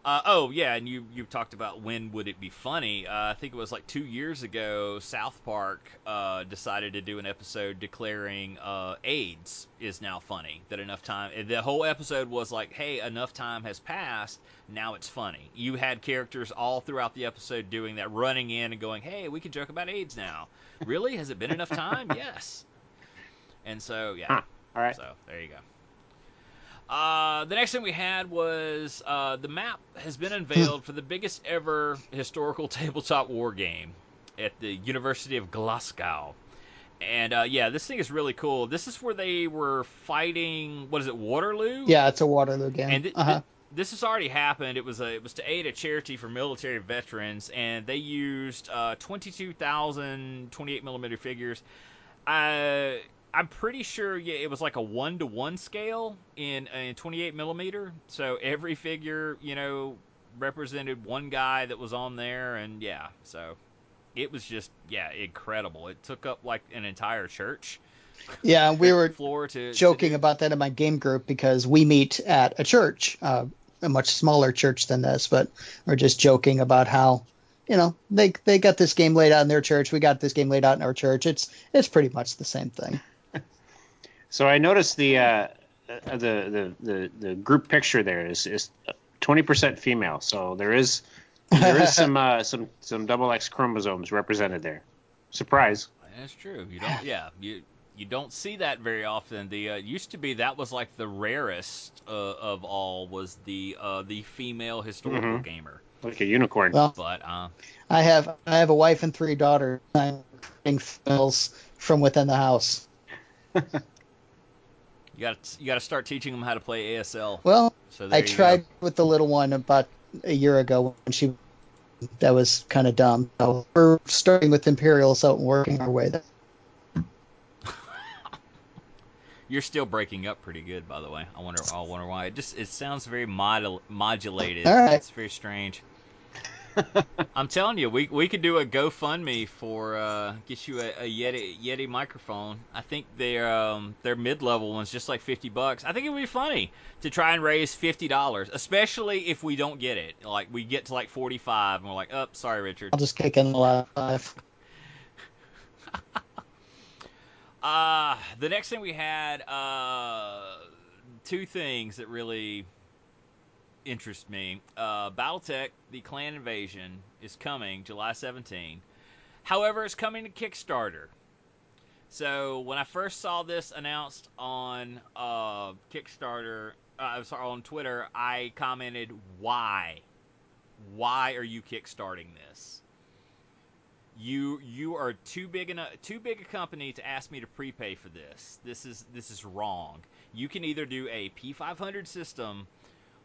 Uh, oh yeah, and you you talked about when would it be funny? Uh, I think it was like two years ago. South Park uh, decided to do an episode declaring uh, AIDS is now funny. That enough time. The whole episode was like, hey, enough time has passed. Now it's funny. You had characters all throughout the episode doing that, running in and going, hey, we can joke about AIDS now. really? Has it been enough time? yes. And so yeah. Huh. All right. So there you go. Uh, the next thing we had was uh, the map has been unveiled for the biggest ever historical tabletop war game at the University of Glasgow. And uh, yeah, this thing is really cool. This is where they were fighting. What is it, Waterloo? Yeah, it's a Waterloo game. And th- uh-huh. th- this has already happened. It was a, it was to aid a charity for military veterans, and they used uh, 22,000 28 millimeter figures. Uh, I'm pretty sure yeah, it was like a one to one scale in in 28 millimeter. So every figure, you know, represented one guy that was on there, and yeah, so it was just yeah incredible. It took up like an entire church. Yeah, we were floor to joking to about that in my game group because we meet at a church, uh, a much smaller church than this, but we're just joking about how, you know, they they got this game laid out in their church, we got this game laid out in our church. It's it's pretty much the same thing. So I noticed the uh, uh, the, the the the group picture there is is twenty percent female. So there is there is some uh, some some double X chromosomes represented there. Surprise. That's true. You don't. Yeah. You you don't see that very often. The uh, used to be that was like the rarest uh, of all was the uh, the female historical Mhm. gamer. Like a unicorn. Well, But uh, I have I have a wife and three daughters. I'm recruiting females from within the house. you got you got to start teaching them how to play ASL. Well, So I you go. tried with the little one about a year ago when she that was kind of dumb. So we're starting with Imperial Assault and working our way there. You're still breaking up pretty good, by the way. I wonder. I wonder why. It just it sounds very modul- modulated. All right. It's very strange. I'm telling you, we we could do a GoFundMe for uh, get you a, a Yeti Yeti microphone. I think their um, their mid level one's just like fifty bucks. I think it would be funny to try and raise fifty dollars, especially if we don't get it. Like we get to like forty five, and we're like, "Up, sorry, Richard." I'll just kick in the last five. Uh, the next thing we had, uh, two things that really interest me. Uh, Battletech, the Clan Invasion, is coming July 17. However, it's coming to Kickstarter. So when I first saw this announced on uh, Kickstarter, uh, I'm sorry, on Twitter, I commented, "Why? Why are you kickstarting this? You you are too big enough, too big a company to ask me to prepay for this. This is this is wrong. You can either do a P500 system."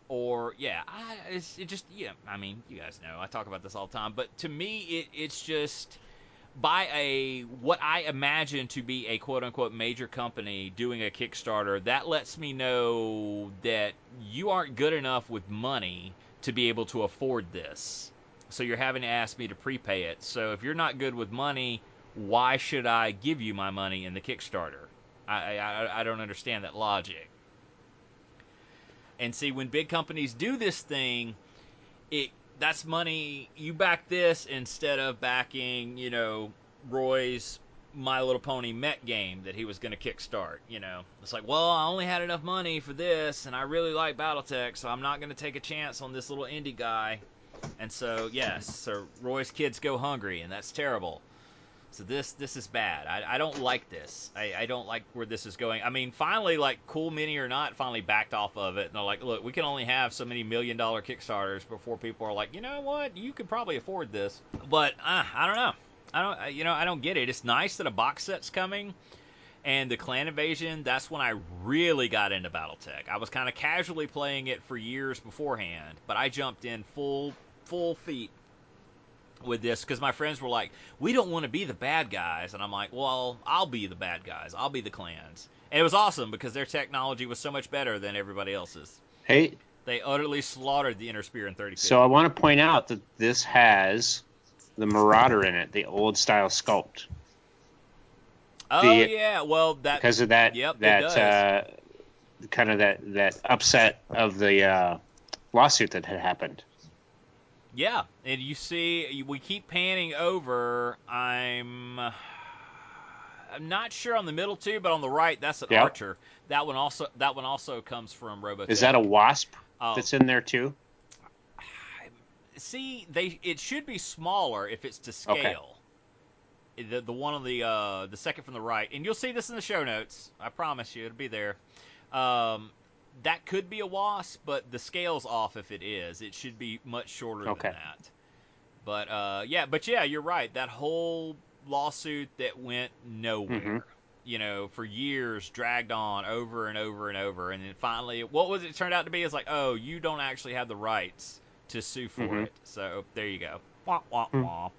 Or yeah, I, it's it just yeah. I mean, you guys know I talk about this all the time, but to me, it it's just by a what I imagine to be a quote unquote major company doing a Kickstarter. That lets me know that you aren't good enough with money to be able to afford this. So you're having to ask me to prepay it. So if you're not good with money, why should I give you my money in the Kickstarter? I I, I don't understand that logic. And see, when big companies do this thing, it that's money you back this instead of backing, you know, Roy's My Little Pony Met game that he was going to kickstart. You know, it's like, well, I only had enough money for this, and I really like BattleTech, so I'm not going to take a chance on this little indie guy. And so, yes, so Roy's kids go hungry, and that's terrible. So this this is bad. I, I don't like this. I, I don't like where this is going. I mean, finally, like Cool Mini or not, finally backed off of it, and they're like, look, we can only have so many million dollar kickstarters before people are like, you know what, you could probably afford this. But uh, I don't know. I don't. You know, I don't get it. It's nice that a box set's coming. And the Clan Invasion, that's when I really got into BattleTech. I was kind of casually playing it for years beforehand, but I jumped in full full feet with this because my friends were like, "We don't want to be the bad guys," and I'm like, "Well, I'll be the bad guys. I'll be the clans." And it was awesome because their technology was so much better than everybody else's. Hey, They utterly slaughtered the Inner Sphere in 30. so I want to point out that this has the Marauder in it, the old style sculpt, oh the- yeah, well that because of that Yep, that uh, kind of that that upset of the uh, lawsuit that had happened. Yeah, and you see, we keep panning over. I'm, I'm not sure on the middle two, but on the right, that's an Yep. archer. That one also, that one also comes from Robotech. Is that a wasp Oh, that's in there too? see, they it should be smaller if it's to scale. The the one on the uh, the second from the right, and you'll see this in the show notes. I promise you, it'll be there. Um, that could be a wasp, but the scale's off if it is. It should be much shorter Okay. than that. But uh, yeah, but yeah, you're right. That whole lawsuit that went nowhere, Mhm. you know, for years dragged on over and over and over, and then finally, what was it turned out to be? Is like, oh, you don't actually have the rights to sue for Mhm. it. So there you go. Wah wah Hmm. wah.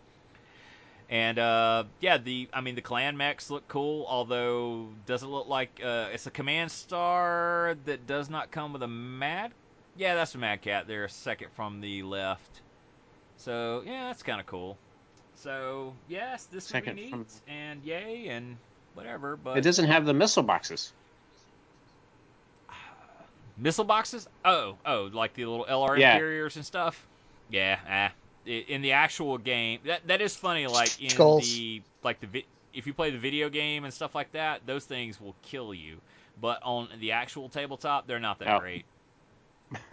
And uh, yeah, the I mean the clan mechs look cool, although doesn't look like uh, it's a command star that does not come with a mad. Yeah, that's a mad cat. They're a second from the left. So yeah, that's kind of cool. So yes, this Second would be from- neat, and yay, and whatever. But It doesn't have the missile boxes. missile boxes? Oh, oh, like the little LRM Yeah. carriers and stuff. Yeah, ah. I- In the actual game, that that is funny. Like in Skulls. the like the if you play the video game and stuff like that, those things will kill you. But on the actual tabletop, they're not that Oh. great.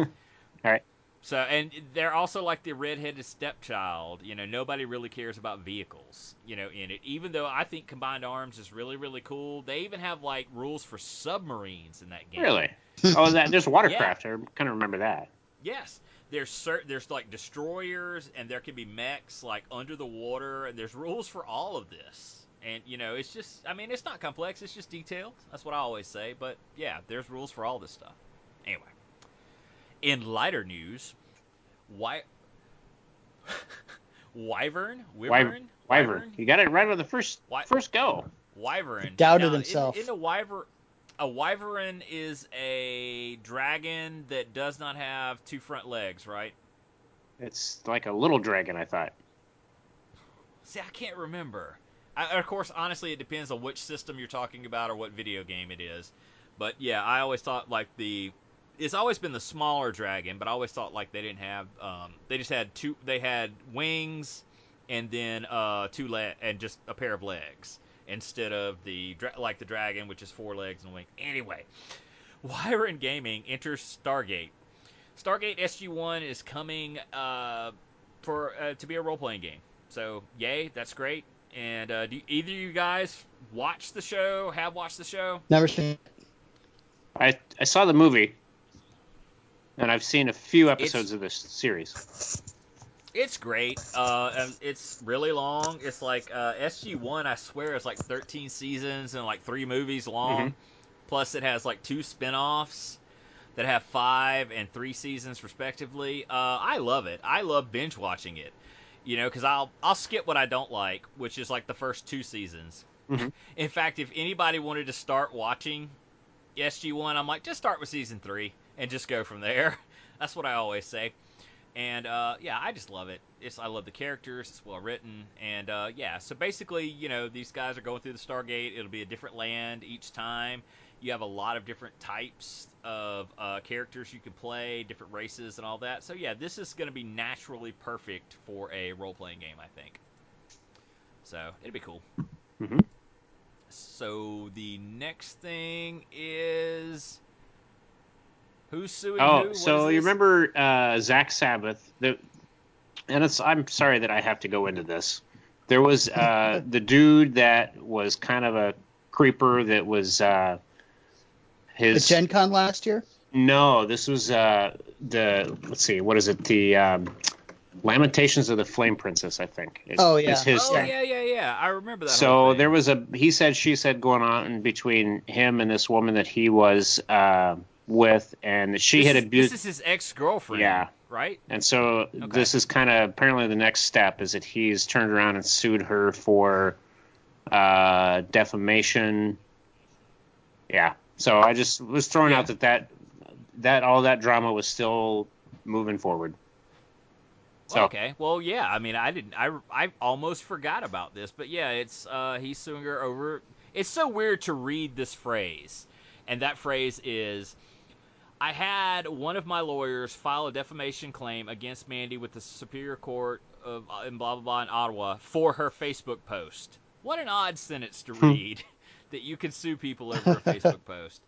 Alright. So and they're also like the redheaded stepchild. You know, nobody really cares about vehicles. You know, in it. Even though I think combined arms is really really cool. They even have like rules for submarines in that game. Really? oh, that there's watercraft. I kind of remember that. Yes, there's cer- there's like destroyers and there can be mechs like under the water and there's rules for all of this. And you know, it's just I mean, it's not complex, it's just detailed. That's what I always say, but yeah, there's rules for all this stuff. Anyway, in lighter news, why Wyvern, Wyvern, Wyvern. You got it right on the first Wy- first go. Wyvern. Doubted Now, himself. In, in a wyvern, a wyvern is a dragon that does not have two front legs, right? It's like a little dragon, I thought. See, I can't remember. I, of course, honestly, it depends on which system you're talking about or what video game it is. But yeah, I always thought like the it's always been the smaller dragon, but I always thought like they didn't have um they just had two they had wings and then uh two le- and just a pair of legs instead of the dra- like the dragon which is four legs and a wing. Anyway, Wyvern Gaming enters Stargate. Stargate SG1 is coming uh for uh, to be a role playing game. So yay, that's great. And uh, do either of you guys watch the show? Have watched the show? Never seen. I I saw the movie, and I've seen a few episodes of this series. It's great. Uh, and it's really long. It's like uh, SG One. I swear it's like 13 seasons and like three movies long. Mhm. Plus, it has like two spin-offs that have five and three seasons respectively. Uh, I love it. I love binge watching it. You know, because I'll I'll skip what I don't like, which is like the first two seasons. Mhm. In fact, if anybody wanted to start watching SG One, I'm like, just start with season three and just go from there. That's what I always say. And uh, yeah, I just love it. It's I love the characters. It's well written, and uh, yeah. So basically, you know, these guys are going through the Stargate. It'll be a different land each time. You have a lot of different types of uh, characters you can play, different races, and all that. So yeah, this is going to be naturally perfect for a role-playing game, I think. So it'd be cool. Mhm. So the next thing is who's suing Oh, who? What so you remember uh, Zak Sabbath? The, and it's I'm sorry that I have to go into this. There was uh, the dude that was kind of a creeper that was uh, At his. Gen Con last year. no, this was uh, the let's see, what is it? The um, Lamentations of the Flame Princess, I think. Is, Oh, yeah. is his Oh thing. yeah, yeah, yeah. I remember that. whole So thing. there was a he said she said going on in between him and this woman that he was uh, with, and she this had abused. This is his ex-girlfriend. Yeah. Right. And so this is kind of apparently the next step is that he's turned around and sued her for uh, defamation. Yeah. So I just was throwing Yeah. out that, that that all that drama was still moving forward. So Okay. Well, yeah. I mean, I didn't. I I almost forgot about this, but yeah, it's uh he's suing her over. It's so weird to read this phrase, and that phrase is. I had one of my lawyers file a defamation claim against Mandy with the Superior Court of uh, in blah blah blah in Ottawa for her Facebook post. What an odd sentence to read that you can sue people over a Facebook post.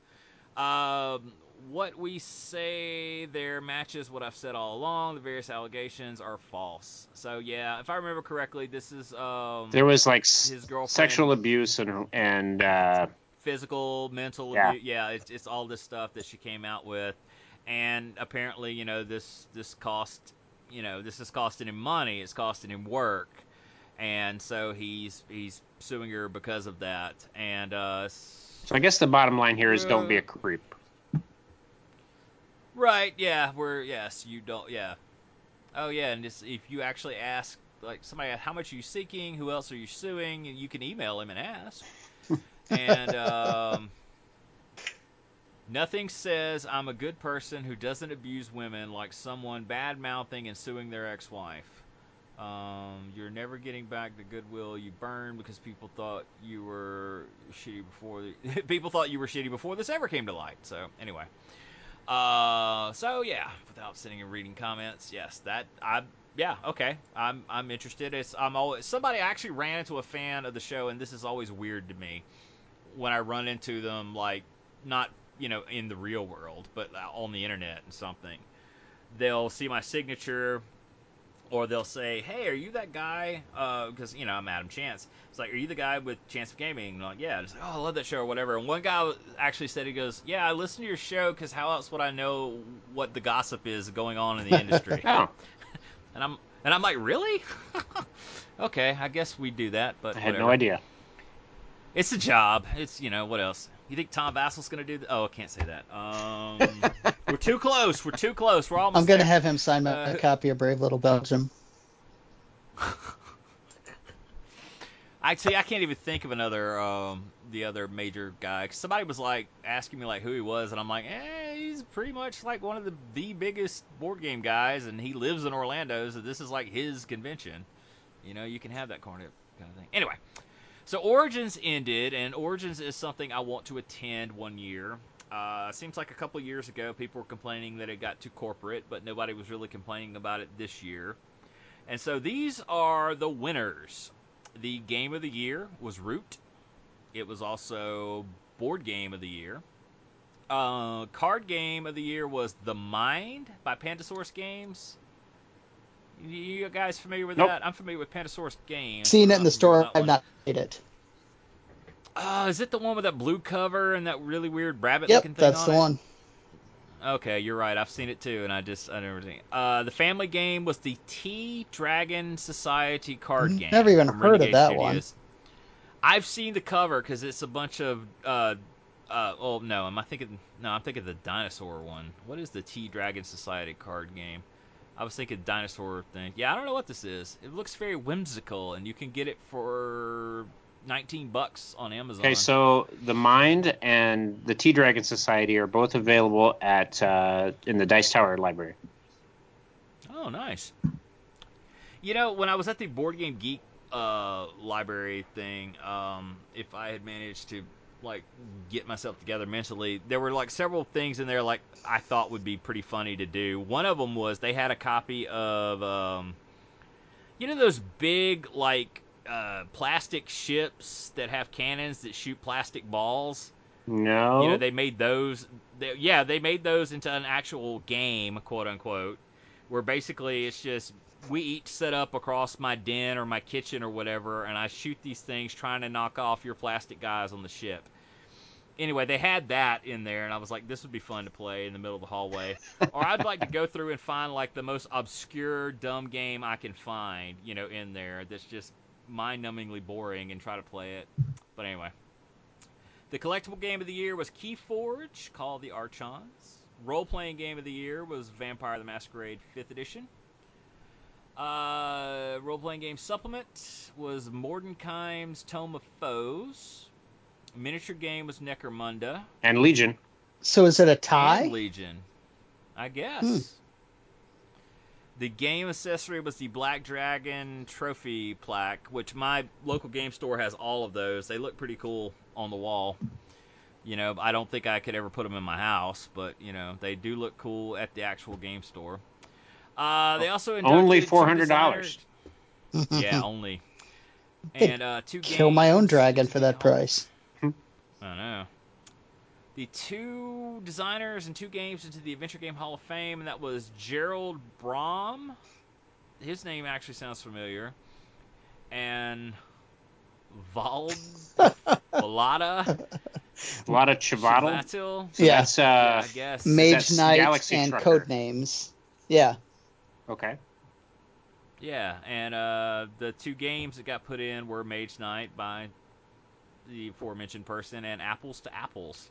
Um, what we say there matches what I've said all along. The various allegations are false. So yeah, if I remember correctly, this is um there was like his girlfriend sexual abuse and and uh, physical, mental. Yeah. abu- yeah. It's it's all this stuff that she came out with, and apparently, you know, this this cost, you know, this is costing him money. It's costing him work, and so he's he's suing her because of that. And uh, So I guess the bottom line here is don't be a creep. Right, yeah, we're yes, you don't yeah. Oh yeah, and just if you actually ask like somebody how much are you seeking, who else are you suing, you can email him and ask. And um Nothing says I'm a good person who doesn't abuse women like someone bad mouthing and suing their ex wife. Um, you're never getting back the goodwill you burned because people thought you were shitty before. The, people thought you were shitty before this ever came to light. So anyway, uh, so yeah, without sitting and reading comments, yes, that I yeah okay, I'm I'm interested. It's I'm always somebody actually ran into a fan of the show, and this is always weird to me when I run into them, like not you know in the real world, but uh, on the internet and something. They'll see my signature, or they'll say, "Hey, are you that guy?" Uh, because you know I'm Adam Chance. It's like, "Are you the guy with Chance of Gaming?" And I'm like, yeah. And it's like, "Oh, I love that show," or whatever. And one guy actually said, "He goes, yeah, I listen to your show because how else would I know what the gossip is going on in the industry?" Oh, and I'm and I'm like, "Really? okay, I guess we do that." But I had no idea. It's a job. It's you know what else? You think Tom Vasel's gonna do? Th- oh, I can't say that. Um, we're too close. We're too close. We're almost. I'm gonna have him sign my Uh, copy of Brave Little Belgium. I see. I can't even think of another um, the other major guy. Cause somebody was like asking me like who he was, and I'm like, eh, he's pretty much like one of the the biggest board game guys, and he lives in Orlando, so this is like his convention. You know, you can have that kind of kind of thing. Anyway, so Origins ended, and Origins is something I want to attend one year. Uh, seems like a couple years ago, people were complaining that it got too corporate, but nobody was really complaining about it this year. And so these are the winners. The game of the year was Root. It was also board game of the year. Uh, card game of the year was The Mind by Pandasaurus Games. You guys familiar with Nope. that? I'm familiar with Pandasaurus Games. Seen it in the store. I've not played it. Uh, is it the one with that blue cover and that really weird rabbit Yep, looking thing that's on the it? one. Okay, you're right. I've seen it too, and I just I never seen. It. Uh, the family game was the Tea Dragon Society card Mhm. game. Never even from heard of Renegade that one. I've seen the cover because it's a bunch of. Uh, uh, oh no, am I thinking? No, I'm thinking the dinosaur one. What is the Tea Dragon Society card game? I was thinking dinosaur thing. Yeah, I don't know what this is. It looks very whimsical, and you can get it for 19 bucks on Amazon. Okay, so the Mind and the Tea Dragon Society are both available at uh, in the Dice Tower library. Oh, nice. You know, when I was at the Board Game Geek uh, library thing, um, if I had managed to like get myself together mentally, there were like several things in there like I thought would be pretty funny to do. One of them was they had a copy of, um, you know, those big like uh, plastic ships that have cannons that shoot plastic balls. No. You know, they made those. They, yeah, they made those into an actual game, quote unquote, where basically it's just we each set up across my den or my kitchen or whatever, and I shoot these things trying to knock off your plastic guys on the ship. Anyway, they had that in there, and I was like, this would be fun to play in the middle of the hallway. or I'd like to go through and find like the most obscure, dumb game I can find, you know, in there that's just mind-numbingly boring and try to play it. But anyway. The collectible game of the year was Keyforge, Call of the Archons. Role playing game of the year was Vampire the Masquerade 5th Edition. Uh, role playing game supplement was Mordenkainen's Tome of Foes. Miniature game was Necromunda. and Legion. So is it a And tie? Legion. I guess. Hmm. The game accessory was the Black Dragon trophy plaque, which my local game store has all of those. They look pretty cool on the wall. You know, I don't think I could ever put them in my house, but you know, they do look cool at the actual game store. Uh, they also Only $400. Yeah, only. And uh, two Kill my own dragon for that Hall- price. I know. The two designers and two games into the Adventure Game Hall of Fame, and that was Gerald Brom. His name actually sounds familiar. And Val Valada. A lot of Chivatel. Chivatil? So Yeah. that's uh, Yeah, I guess. Mage that's Knight Galaxy and Trucker. code names. Yeah. Okay. Yeah, and uh, the two games that got put in were Mage Knight by the aforementioned person and Apples to Apples.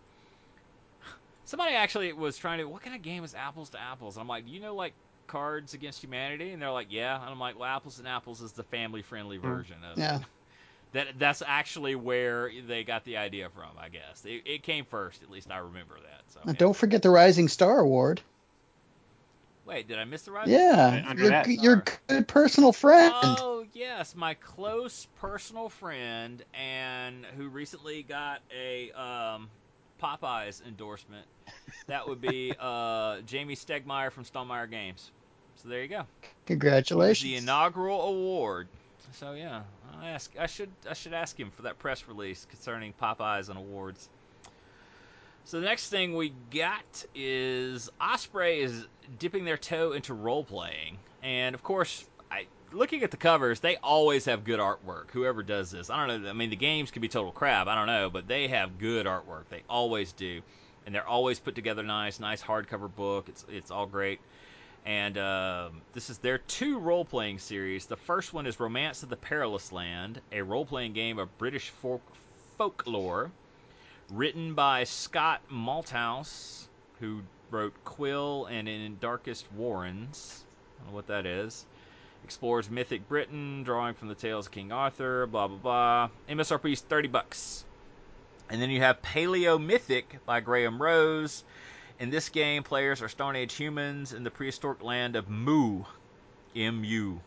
Somebody actually was trying to, what kind of game is Apples to Apples? And I'm like, do you know like Cards Against Humanity? And they're like, yeah. And I'm like, well, Apples and Apples is the family-friendly version of Yeah. it. That that's actually where they got the idea from, I guess. It, it came first, at least I remember that. So yeah. Don't forget the Rising Star Award. Wait, did I miss the right? Yeah. Your, that. your good personal friend. Oh yes, my close personal friend, and who recently got a um, Popeyes endorsement. That would be uh, Jamey Stegmaier from Stonemaier Games. So there you go. Congratulations. the inaugural award. So yeah, I ask. I should. I should ask him for that press release concerning Popeyes and awards. So the next thing we got is Osprey is dipping their toe into role playing, and of course, I looking at the covers, they always have good artwork. Whoever does this, I don't know. I mean, the games could be total crap. I don't know, but they have good artwork. They always do, and they're always put together nice. Nice hardcover book. It's it's all great. And um, this is their two role playing series. The first one is Romance of the Perilous Land, a role playing game of British folk folklore, written by Scott Malthouse, who wrote Quill and In Darkest Warrens. I don't know what that is. Explores mythic Britain, drawing from the tales of King Arthur, blah blah blah. MSRP is 30 bucks. And then you have Paleo Mythic by Graham Rose. In this game, players are Stone Age humans in the prehistoric land of Mu, M-U,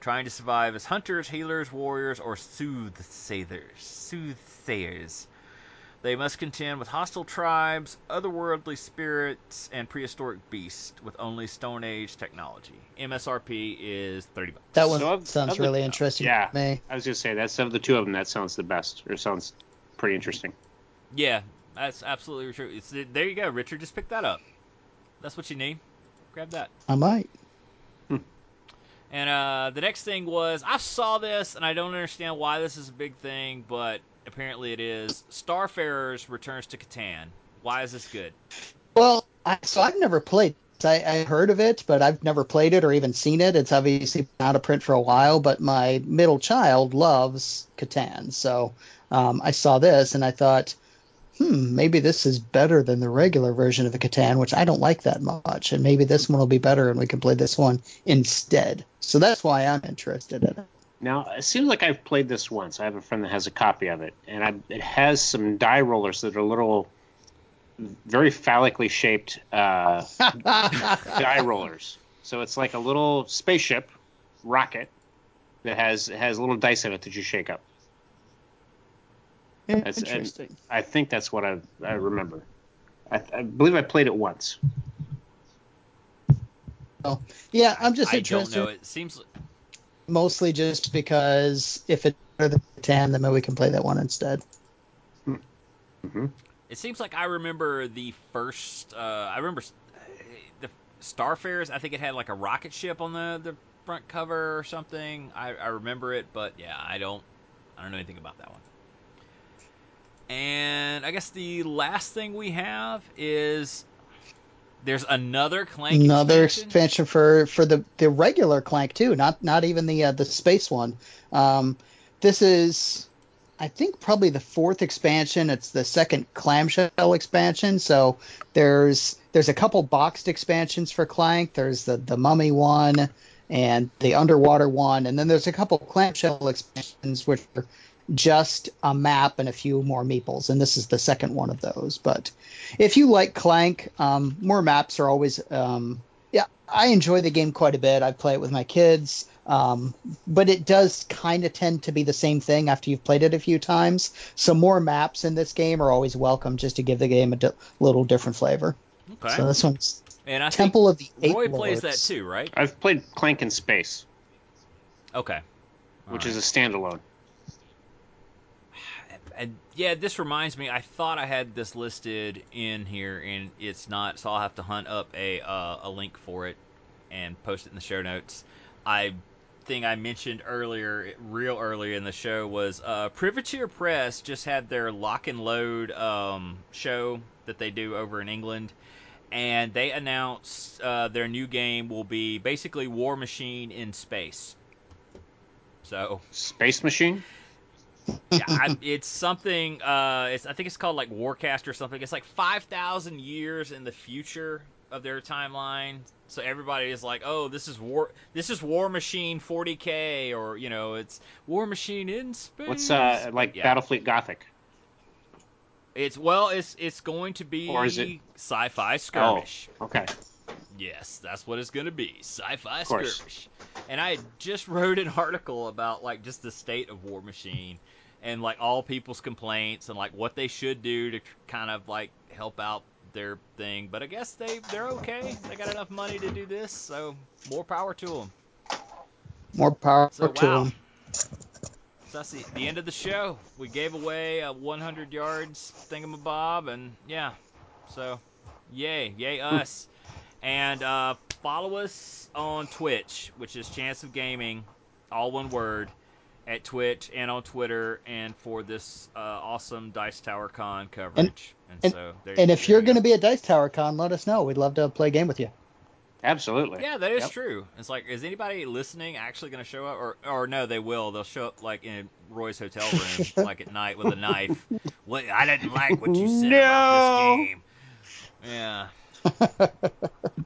trying to survive as hunters, healers, warriors, or soothsayers. Soothsayers. They must contend with hostile tribes, otherworldly spirits, and prehistoric beasts with only Stone Age technology. MSRP is 30 bucks. that one So of- sounds of the- really interesting yeah. to me. I was gonna say that's of the two of them that sounds the best, or sounds pretty interesting. Yeah, that's absolutely true. It's, there you go, Richard. Just pick that up. That's what you need. Grab that. I might. And uh, the next thing was I saw this, and I don't understand why this is a big thing, but apparently it is. Starfarers returns to Catan. Why is this good? Well, I, so I've never played. I, I heard of it, but I've never played it or even seen it. It's obviously been out of print for a while, but my middle child loves Catan, so um, I saw this and I thought, hmm, maybe this is better than the regular version of the Catan, which I don't like that much, and maybe this one will be better and we can play this one instead. So that's why I'm interested in it. Now it seems like I've played this once. I have a friend that has a copy of it, and I, it has some die rollers that are little, very phallically shaped uh, die rollers. So it's like a little spaceship rocket that has has little dice in it that you shake up. That's- Interesting. I think that's what I, I remember. I, I believe I played it once. Oh, Yeah, I'm just I interested. don't know. It seems mostly just because if it's better than Catan, then maybe we can play that one instead. hmm it seems like I remember the first. Uh, I remember s- the Starfarers. I think it had like a rocket ship on the the front cover or something. I, I remember it, but yeah, I don't. I don't know anything about that one. And I guess the last thing we have is there's another Clank Another expansion. expansion for for the the regular Clank too, not not even the uh, the space one. Um, this is, I think, probably the fourth expansion. It's the second clamshell expansion. So there's there's a couple boxed expansions for Clank. There's the the Mummy one and the underwater one, and then there's a couple clamshell expansions which are just a map and a few more meeples, and this is the second one of those. But if you like Clank, um, more maps are always. Um, yeah, I enjoy the game quite a bit. I play it with my kids, um, but it does kind of tend to be the same thing after you've played it a few times. So more maps in this game are always welcome, just to give the game a di- little different flavor. Okay. So this one's and I Temple of the Eight Roy plays that too, right? I've played Clank in Space, Okay. which is a standalone. And yeah, this reminds me. I thought I had this listed in here, and it's not. So I'll have to hunt up a uh, a link for it and post it in the show notes. I thing I mentioned earlier, real early in the show, was uh, Privateer Press just had their lock and load um, show that they do over in England, and they announced uh, their new game will be basically Warmachine in space. So Space Machine. Yeah, I, it's something. Uh, it's I think it's called like Warcast or something. It's like five thousand years in the future of their timeline. So everybody is like, "Oh, this is war. This is Warmachine 40k," or you know, it's Warmachine in space. What's uh like Yeah. Battlefleet Gothic? It's well, it's it's going to be Or is it- sci-fi skirmish. Okay. Yes, that's what it's gonna be. Sci-fi skirmish. And I just wrote an article about like just the state of Warmachine and like all people's complaints and like what they should do to kind of like help out their thing. But I guess they they're okay. They got enough money to do this, so more power to them. More power So to wow. him. So that's the, the end of the show. We gave away a 100 yards thingamabob, and yeah, so yay, yay us. And uh, follow us on Twitch, which is Chance of Gaming, all one word, at Twitch and on Twitter, and for this uh, awesome Dice Tower Con coverage. And, and- so, there, And if there you're going to be at Dice Tower Con, let us know. We'd love to play a game with you. Absolutely. Yeah, that is Yep. true. It's like, is anybody listening actually going to show up, or or no, they will. They'll show up like in Roy's hotel room, like at night with a knife. What I didn't like what you said about No. this game. Yeah.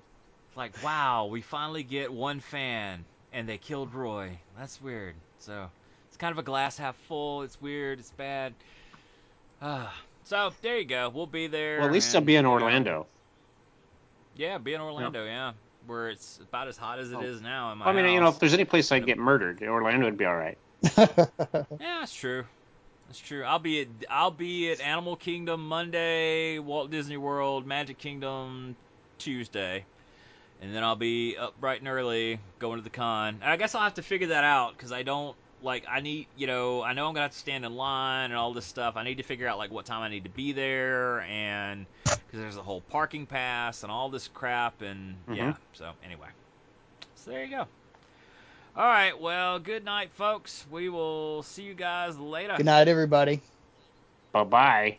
Like, wow, we finally get one fan, and they killed Roy. That's weird. So it's kind of a glass half full. It's weird. It's bad. Ah. so there you go. We'll be there. Well, at least and, I'll be in you know, Orlando. yeah, be in Orlando. Yeah, where it's about as hot as it Oh. is now in my I mean, you know, if there's any place I'd get murdered, Orlando would be all right. Yeah, that's true. That's true. I'll be at I'll be at Animal Kingdom Monday, Walt Disney World, Magic Kingdom Tuesday, and then I'll be up bright and early going to the con. I guess I'll have to figure that out because I don't like I need you know I know I'm gonna have to stand in line and all this stuff. I need to figure out like what time I need to be there and because there's a whole parking pass and all this crap and yeah. Mhm. So anyway, so there you go. All right. Well, good night, folks. We will see you guys later. Good night, everybody. Bye bye.